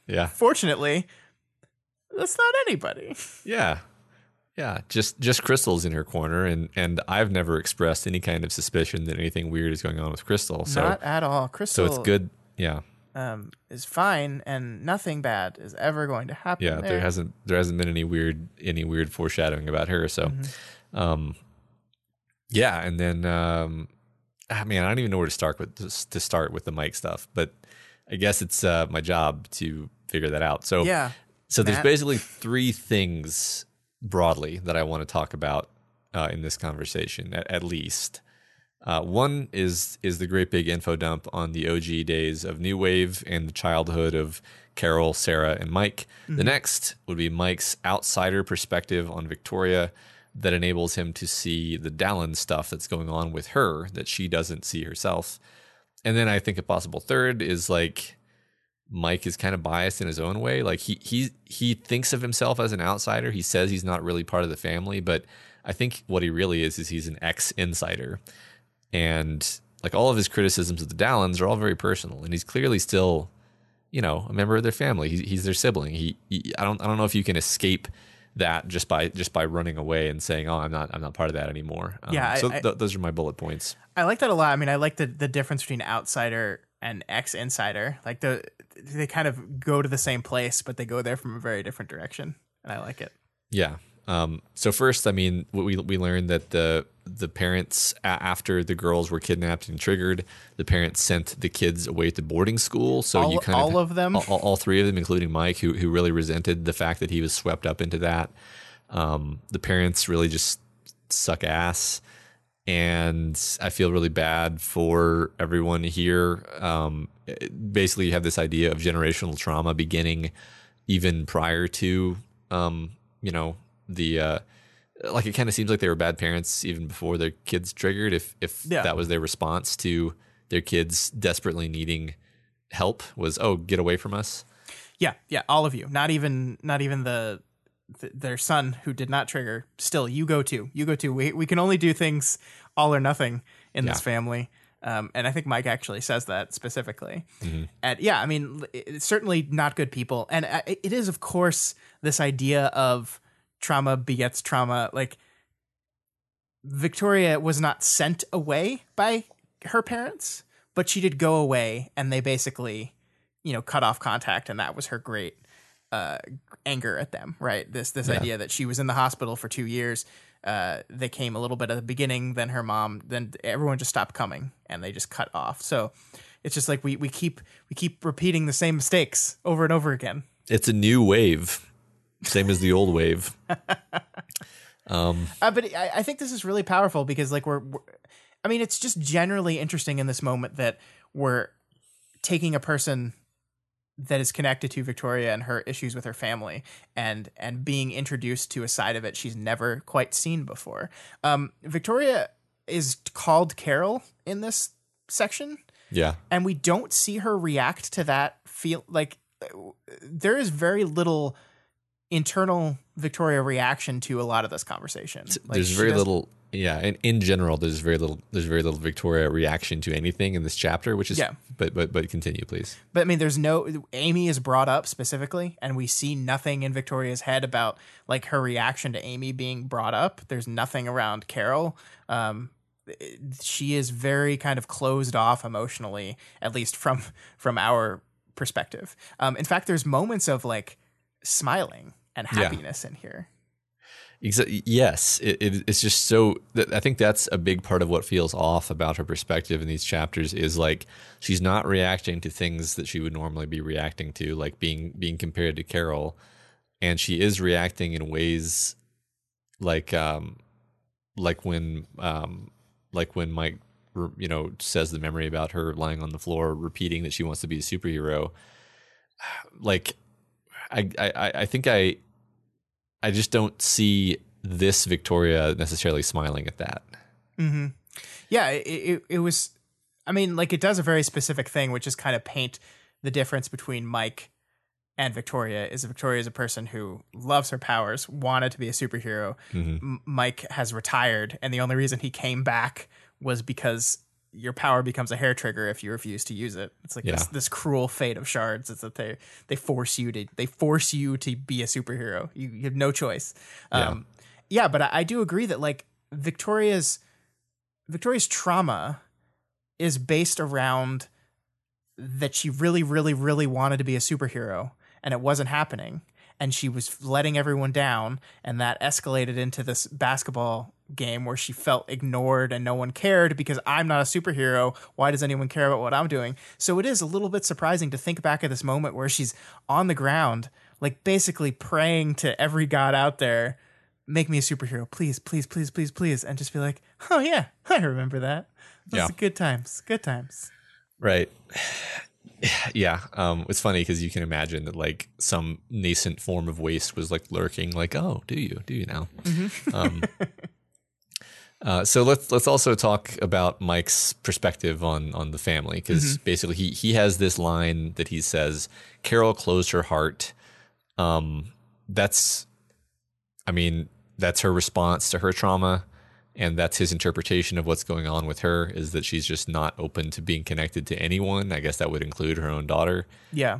yeah, Fortunately, that's not anybody. yeah, yeah. Just just Crystal's in her corner, and and I've never expressed any kind of suspicion that anything weird is going on with Crystal. So not at all. Crystal. So it's good. Yeah, Um, is fine, and nothing bad is ever going to happen. yeah. there. There hasn't there hasn't been any weird any weird foreshadowing about her. So, Mm-hmm. um, yeah, and then um, I mean, I don't even know where to start with to start with the Mike stuff, but I guess it's uh, my job to figure that out. So yeah. So there's basically three things broadly that I want to talk about uh, in this conversation, at, at least. Uh, one is is the great big info dump on the OG days of New Wave and the childhood of Carol, Sarah, and Mike. The next would be Mike's outsider perspective on Victoria that enables him to see the Dallon stuff that's going on with her that she doesn't see herself. And then I think a possible third is like Mike is kind of biased in his own way. Like he he he thinks of himself as an outsider. He says he's not really part of the family, but I think what he really is is he's an ex insider. And like all of his criticisms of the Dallons are all very personal, and he's clearly still, you know, a member of their family. He, he's their sibling. He, he I don't I don't know if you can escape that just by just by running away and saying, "Oh, I'm not I'm not part of that anymore." Um, Yeah, I- so I- those are my bullet points. I like that a lot. I mean, I like the the difference between outsider and ex insider. Like the they kind of go to the same place, but they go there from a very different direction, and I like it. Yeah. Um, so first, I mean, we we learned that the the parents after the girls were kidnapped and triggered, the parents sent the kids away to boarding school. So All- you kind all of them? all, all- all three of them, including Mike, who who really resented the fact that he was swept up into that. Um, the parents really just suck ass, and I feel really bad for everyone here. Um, basically, you have this idea of generational trauma beginning even prior to um, you know the uh, like it kind of seems like they were bad parents even before their kids triggered. If if Yeah. that was their response to their kids desperately needing help was oh get away from us. Yeah, yeah, all of you. Not even not even the, th their son who did not trigger. Still, you go too. You go too. We we can only do things all or nothing in this family. Um, and I think Mike actually says that specifically. Mm-hmm. And yeah, I mean, it's certainly not good people. And uh, it is, of course, this idea of trauma begets trauma. Like Victoria was not sent away by her parents, but she did go away, and they basically, you know, cut off contact, and that was her great uh, anger at them. Right? This this idea that she was in the hospital for two years. Uh, they came a little bit at the beginning, then her mom, then everyone just stopped coming, and they just cut off. So it's just like we we keep we keep repeating the same mistakes over and over again. It's a new wave, same as the old wave. Um, Uh, but I, I think this is really powerful because, like, we're, we're, I mean, it's just generally interesting in this moment that we're taking a person that is connected to Victoria and her issues with her family and and being introduced to a side of it she's never quite seen before. Um, Victoria is called Carol in this section Yeah. and we don't see her react to that feel like there is very little internal Victoria reaction to a lot of this conversation. Like, there's very little yeah and in general there's very little there's very little victoria reaction to anything in this chapter which is Yeah. but but but continue please But I mean, there's no Amy is brought up specifically, and we see nothing in Victoria's head about like her reaction to Amy being brought up. There's nothing around Carol. Um, she is very kind of closed off emotionally, at least from from our perspective. Um, in fact, there's moments of like smiling and Yeah. happiness in here. Exa- yes it, it, it's just so th- i think that's a big part of what feels off about her perspective in these chapters is like she's not reacting to things that she would normally be reacting to like being being compared to carol and she is reacting in ways like um like when um like when mike you know says the memory about her lying on the floor repeating that she wants to be a superhero like i i I- think i i just don't see this victoria necessarily smiling at that hmm Yeah, it, it it was. I mean, like it does a very specific thing, which is kind of paint the difference between Mike and Victoria. Is Victoria is a person who loves her powers, wanted to be a superhero. M- Mike has retired, and the only reason he came back was because your power becomes a hair trigger if you refuse to use it. It's like this, Yeah. this cruel fate of shards. It's that they they force you to they force you to be a superhero. You, you have no choice. Yeah. Um, yeah, but I, I do agree that like Victoria's Victoria's trauma is based around that she really, really, really wanted to be a superhero and it wasn't happening. And she was letting everyone down, and that escalated into this basketball game where she felt ignored and no one cared because I'm not a superhero. Why does anyone care about what I'm doing? So it is a little bit surprising to think back at this moment where she's on the ground, like basically praying to every god out there make me a superhero, please, please, please, please, please, and just be like, oh yeah, I remember that. That's Yeah. good times, good times. Right. Yeah. Um, it's funny because you can imagine that like some nascent form of waste was like lurking, like, oh, do you? Do you now? Um, uh, so let's let's also talk about Mike's perspective on on the family because basically he he has this line that he says, "Carol closed her heart." Um, that's, I mean, that's her response to her trauma and that's his interpretation of what's going on with her is that she's just not open to being connected to anyone i guess that would include her own daughter Yeah.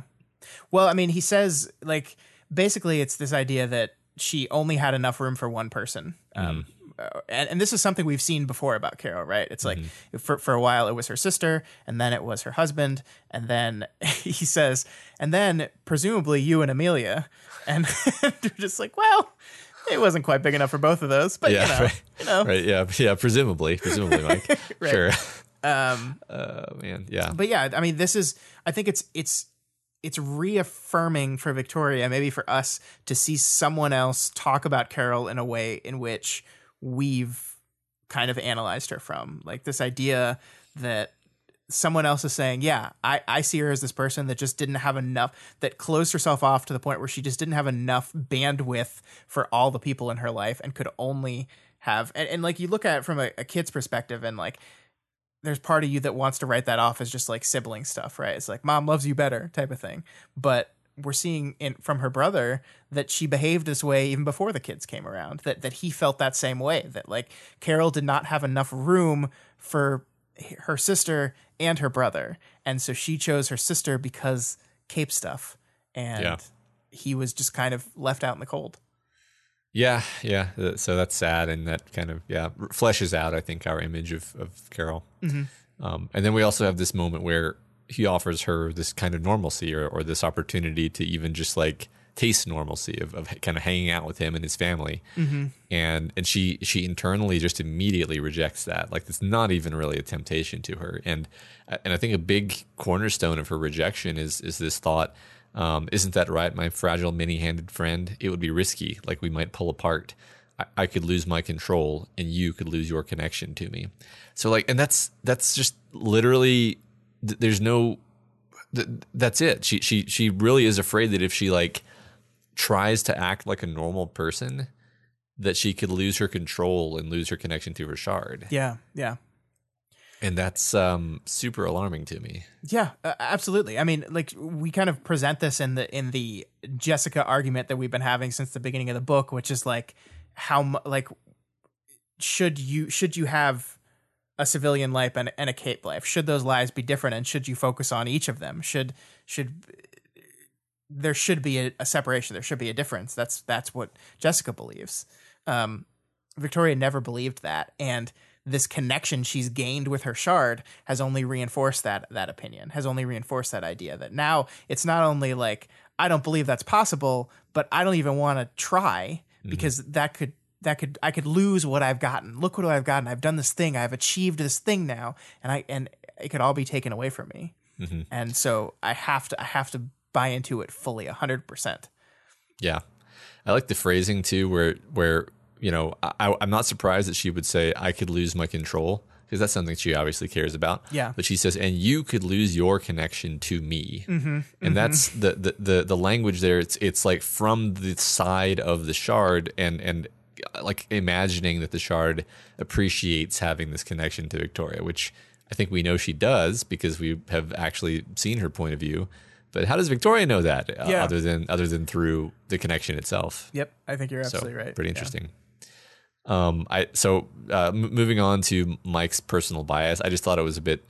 Well, I mean, he says like basically it's this idea that she only had enough room for one person. Um, uh, and, and this is something we've seen before about Carol, right? It's like for for a while it was her sister, and then it was her husband, and then he says, and then presumably you and Amelia, and they're just like, well, it wasn't quite big enough for both of those, but Yeah, you know, right. you know, right yeah yeah presumably presumably mike Right. sure um, uh man yeah but yeah, I mean, this is I think it's it's it's reaffirming for Victoria, maybe for us, to see someone else talk about Carol in a way in which we've kind of analyzed her from. Like this idea that someone else is saying, Yeah, I, I see her as this person that just didn't have enough, that closed herself off to the point where she just didn't have enough bandwidth for all the people in her life and could only have and, and like you look at it from a, a kid's perspective and like there's part of you that wants to write that off as just like sibling stuff, right? It's like mom loves you better type of thing. But we're seeing in from her brother that she behaved this way even before the kids came around. That that he felt that same way. That like Carol did not have enough room for her sister and her brother, and so she chose her sister because Cape stuff, and Yeah. he was just kind of left out in the cold. yeah yeah Uh, so that's sad and that kind of yeah fleshes out i think our image of of carol um and then we also have this moment where he offers her this kind of normalcy or, or this opportunity to even just like taste normalcy of, of kind of hanging out with him and his family. And and she she internally just immediately rejects that. Like it's not even really a temptation to her. And and i think a big cornerstone of her rejection is is this thought um, isn't that right my fragile many-handed friend? It would be risky. Like we might pull apart. I, I could lose my control and you could lose your connection to me. So like and that's that's just literally th- there's no th- that's it. She she she really is afraid that if she like tries to act like a normal person, that she could lose her control and lose her connection to her shard. Yeah, yeah. And that's um, super alarming to me. Yeah, uh, absolutely. I mean, like we kind of present this in the in the Jessica argument that we've been having since the beginning of the book, which is like how like should you should you have a civilian life and, and a cape life? Should those lives be different, and should you focus on each of them? Should should there should be a, a separation? There should be a difference. That's that's what Jessica believes. Um, Victoria never believed that, and this connection she's gained with her shard has only reinforced that that opinion. Has only reinforced that idea that now it's not only like I don't believe that's possible, but I don't even want to try because that could that could I could lose what I've gotten. Look what I've gotten. I've done this thing. I've achieved this thing now, and I and it could all be taken away from me. And so I have to I have to buy into it fully, hundred percent. Yeah, I like the phrasing too, where where you know I, I'm not surprised that she would say I could lose my control because that's something she obviously cares about. Yeah. but she says, and you could lose your connection to me, mm-hmm, and that's the, the the the language there. It's it's like from the side of the shard, and and like imagining that the shard appreciates having this connection to Victoria, which I think we know she does because we have actually seen her point of view. But how does Victoria know that uh, Yeah. other than other than through the connection itself? Yep, I think you're So absolutely right. pretty Yeah. interesting. Um, I so uh, m- moving on to Mike's personal bias, I just thought it was a bit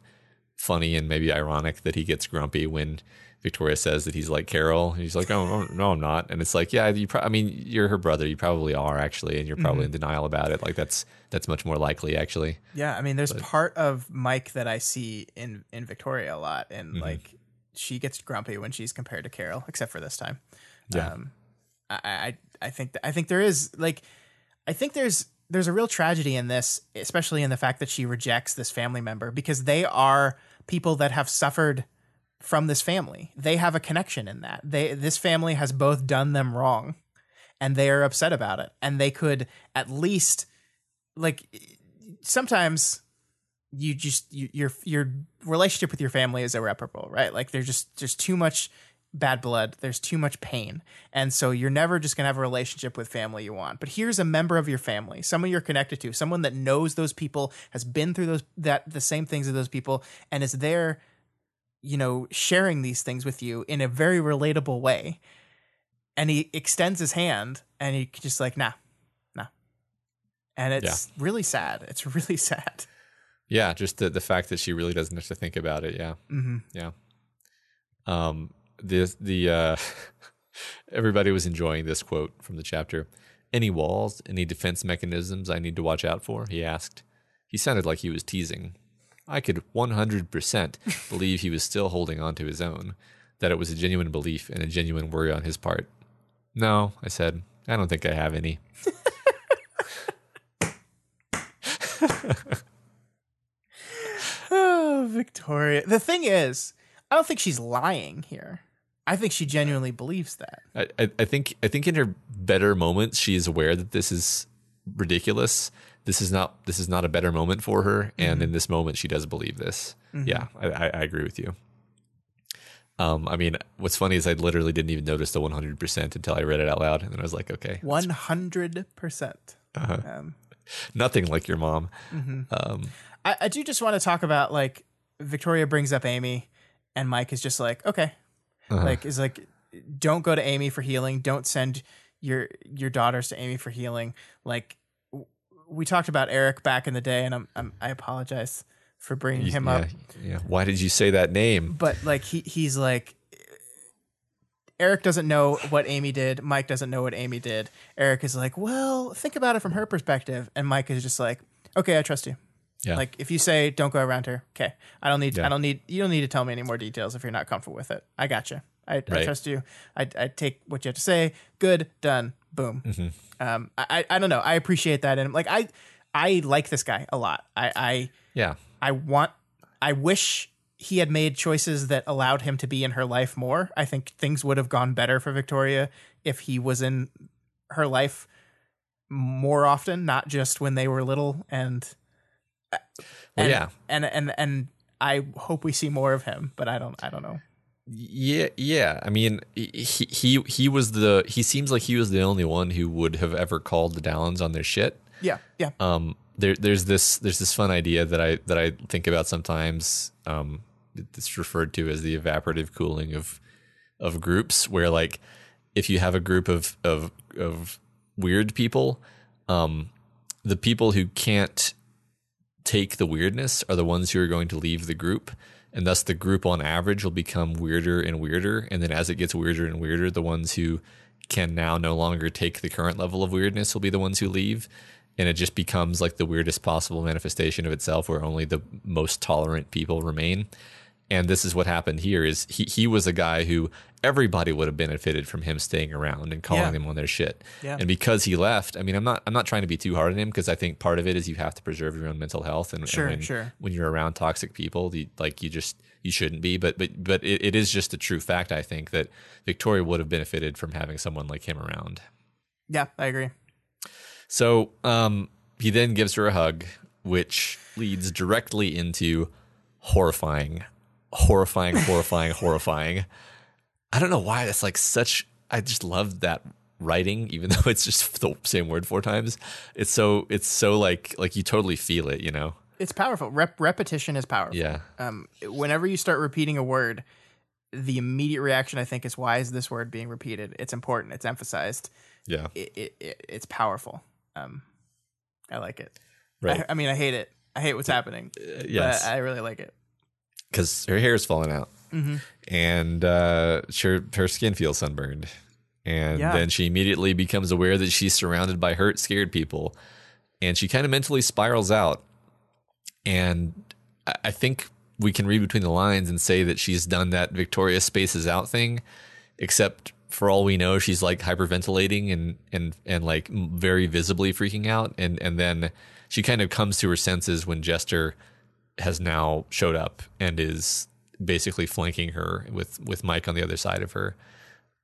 funny and maybe ironic that he gets grumpy when Victoria says that he's like Carol. And he's like, oh no, I'm not. And it's like, yeah, you. Pro- I mean, you're her brother. You probably are actually, and you're probably Mm-hmm. in denial about it. Like that's that's much more likely actually. Yeah, I mean, there's part of Mike that I see in in Victoria a lot, and Mm-hmm. like she gets grumpy when she's compared to Carol, except for this time. Yeah. Um, I I I think I think there is like I think there's there's a real tragedy in this, especially in the fact that she rejects this family member because they are people that have suffered from this family. They have a connection in that. They this family has both done them wrong and they are upset about it. And they could at least like sometimes you just you, your your relationship with your family is irreparable, right? Like there's just there's too much bad blood, there's too much pain, and so you're never just gonna have a relationship with family you want. But here's a member of your family, someone you're connected to, someone that knows those people, has been through those that the same things as those people, and is there, you know, sharing these things with you in a very relatable way. And he extends his hand, and he just like nah, nah, and it's really sad. It's really sad. Yeah, just the the fact that she really doesn't have to think about it. Yeah. Mm-hmm. Yeah. Um, the the uh, everybody was enjoying this quote from the chapter. Any walls, any defense mechanisms I need to watch out for? He asked. He sounded like he was teasing. I could 100% believe he was still holding on to his own, that it was a genuine belief and a genuine worry on his part. No, I said, I don't think I have any. Oh, Victoria. The thing is, I don't think she's lying here. I think she genuinely believes that. I, I, I think I think in her better moments she is aware that this is ridiculous. This is not this is not a better moment for her, and in this moment she does believe this. Yeah, I, I, agree with you. Um, I mean, what's funny is I literally didn't even notice the 100 percent until I read it out loud, and then I was like, okay, One hundred percent. Uh-huh. Um, nothing like your mom. Um, I, I do just want to talk about like Victoria brings up Amy, and Mike is just like, okay, Uh-huh. like is like, don't go to Amy for healing. Don't send your your daughters to Amy for healing. Like we talked about Eric back in the day, and I'm, I'm I apologize for bringing him yeah, up. yeah. Why did you say that name? but like he he's like Eric doesn't know what Amy did. Mike doesn't know what Amy did. Eric is like, well, think about it from her perspective, and Mike is just like, okay, I trust you. Yeah, Like if you say don't go around her, okay, I don't need Yeah. I don't need you don't need to tell me any more details if you're not comfortable with it. I got you. I, I trust you. I, I take what you have to say. Good, done, boom. Mm-hmm. Um, I, I don't know. I appreciate that, and like I I like this guy a lot. I I yeah, I want I wish he had made choices that allowed him to be in her life more. I think things would have gone better for Victoria if he was in her life more often, not just when they were little and well, and, yeah. and and and I hope we see more of him, but I don't I don't know. Yeah, yeah. I mean, he he he was the he seems like he was the only one who would have ever called the Dallons on their shit. Yeah, yeah. Um, there there's this there's this fun idea that I that I think about sometimes. Um, it's referred to as the evaporative cooling of of groups, where like if you have a group of of of weird people, um, the people who can't take the weirdness are the ones who are going to leave the group and thus the group on average will become weirder and weirder. And then as it gets weirder and weirder the ones who can now no longer take the current level of weirdness will be the ones who leave. And it just becomes like the weirdest possible manifestation of itself where only the most tolerant people remain. And this is what happened here is he, he was a guy who everybody would have benefited from him staying around and calling Yeah. them on their shit Yeah. and because he left i mean i'm not i'm not trying to be too hard on him because i think part of it is you have to preserve your own mental health and, and Sure, when, sure. when you're around toxic people you, like you just you shouldn't be but but but it, it is just a true fact i think that victoria would have benefited from having someone like him around Yeah, I agree. so um, he then gives her a hug, which leads directly into horrifying, horrifying, horrifying, horrifying. I don't know why that's like such. I just love that writing, even though it's just the same word four times. It's so it's so like like you totally feel it, you know? It's powerful. Rep- repetition is powerful. Yeah, Um, whenever you start repeating a word, the immediate reaction I think is why is this word being repeated? It's important. It's emphasized. yeah, It, it, it it's powerful. Um, I like it. right. I, I mean, I hate it. I hate what's happening. Uh, yes, But I really like it. because her hair is falling out, Mm-hmm. and uh, her her skin feels sunburned, and Yeah. then she immediately becomes aware that she's surrounded by hurt, scared people, and she kind of mentally spirals out. And I- I think we can read between the lines and say that she's done that Victoria spaces out thing, except for all we know, she's like hyperventilating and and and like very visibly freaking out, and and then she kind of comes to her senses when Jester has now showed up and is basically flanking her with with Mike on the other side of her.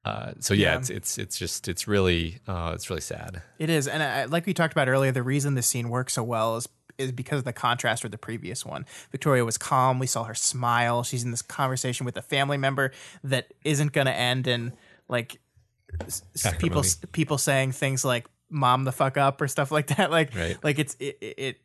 Uh, so yeah, Yeah. it's it's it's just it's really uh, it's really sad. It is, and I, like we talked about earlier, the reason this scene works so well is is because of the contrast with the previous one. Victoria was calm. We saw her smile. She's in this conversation with a family member that isn't going to end in like s- people people saying things like "mom the fuck up" or stuff like that. Like Right. like it's it, it it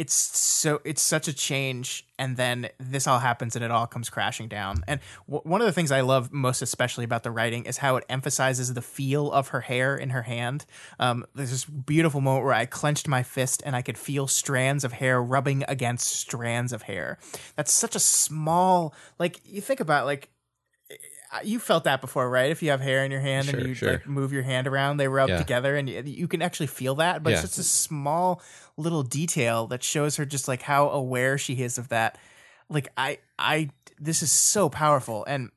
it's so it's such a change and then this all happens and it all comes crashing down and w- one of the things i love most especially about the writing is how it emphasizes the feel of her hair in her hand um, there's this beautiful moment where i clenched my fist and i could feel strands of hair rubbing against strands of hair that's such a small like you think about like you felt that before, right? If you have hair in your hand Sure, and you sure. like move your hand around, they rub Yeah. together, and you, you can actually feel that. But Yeah. it's just a small little detail that shows her just like how aware she is of that. Like I, I, this is so powerful, and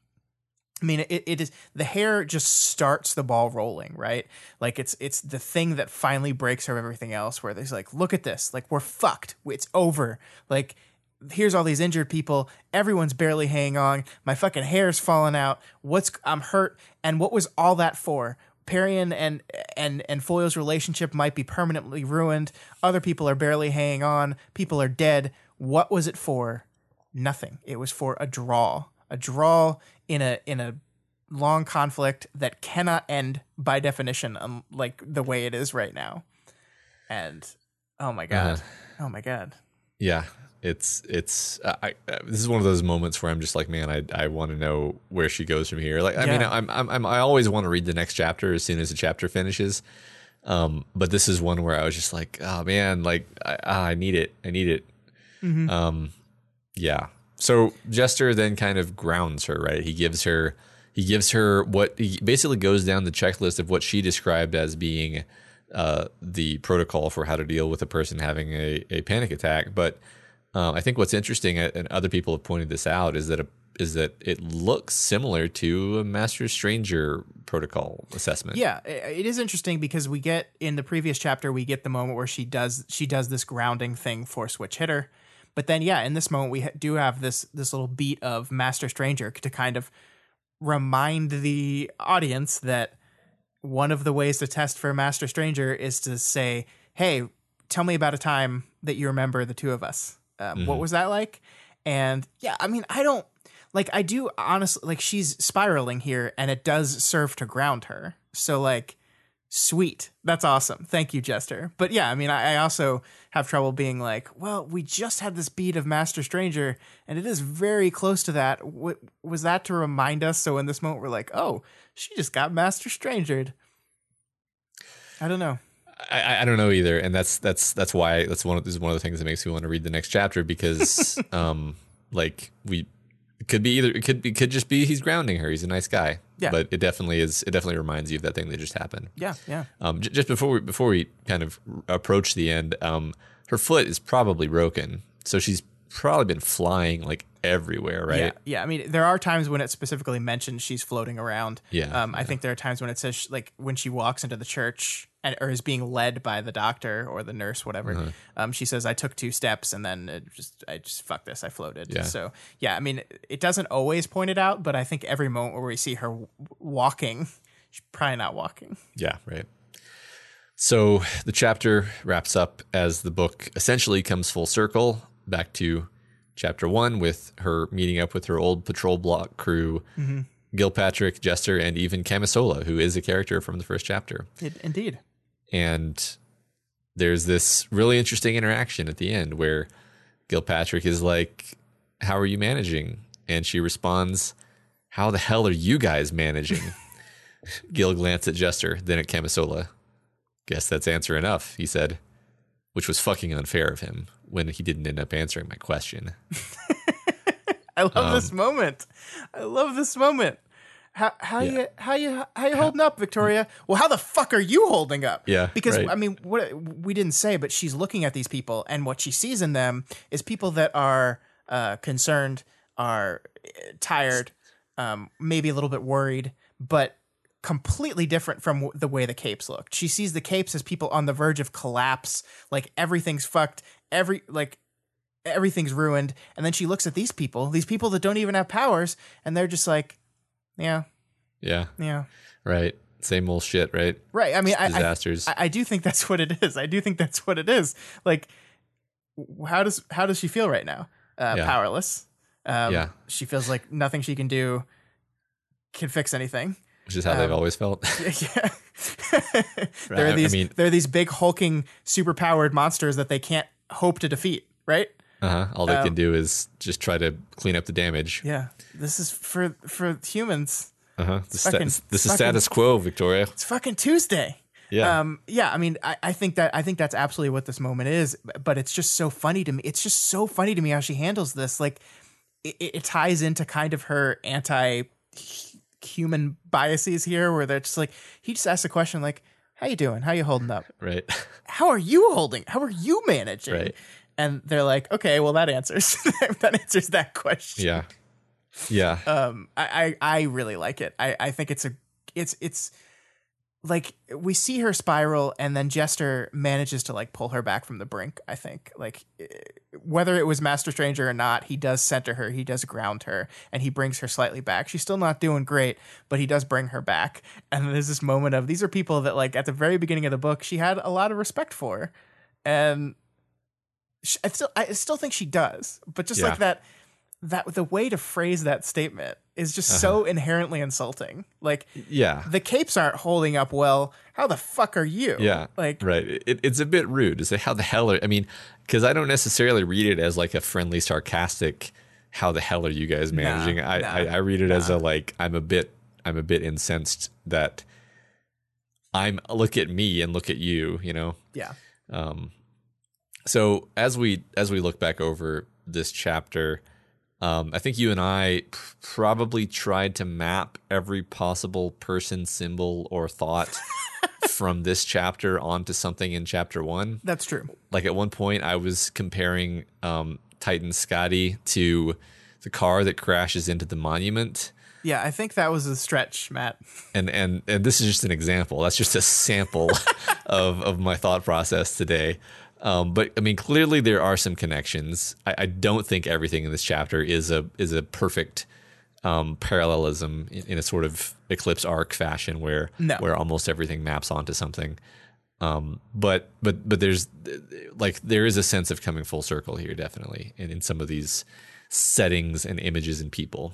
I mean, it, it is the hair just starts the ball rolling, right? Like it's it's the thing that finally breaks her everything else. Where there's like, look at this, like we're fucked, it's over. Like here's all these injured people, everyone's barely hanging on. My fucking hair's falling out. What's I'm hurt, and what was all that for? Parian and and and Foil's relationship might be permanently ruined. Other people are barely hanging on. People are dead. What was it for? Nothing. It was for a draw. A draw in a in a long conflict that cannot end by definition, um, like the way it is right now. And oh my god, oh my god, Yeah, it's it's I, I, this is one of those moments where I'm just like, man, I I want to know where she goes from here. Like, I mean, I'm, I'm I'm I always want to read the next chapter as soon as the chapter finishes. Um, but this is one where I was just like, oh man, like I, ah, I need it, I need it. Mm-hmm. Um, yeah. So Jester then kind of grounds her, right? He gives her he gives her what he basically goes down the checklist of what she described as being uh, the protocol for how to deal with a person having a, a panic attack. But uh, I think what's interesting, and other people have pointed this out, is that a, is that it looks similar to a Master Stranger protocol assessment. Yeah, it is interesting because we get in the previous chapter we get the moment where she does she does this grounding thing for switch hitter, but then yeah, in this moment we do have this this little beat of Master Stranger to kind of remind the audience that one of the ways to test for Master Stranger is to say, "Hey, tell me about a time that you remember the two of us. Um, What was that like?" And yeah, I mean, I don't like I do honestly like she's spiraling here and it does serve to ground her. So like sweet. That's awesome. Thank you, Jester. But yeah, I mean I, I also have trouble being like, well, we just had this beat of Master Stranger and it is very close to that. W- was that to remind us so in this moment we're like, "Oh, she just got Master Strangered." I don't know. I, I don't know either, and that's that's that's why that's one of this is one of the things that makes me want to read the next chapter because um like we it could be either it could it could just be he's grounding her he's a nice guy Yeah. but it definitely is it definitely reminds you of that thing that just happened Yeah, yeah. um j- just before we before we kind of approach the end um her foot is probably broken so she's probably been flying like everywhere right Yeah, yeah. I mean, there are times when it specifically mentions she's floating around. Yeah, Um, I think there are times when it says like when she walks into the church and or is being led by the doctor or the nurse, whatever. Uh-huh. Um, she says, "I took two steps and then it just I just fuck this, I floated." Yeah. So yeah, I mean, it doesn't always point it out, but I think every moment where we see her w- walking, she's probably not walking. Yeah, right. So the chapter wraps up as the book essentially comes full circle back to chapter one with her meeting up with her old patrol block crew, mm-hmm. Gilpatrick, Jester, and even Camisola, who is a character from the first chapter. It, indeed. And there's this really interesting interaction at the end where Gilpatrick is like, How are you managing? And she responds, How the hell are you guys managing? Gil glanced at Jester, then at Camisola. Guess that's answer enough, he said, which was fucking unfair of him when he didn't end up answering my question. I love Um, this moment. I love this moment. How how you how you how you holding up, Victoria? Well, how the fuck are you holding up? Yeah, because right. I mean, what we didn't say, but she's looking at these people, and what she sees in them is people that are uh, concerned, are uh, tired, um, maybe a little bit worried, but completely different from the way the capes look. She sees the capes as people on the verge of collapse, like everything's fucked, every like everything's ruined. And then she looks at these people, these people that don't even have powers, and they're just like, yeah, Yeah, yeah, right. Same old shit, right? right. I mean, I, I, Disasters. I I do think that's what it is. I do think that's what it is. Like, how does how does she feel right now? Uh, Yeah. Powerless. Um, Yeah. She feels like nothing she can do can fix anything. which is how they've um, always felt. yeah. there I- are I these mean- there are these big hulking superpowered monsters that they can't hope to defeat, right? Uh-huh. All they Um, can do is just try to clean up the damage. Yeah. This is for for humans. Uh-huh. The sta- fucking- this is fucking- status quo, Victoria. It's fucking Tuesday. Yeah. Um, yeah, I mean, I, I think that I think that's absolutely what this moment is. But it's just so funny to me. It's just so funny to me how she handles this. Like, it, it ties into kind of her anti human biases here, where they're just like, he just asks a question like, "How you doing? How you holding up? right. How are you holding? How are you managing?" Right. And they're like, "Okay, well, that answers that answers that question." yeah. Yeah. um I, I I really like it. I I think it's a it's it's like we see her spiral and then Jester manages to like pull her back from the brink, I think. Like eh, whether it was Master Stranger or not, he does center her, he does ground her, and he brings her slightly back. She's still not doing great, but he does bring her back. And there's this moment of these are people that like at the very beginning of the book she had a lot of respect for. And she, I still I still think she does, but just Yeah. like that that the way to phrase that statement is just so inherently insulting. Like yeah. the capes aren't holding up well. How the fuck are you? Yeah. Like right. It, it's a bit rude to say how the hell are I mean, because I don't necessarily read it as like a friendly, sarcastic. How the hell are you guys managing? I, nah, I I read it as a like I'm a bit I'm a bit incensed that I'm look at me and look at you. You know. yeah. Um, so as we as we look back over this chapter, um, I think you and I p- probably tried to map every possible person, symbol, or thought from this chapter onto something in chapter one. That's true. Like at one point, I was comparing um, Titan Scotty to the car that crashes into the monument. Yeah, I think that was a stretch, Matt. and and and this is just an example. That's just a sample of of my thought process today. Um, but I mean, clearly there are some connections. I, I don't think everything in this chapter is a is a perfect um, parallelism in, in a sort of eclipse arc fashion, where No. where almost everything maps onto something. Um, but but but there's like there is a sense of coming full circle here, definitely, in, in some of these settings and images and people.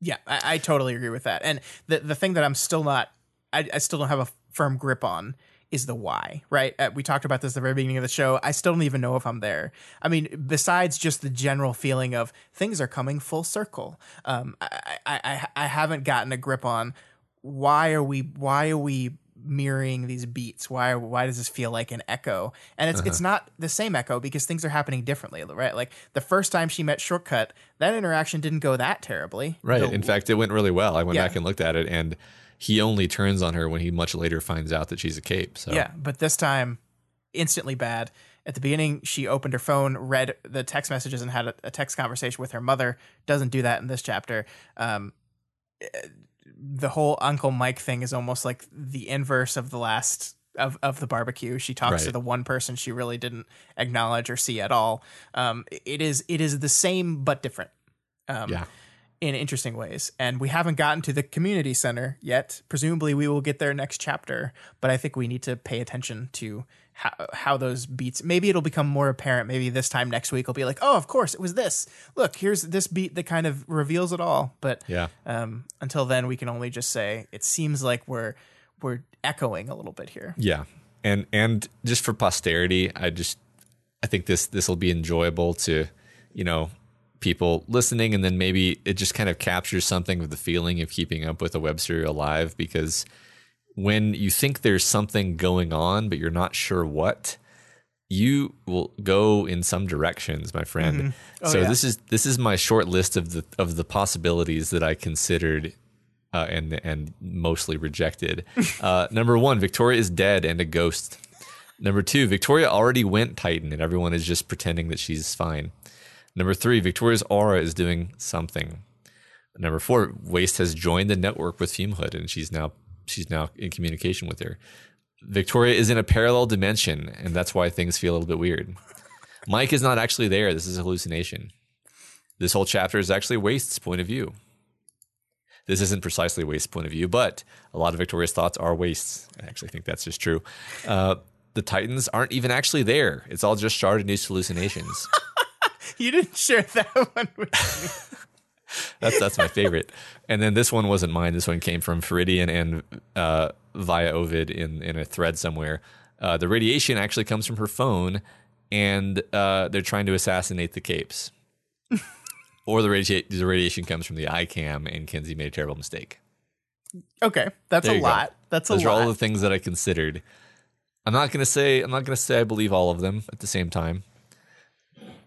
Yeah, I, I totally agree with that. And the the thing that I'm still not, I, I still don't have a firm grip on is the why, right? Uh, we talked about this at the very beginning of the show. I still don't even know if I'm there. I mean, besides just the general feeling of things are coming full circle, um, I, I, I, I haven't gotten a grip on why are we why are we mirroring these beats why why does this feel like an echo and it's it's not the same echo because things are happening differently right like the first time she met shortcut that interaction didn't go that terribly Right. The- In fact, it went really well. I went Yeah. back and looked at it, and he only turns on her when he much later finds out that she's a cape. So Yeah, but this time, instantly bad. At the beginning, she opened her phone, read the text messages, and had a, a text conversation with her mother. Doesn't do that in this chapter. Um, eh, the whole Uncle Mike thing is almost like the inverse of the last of, of the barbecue. She talks to the one person she really didn't acknowledge or see at all. Um, it is it is the same but different. Um, yeah. In interesting ways. And we haven't gotten to the community center yet. Presumably, we will get there next chapter. But I think we need to pay attention to how, how those beats. Maybe it'll become more apparent. Maybe this time next week, will be like, oh, of course, it was this. Look, here's this beat that kind of reveals it all. But Yeah. um, until then, we can only just say it seems like we're we're echoing a little bit here. Yeah. And and just for posterity, I just I think this this will be enjoyable to, you know, people listening and then maybe it just kind of captures something of the feeling of keeping up with a web serial live because when you think there's something going on but you're not sure what you will go in some directions my friend. Oh, so yeah. this is this is my short list of the of the possibilities that i considered uh, and and mostly rejected. Uh, number one victoria is dead and a ghost. Number two victoria already went titan and everyone is just pretending that she's fine number three victoria's aura is doing something Number four, Waste has joined the network with Fume Hood, and she's now she's now in communication with her. Victoria is in a parallel dimension, and that's why things feel a little bit weird. Mike is not actually there. This is a hallucination. This whole chapter is actually Waste's point of view. This isn't precisely Waste's point of view, but a lot of Victoria's thoughts are Waste's. I actually think that's just true. Uh, the Titans aren't even actually there. It's all just Chardonnay's hallucinations. You didn't share that one with me. That's that's my favorite. And then this one wasn't mine. This one came from Feridian and uh, via Ovid in in a thread somewhere. Uh, the radiation actually comes from her phone, and uh, they're trying to assassinate the capes. or the radiation the radiation comes from the iCam, and Kenzie made a terrible mistake. Okay, that's There a you go. lot. That's a lot. Those are all the things that I considered. I'm not gonna say I'm not gonna say I believe all of them at the same time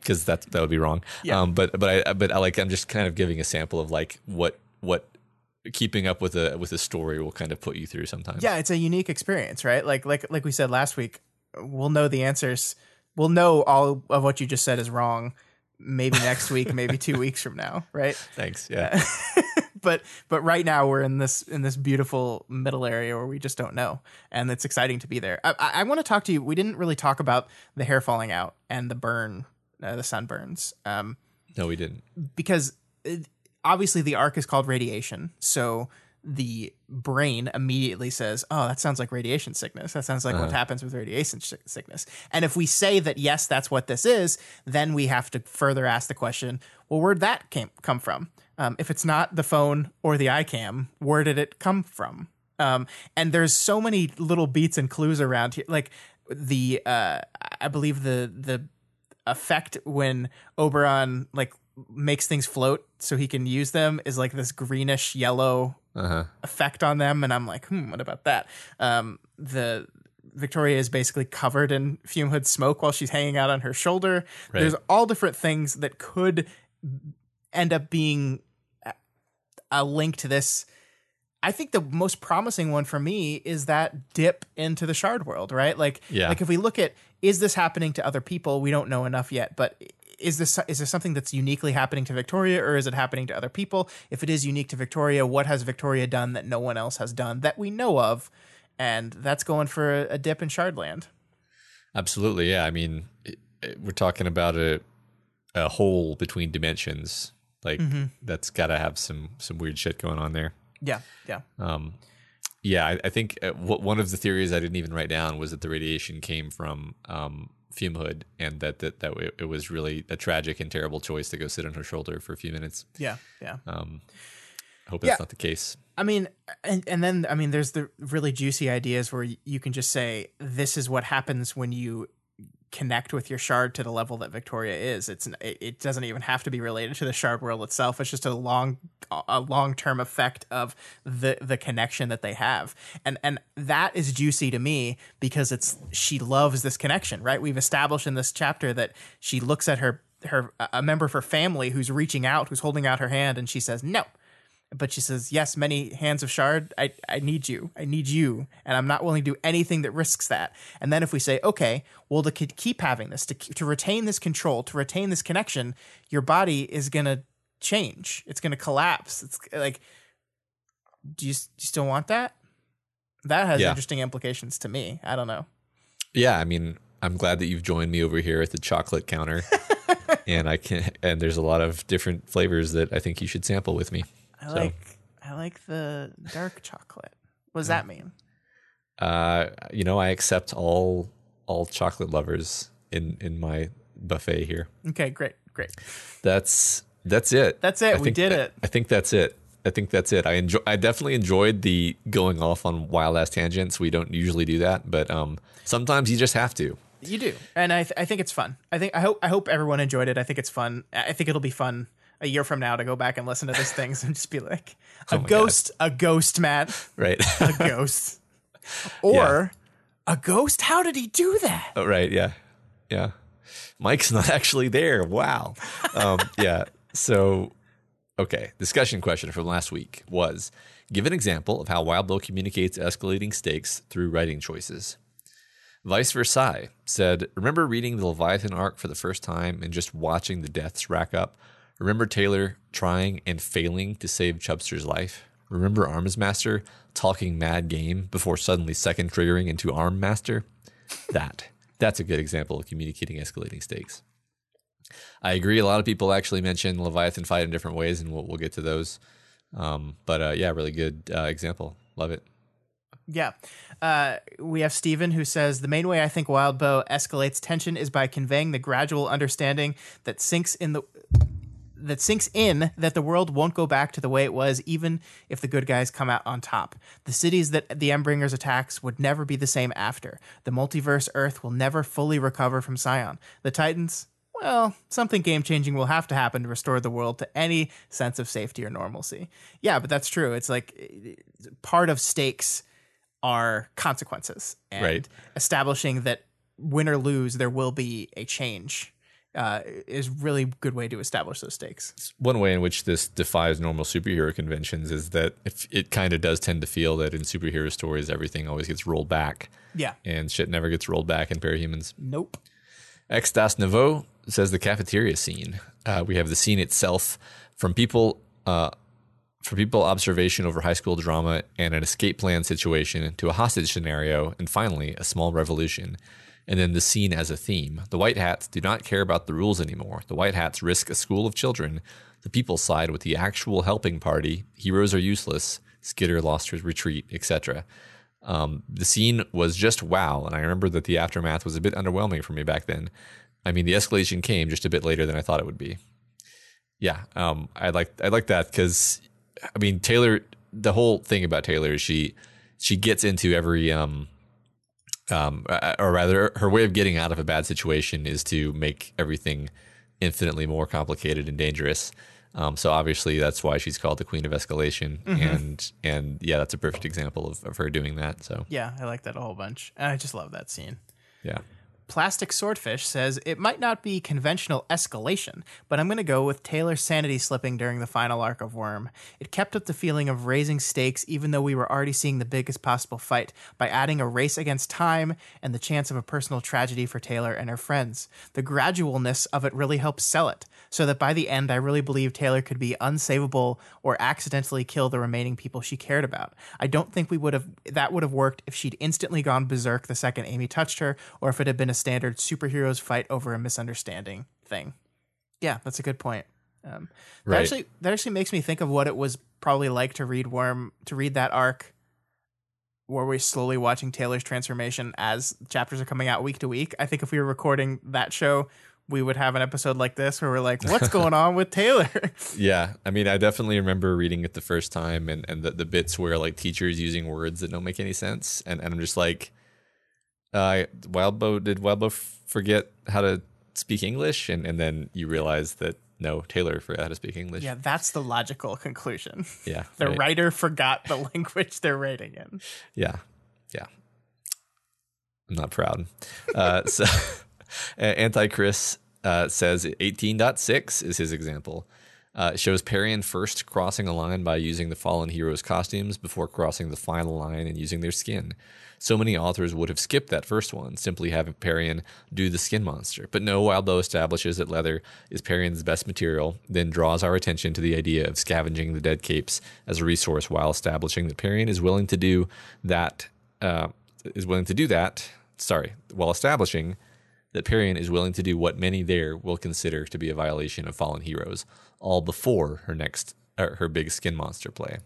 because that that would be wrong. Yeah. Um, but but I but I like I'm just kind of giving a sample of like what what keeping up with a with a story will kind of put you through sometimes. yeah, it's a unique experience, right? Like like like we said last week, we'll know the answers. We'll know all of what you just said is wrong. Maybe next week, maybe two weeks from now, right? Thanks. Yeah. but but right now we're in this in this beautiful middle area where we just don't know, and it's exciting to be there. I, I, I want to talk to you. We didn't really talk about the hair falling out and the burn, uh, the sunburns. Um, No, we didn't. because it, obviously the arc is called radiation. So the brain immediately says oh that sounds like radiation sickness. That sounds like what happens with radiation si- sickness. And if we say that yes that's what this is then we have to further ask the question well where'd that came come from? Um, if it's not the phone or the icam where did it come from? Um, and there's so many little beats and clues around here like the uh, i believe the the effect when Oberon like makes things float so he can use them is like this greenish yellow Uh huh. effect on them and I'm like, hmm, what about that? Um the Victoria is basically covered in fume hood smoke while she's hanging out on her shoulder. Right. There's all different things that could end up being a- a link to this. I think the most promising one for me is that dip into the shard world, right? Like, Yeah. like if we look at is this happening to other people? We don't know enough yet, but is this is there something that's uniquely happening to Victoria, or is it happening to other people? If it is unique to Victoria, what has Victoria done that no one else has done that we know of? And that's going for a, a dip in Shardland. Absolutely. Yeah. I mean, it, it- we're talking about a a hole between dimensions. Like Mm-hmm. that's got to have some some weird shit going on there. Yeah, yeah, Um, yeah, I, I think uh, what, one of the theories I didn't even write down was that the radiation came from um, fume hood, and that that that it, it was really a tragic and terrible choice to go sit on her shoulder for a few minutes. Yeah, yeah. Um, I hope that's Yeah. not the case. I mean, and and then I mean, there's the really juicy ideas where you can just say this is what happens when you connect with your shard to the level that Victoria is. It's it, doesn't even have to be related to the shard world itself. It's just a long a long term effect of the the connection that they have, and and that is juicy to me because it's she loves this connection. Right? We've established in this chapter that she looks at her her a member of her family who's reaching out, who's holding out her hand, and she says no but she says, "Yes, many hands of shard. I I need you. I need you, and I'm not willing to do anything that risks that." And then if we say, "Okay, well, to keep having this, to to retain this control, to retain this connection, your body is gonna change. It's gonna collapse. It's like, do you, do you still want that? That has Yeah. interesting implications to me. I don't know. Yeah, I mean, I'm glad that you've joined me over here at the chocolate counter, and I can. And there's a lot of different flavors that I think you should sample with me. I So- like I like the dark chocolate. What does that mean? Uh, you know, I accept all all chocolate lovers in in my buffet here. Okay, great, great. That's that's it. That's it. I We think did it. I think that's it. I think that's it. I enjoy. I definitely enjoyed the going off on wild ass tangents. We don't usually do that, but um, sometimes you just have to. You do, and I th- I think it's fun. I think I hope I hope everyone enjoyed it. I think it's fun. I think it'll be fun a year from now to go back and listen to these things and just be like a Oh ghost, a ghost, Matt, Right. a ghost, or a ghost. How did he do that? Oh, right. Yeah. Yeah. Mike's not actually there. Wow. Um, yeah. So, okay. Discussion question from last week was give an example of how Wildbow communicates escalating stakes through writing choices. Vice versa said, Remember reading the Leviathan arc for the first time and just watching the deaths rack up? Remember Taylor trying and failing to save Chubster's life? Remember Armsmaster talking mad game before suddenly second triggering into Arm Master? That. That's a good example of communicating escalating stakes. I agree. A lot of people actually mention Leviathan fight in different ways, and we'll, we'll get to those. Um, but uh, yeah, really good uh, example. Love it. Yeah. Uh, we have Steven who says the main way I think Wildbow escalates tension is by conveying the gradual understanding that sinks in the that sinks in that the world won't go back to the way it was even if the good guys come out on top. The cities that the Endbringers attacks would never be the same after. The multiverse Earth will never fully recover from Scion. The Titans, well, something game changing will have to happen to restore the world to any sense of safety or normalcy. Yeah, but that's true. It's like part of stakes are consequences and Right. establishing that win or lose there will be a change uh, is really good way to establish those stakes One way in which this defies normal superhero conventions is that if it kind of does tend to feel that in superhero stories everything always gets rolled back, yeah and shit never gets rolled back in Parahumans. nope X Das Nouveau says the cafeteria scene. Uh, we have the scene itself from people, uh, from people observation over high school drama and an escape plan situation to a hostage scenario, and finally a small revolution. And then the scene as a theme. The White Hats do not care about the rules anymore. The White Hats risk a school of children. The people side with the actual helping party. Heroes are useless. Skidder lost his retreat, etc. Um, the scene was just wow, and I remember that the aftermath was a bit underwhelming for me back then. I mean, the escalation came just a bit later than I thought it would be. Yeah, um, I like I like that because I mean Taylor. The whole thing about Taylor is she she gets into every um um uh, or rather her way of getting out of a bad situation is to make everything infinitely more complicated and dangerous. Um, so obviously that's why she's called the queen of escalation, and and yeah, that's a perfect example of, of her doing that. So yeah i like that a whole bunch. And i just love that scene. Yeah, Plastic Swordfish says it might not be conventional escalation, but I'm going to go with Taylor's sanity slipping during the final arc of Worm. It kept up the feeling of raising stakes even though we were already seeing the biggest possible fight by adding a race against time and the chance of a personal tragedy for Taylor and her friends. The gradualness of it really helped sell it, so that by the end I really believe Taylor could be unsavable or accidentally kill the remaining people she cared about. I don't think we would have that would have worked if she'd instantly gone berserk the second Amy touched her, or if it had been a standard superheroes fight over a misunderstanding thing. Yeah, that's a good point. Um, that Right. actually that actually makes me think of what it was probably like to read Worm to read that arc where we're slowly watching Taylor's transformation as chapters are coming out week to week. I think if we were recording that show, we would have an episode like this where we're like, what's going on with Taylor? Yeah, I mean, I definitely remember reading it the first time, and and the, the bits where like teachers using words that don't make any sense, and, and I'm just like, uh, Wildbow did Wildbow forget how to speak English, and and then you realize that no, Taylor forgot how to speak English. yeah, that's the logical conclusion. yeah, The right. writer forgot the language they're writing in. Yeah, yeah. I'm not proud. Uh, so, Anti-Chris uh, says 18.6 is his example. Uh, it shows Parian first crossing a line by using the fallen heroes' costumes before crossing the final line and using their skin. So many authors would have skipped that first one, simply having Parian do the skin monster. But no, Wildbow establishes that leather is Parian's best material, then draws our attention to the idea of scavenging the dead capes as a resource while establishing that Parian is willing to do that. Uh, is willing to do that. Sorry, while establishing that Parian is willing to do what many there will consider to be a violation of fallen heroes, all before her next uh, her big skin monster play.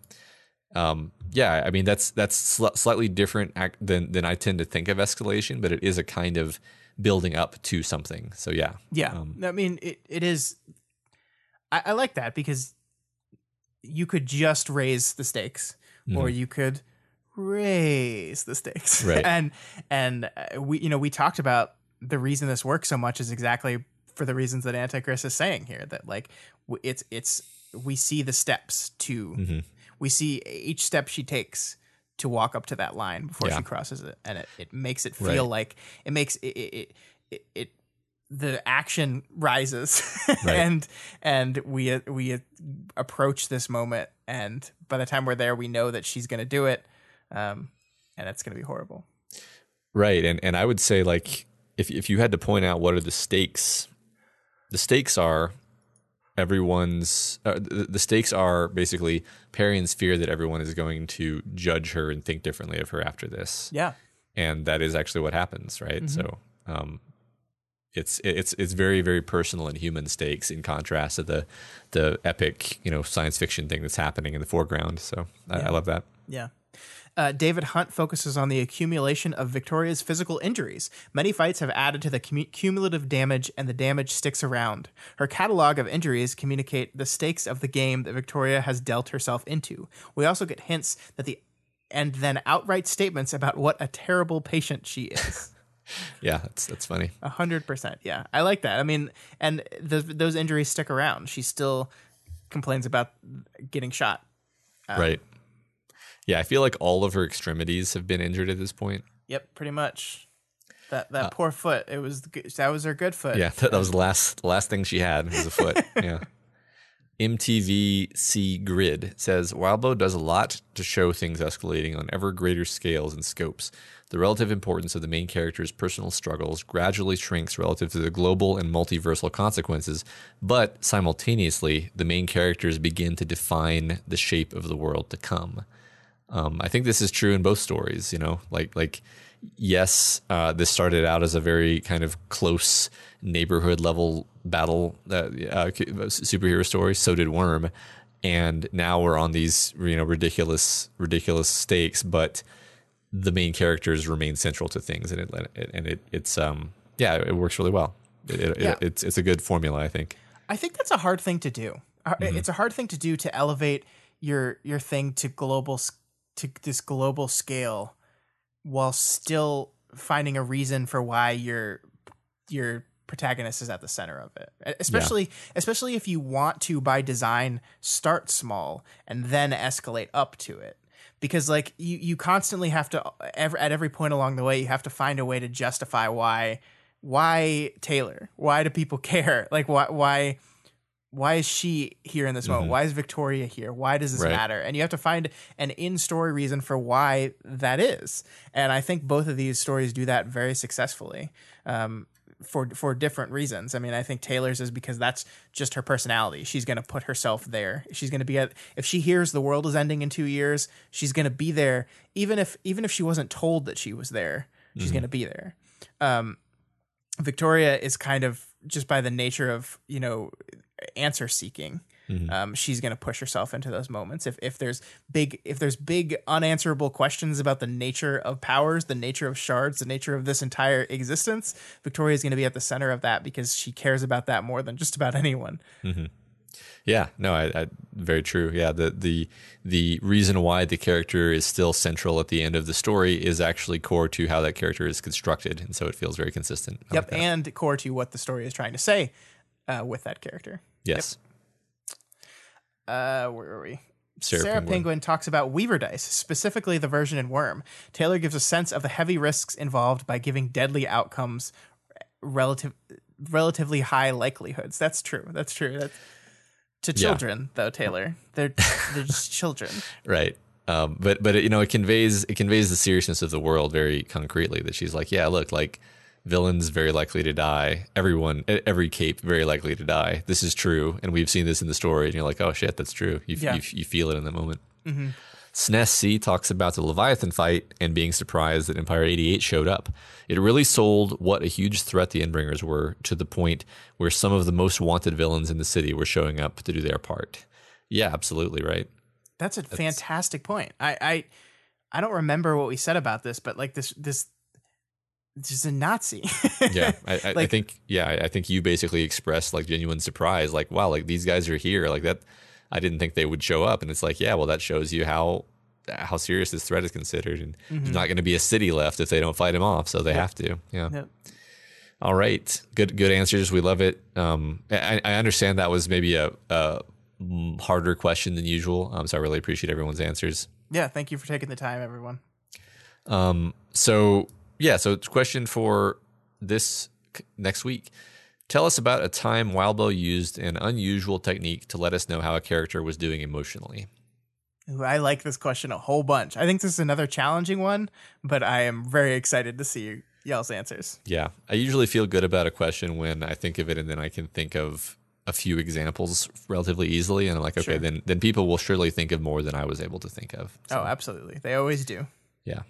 Um, yeah, I mean that's that's sl- slightly different ac- than than I tend to think of escalation, but it is a kind of building up to something. So yeah, Yeah, Um, I mean it. It is. I, I like that because you could just raise the stakes, or you could raise the stakes, Mm-hmm. Right. and and uh, we you know we talked about the reason this works so much is exactly for the reasons that Antichrist is saying here that like it's it's we see the steps to Mm-hmm. We see each step she takes to walk up to that line before Yeah. she crosses it and it, it makes it feel Right. like it makes it it, it, it the action rises Right. and and we we approach this moment and by the time we're there we know that she's going to do it um and it's going to be horrible Right, and and I would say like if if you had to point out what are the stakes, the stakes are everyone's uh, the, the stakes are basically Parian's fear that everyone is going to judge her and think differently of her after this, yeah and that is actually what happens, right? Mm-hmm. So, um, it's it's it's very very personal and human stakes in contrast to the the epic you know science fiction thing that's happening in the foreground. So I, I love that. Yeah. Uh, David Hunt focuses on the accumulation of Victoria's physical injuries. Many fights have added to the cum- cumulative damage, and the damage sticks around. Her catalog of injuries communicate the stakes of the game that Victoria has dealt herself into. We also get hints that the and then outright statements about what a terrible patient she is. Yeah, that's that's funny. A hundred percent. Yeah, I like that. I mean, and th- those injuries stick around. She still complains about getting shot. right. Yeah, I feel like all of her extremities have been injured at this point. Yep, pretty much. That that poor foot. It was that was her good foot. Uh, Yeah, that, that was the last the last thing she had was a foot. yeah. MTVC Grid says Wildbow does a lot to show things escalating on ever greater scales and scopes. The relative importance of the main character's personal struggles gradually shrinks relative to the global and multiversal consequences, but simultaneously, the main characters begin to define the shape of the world to come. Um, I think this is true in both stories. You know, like like yes, uh, this started out as a very kind of close neighborhood level battle uh, uh, superhero story. So did Worm, and now we're on these you know ridiculous ridiculous stakes, but the main characters remain central to things, and it and it it's um yeah it works really well. It, it, Yeah. it's it's a good formula, I think. I think that's a hard thing to do. Uh, It's a hard thing to do to elevate your your thing to global s- to this global scale while still finding a reason for why your your protagonist is at the center of it. Especially especially if you want to by design start small and then escalate up to it. Because like you you constantly have to ever at every point along the way you have to find a way to justify why why Taylor? Why do people care? Like why why why is she here in this moment? Why is Victoria here? Why does this Right. matter? And you have to find an in-story reason for why that is. And I think both of these stories do that very successfully. Um, for for different reasons. I mean, I think Taylor's is because that's just her personality. She's going to put herself there. She's going to be at if she hears the world is ending in 2 years, she's going to be there even if even if she wasn't told that she was there. She's going to be there. Um, Victoria is kind of just by the nature of you know answer seeking. um, she's going to push herself into those moments. If if there's big if there's big unanswerable questions about the nature of powers, the nature of shards, the nature of this entire existence, Victoria is going to be at the center of that because she cares about that more than just about anyone. Yeah, no, I, I, very true. Yeah, the the the reason why the character is still central at the end of the story is actually core to how that character is constructed, and so it feels very consistent. I Yep, like and core to what the story is trying to say uh, with that character. Yes, Uh, where are we? Sarah Sarah, Penguin. Penguin. talks about Weaver dice, specifically the version in Worm. Taylor gives a sense of the heavy risks involved by giving deadly outcomes relative relatively high likelihoods. That's true. That's true. That's, to Yeah. children, though, Taylor, they're they're just children. right. Um, but but it, you know it conveys it conveys the seriousness of the world very concretely. That she's like, yeah, look, like villains very likely to die. Everyone, every cape very likely to die. This is true, and we've seen this in the story. And you're like, oh shit, that's true. You Yeah. you, you feel it in the moment. Mm-hmm. SNES C talks about the Leviathan fight and being surprised that Empire 88 showed up. It really sold what a huge threat the Endbringers were to the point where some of the most wanted villains in the city were showing up to do their part. Yeah, absolutely right. That's a fantastic point. I, I I don't remember what we said about this, but like this this is a Nazi. Yeah, I, I, I think yeah, I think you basically expressed like genuine surprise, like wow, like these guys are here, like that. I didn't think they would show up, and it's like yeah, well that shows you how how serious this threat is considered, and there's not going to be a city left if they don't fight him off, so they have to. Yeah. Yep. All right, good good answers. We love it. Um, I, I understand that was maybe a, a harder question than usual, um, so I really appreciate everyone's answers. yeah, thank you for taking the time, everyone. Um, so yeah, so it's a question for this next week. Tell us about a time Wildbow used an unusual technique to let us know how a character was doing emotionally. Ooh, I like this question a whole bunch. I think this is another challenging one, but I am very excited to see y'all's answers. Yeah, I usually feel good about a question when I think of it and then I can think of a few examples relatively easily, and I'm like, okay, Sure. then then people will surely think of more than I was able to think of. Oh, so, Oh, absolutely. They always do. Yeah.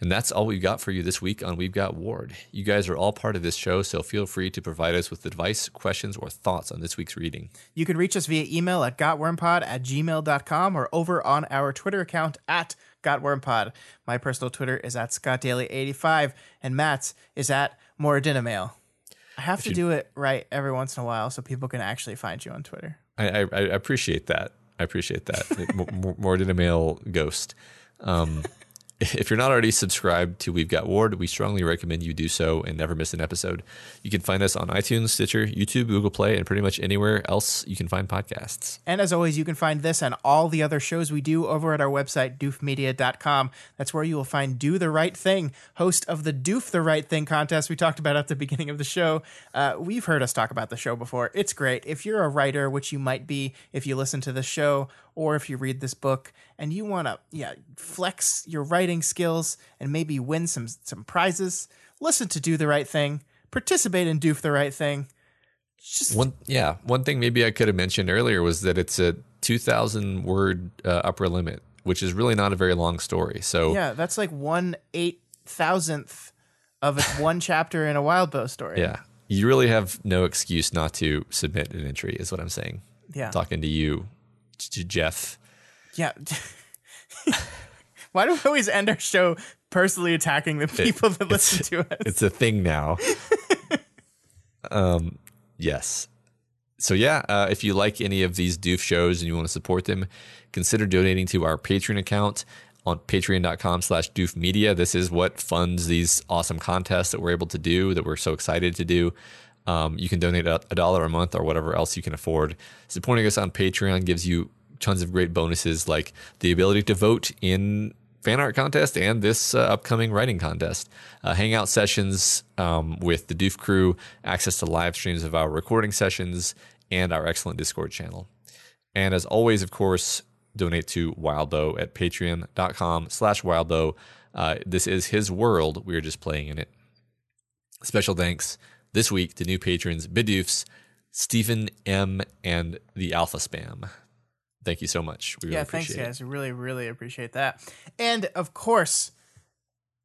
And that's all we've got for you this week on We've Got Ward. You guys are all part of this show, so feel free to provide us with advice, questions, or thoughts on this week's reading. You can reach us via email at gotwormpod at gmail.com or over on our Twitter account at gotwormpod. My personal Twitter is at scottdaily85 and Matt's is at moradinamail. I have to do it right every once in a while so people can actually find you on Twitter. I, I, I appreciate that. I appreciate that. more, more than a male ghost. Um, if you're not already subscribed to We've Got Ward, we strongly recommend you do so and never miss an episode. You can find us on iTunes, Stitcher, YouTube, Google Play, and pretty much anywhere else you can find podcasts. And as always, you can find this and all the other shows we do over at our website, doofmedia.com. That's where you will find Do the Right Thing, host of the Doof the Right Thing contest we talked about at the beginning of the show. Uh, we've heard us talk about the show before. It's great. If you're a writer, which you might be if you listen to the show or if you read this book, and you want to yeah, flex your writing skills and maybe win some, some prizes, listen to Do the Right Thing, participate in Do the Right Thing. Just One, yeah, one thing maybe I could have mentioned earlier was that it's a 2,000 word uh, upper limit, which is really not a very long story. So Yeah, that's like one eight thousandth of a, one chapter in a Wildbow story. Yeah. You really have no excuse not to submit an entry, is what I'm saying. Yeah. Talking to you, to Jeff. Yeah. Why do we always end our show personally attacking the people that listen to us? It's a thing now. um, yes. So yeah, uh, if you like any of these doof shows and you want to support them, consider donating to our Patreon account on patreon.com slash doof media. This is what funds these awesome contests that we're able to do, that we're so excited to do. Um, you can donate a, a dollar a month or whatever else you can afford. Supporting us on Patreon gives you tons of great bonuses like the ability to vote in fan art contest and this uh, upcoming writing contest. Uh, hangout sessions um, with the Doof crew, access to live streams of our recording sessions, and our excellent Discord channel. And as always, of course, donate to Wildbow at patreon.com slash Wildbow. Uh, this is his world. We are just playing in it. Special thanks this week to new patrons Bidoofs, Stephen M, and the Alpha Spam. Thank you so much. We really yeah, thanks, appreciate it. guys. We really, really appreciate that. And of course,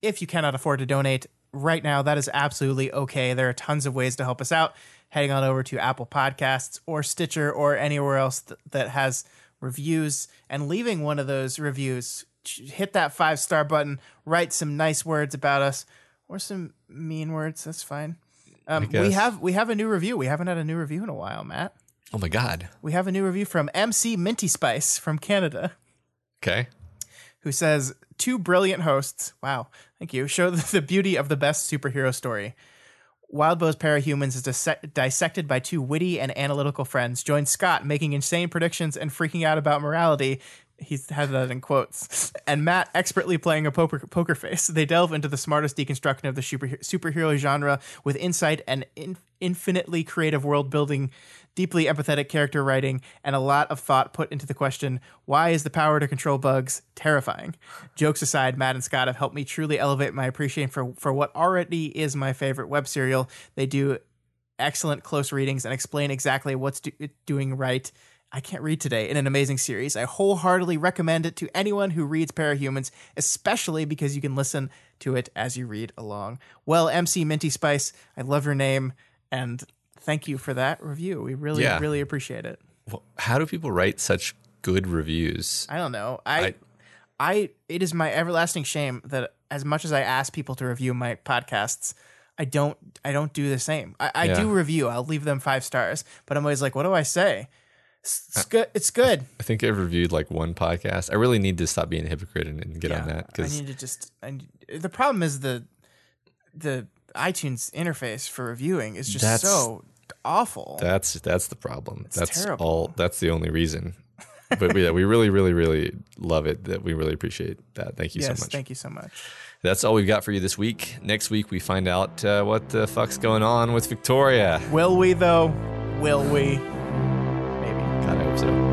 if you cannot afford to donate, right now, that is absolutely okay. There are tons of ways to help us out. Heading on over to Apple Podcasts or Stitcher or anywhere else th- that has reviews and leaving one of those reviews. Hit that five star button, write some nice words about us or some mean words. That's fine. Um, we have we have a new review. We haven't had a new review in a while, Matt. Oh my God. We have a new review from MC Minty Spice from Canada Okay. who says two brilliant hosts wow thank you show the beauty of the best superhero story Wild wildbow's parahumans is disse- dissected by two witty and analytical friends join scott making insane predictions and freaking out about morality he has that in quotes and matt expertly playing a poker, poker face they delve into the smartest deconstruction of the super, superhero genre with insight and in, infinitely creative world building deeply empathetic character writing, and a lot of thought put into the question why is the power to control bugs terrifying? Jokes aside, Matt and Scott have helped me truly elevate my appreciation for, for what already is my favorite web serial. They do excellent close readings and explain exactly what's do- doing right. I can't read today in an amazing series. I wholeheartedly recommend it to anyone who reads Parahumans, especially because you can listen to it as you read along. Well, MC Minty Spice, I love your name and thank you for that review. We really, Yeah. really appreciate it. Well, how do people write such good reviews? I don't know. I, I- I, it is my everlasting shame that as much as I ask people to review my podcasts, I don't, I don't do the same. I, I Yeah. do review. I'll leave them five stars, but I'm always like, what do I say? It's, it's good. It's good. I think I've reviewed like one podcast. I really need to stop being a hypocrite and, and get on that because I need to just. I the problem is the, the iTunes interface for reviewing is just so awful. that's that's the problem. that's terrible. all. That's the only reason. but yeah, we really, really, really love it. That we really appreciate that. Thank you yes, so much. thank you so much. That's all we've got for you this week. Next week we find out uh, what the fuck's going on with Victoria. Will we though? Will we? I hope so.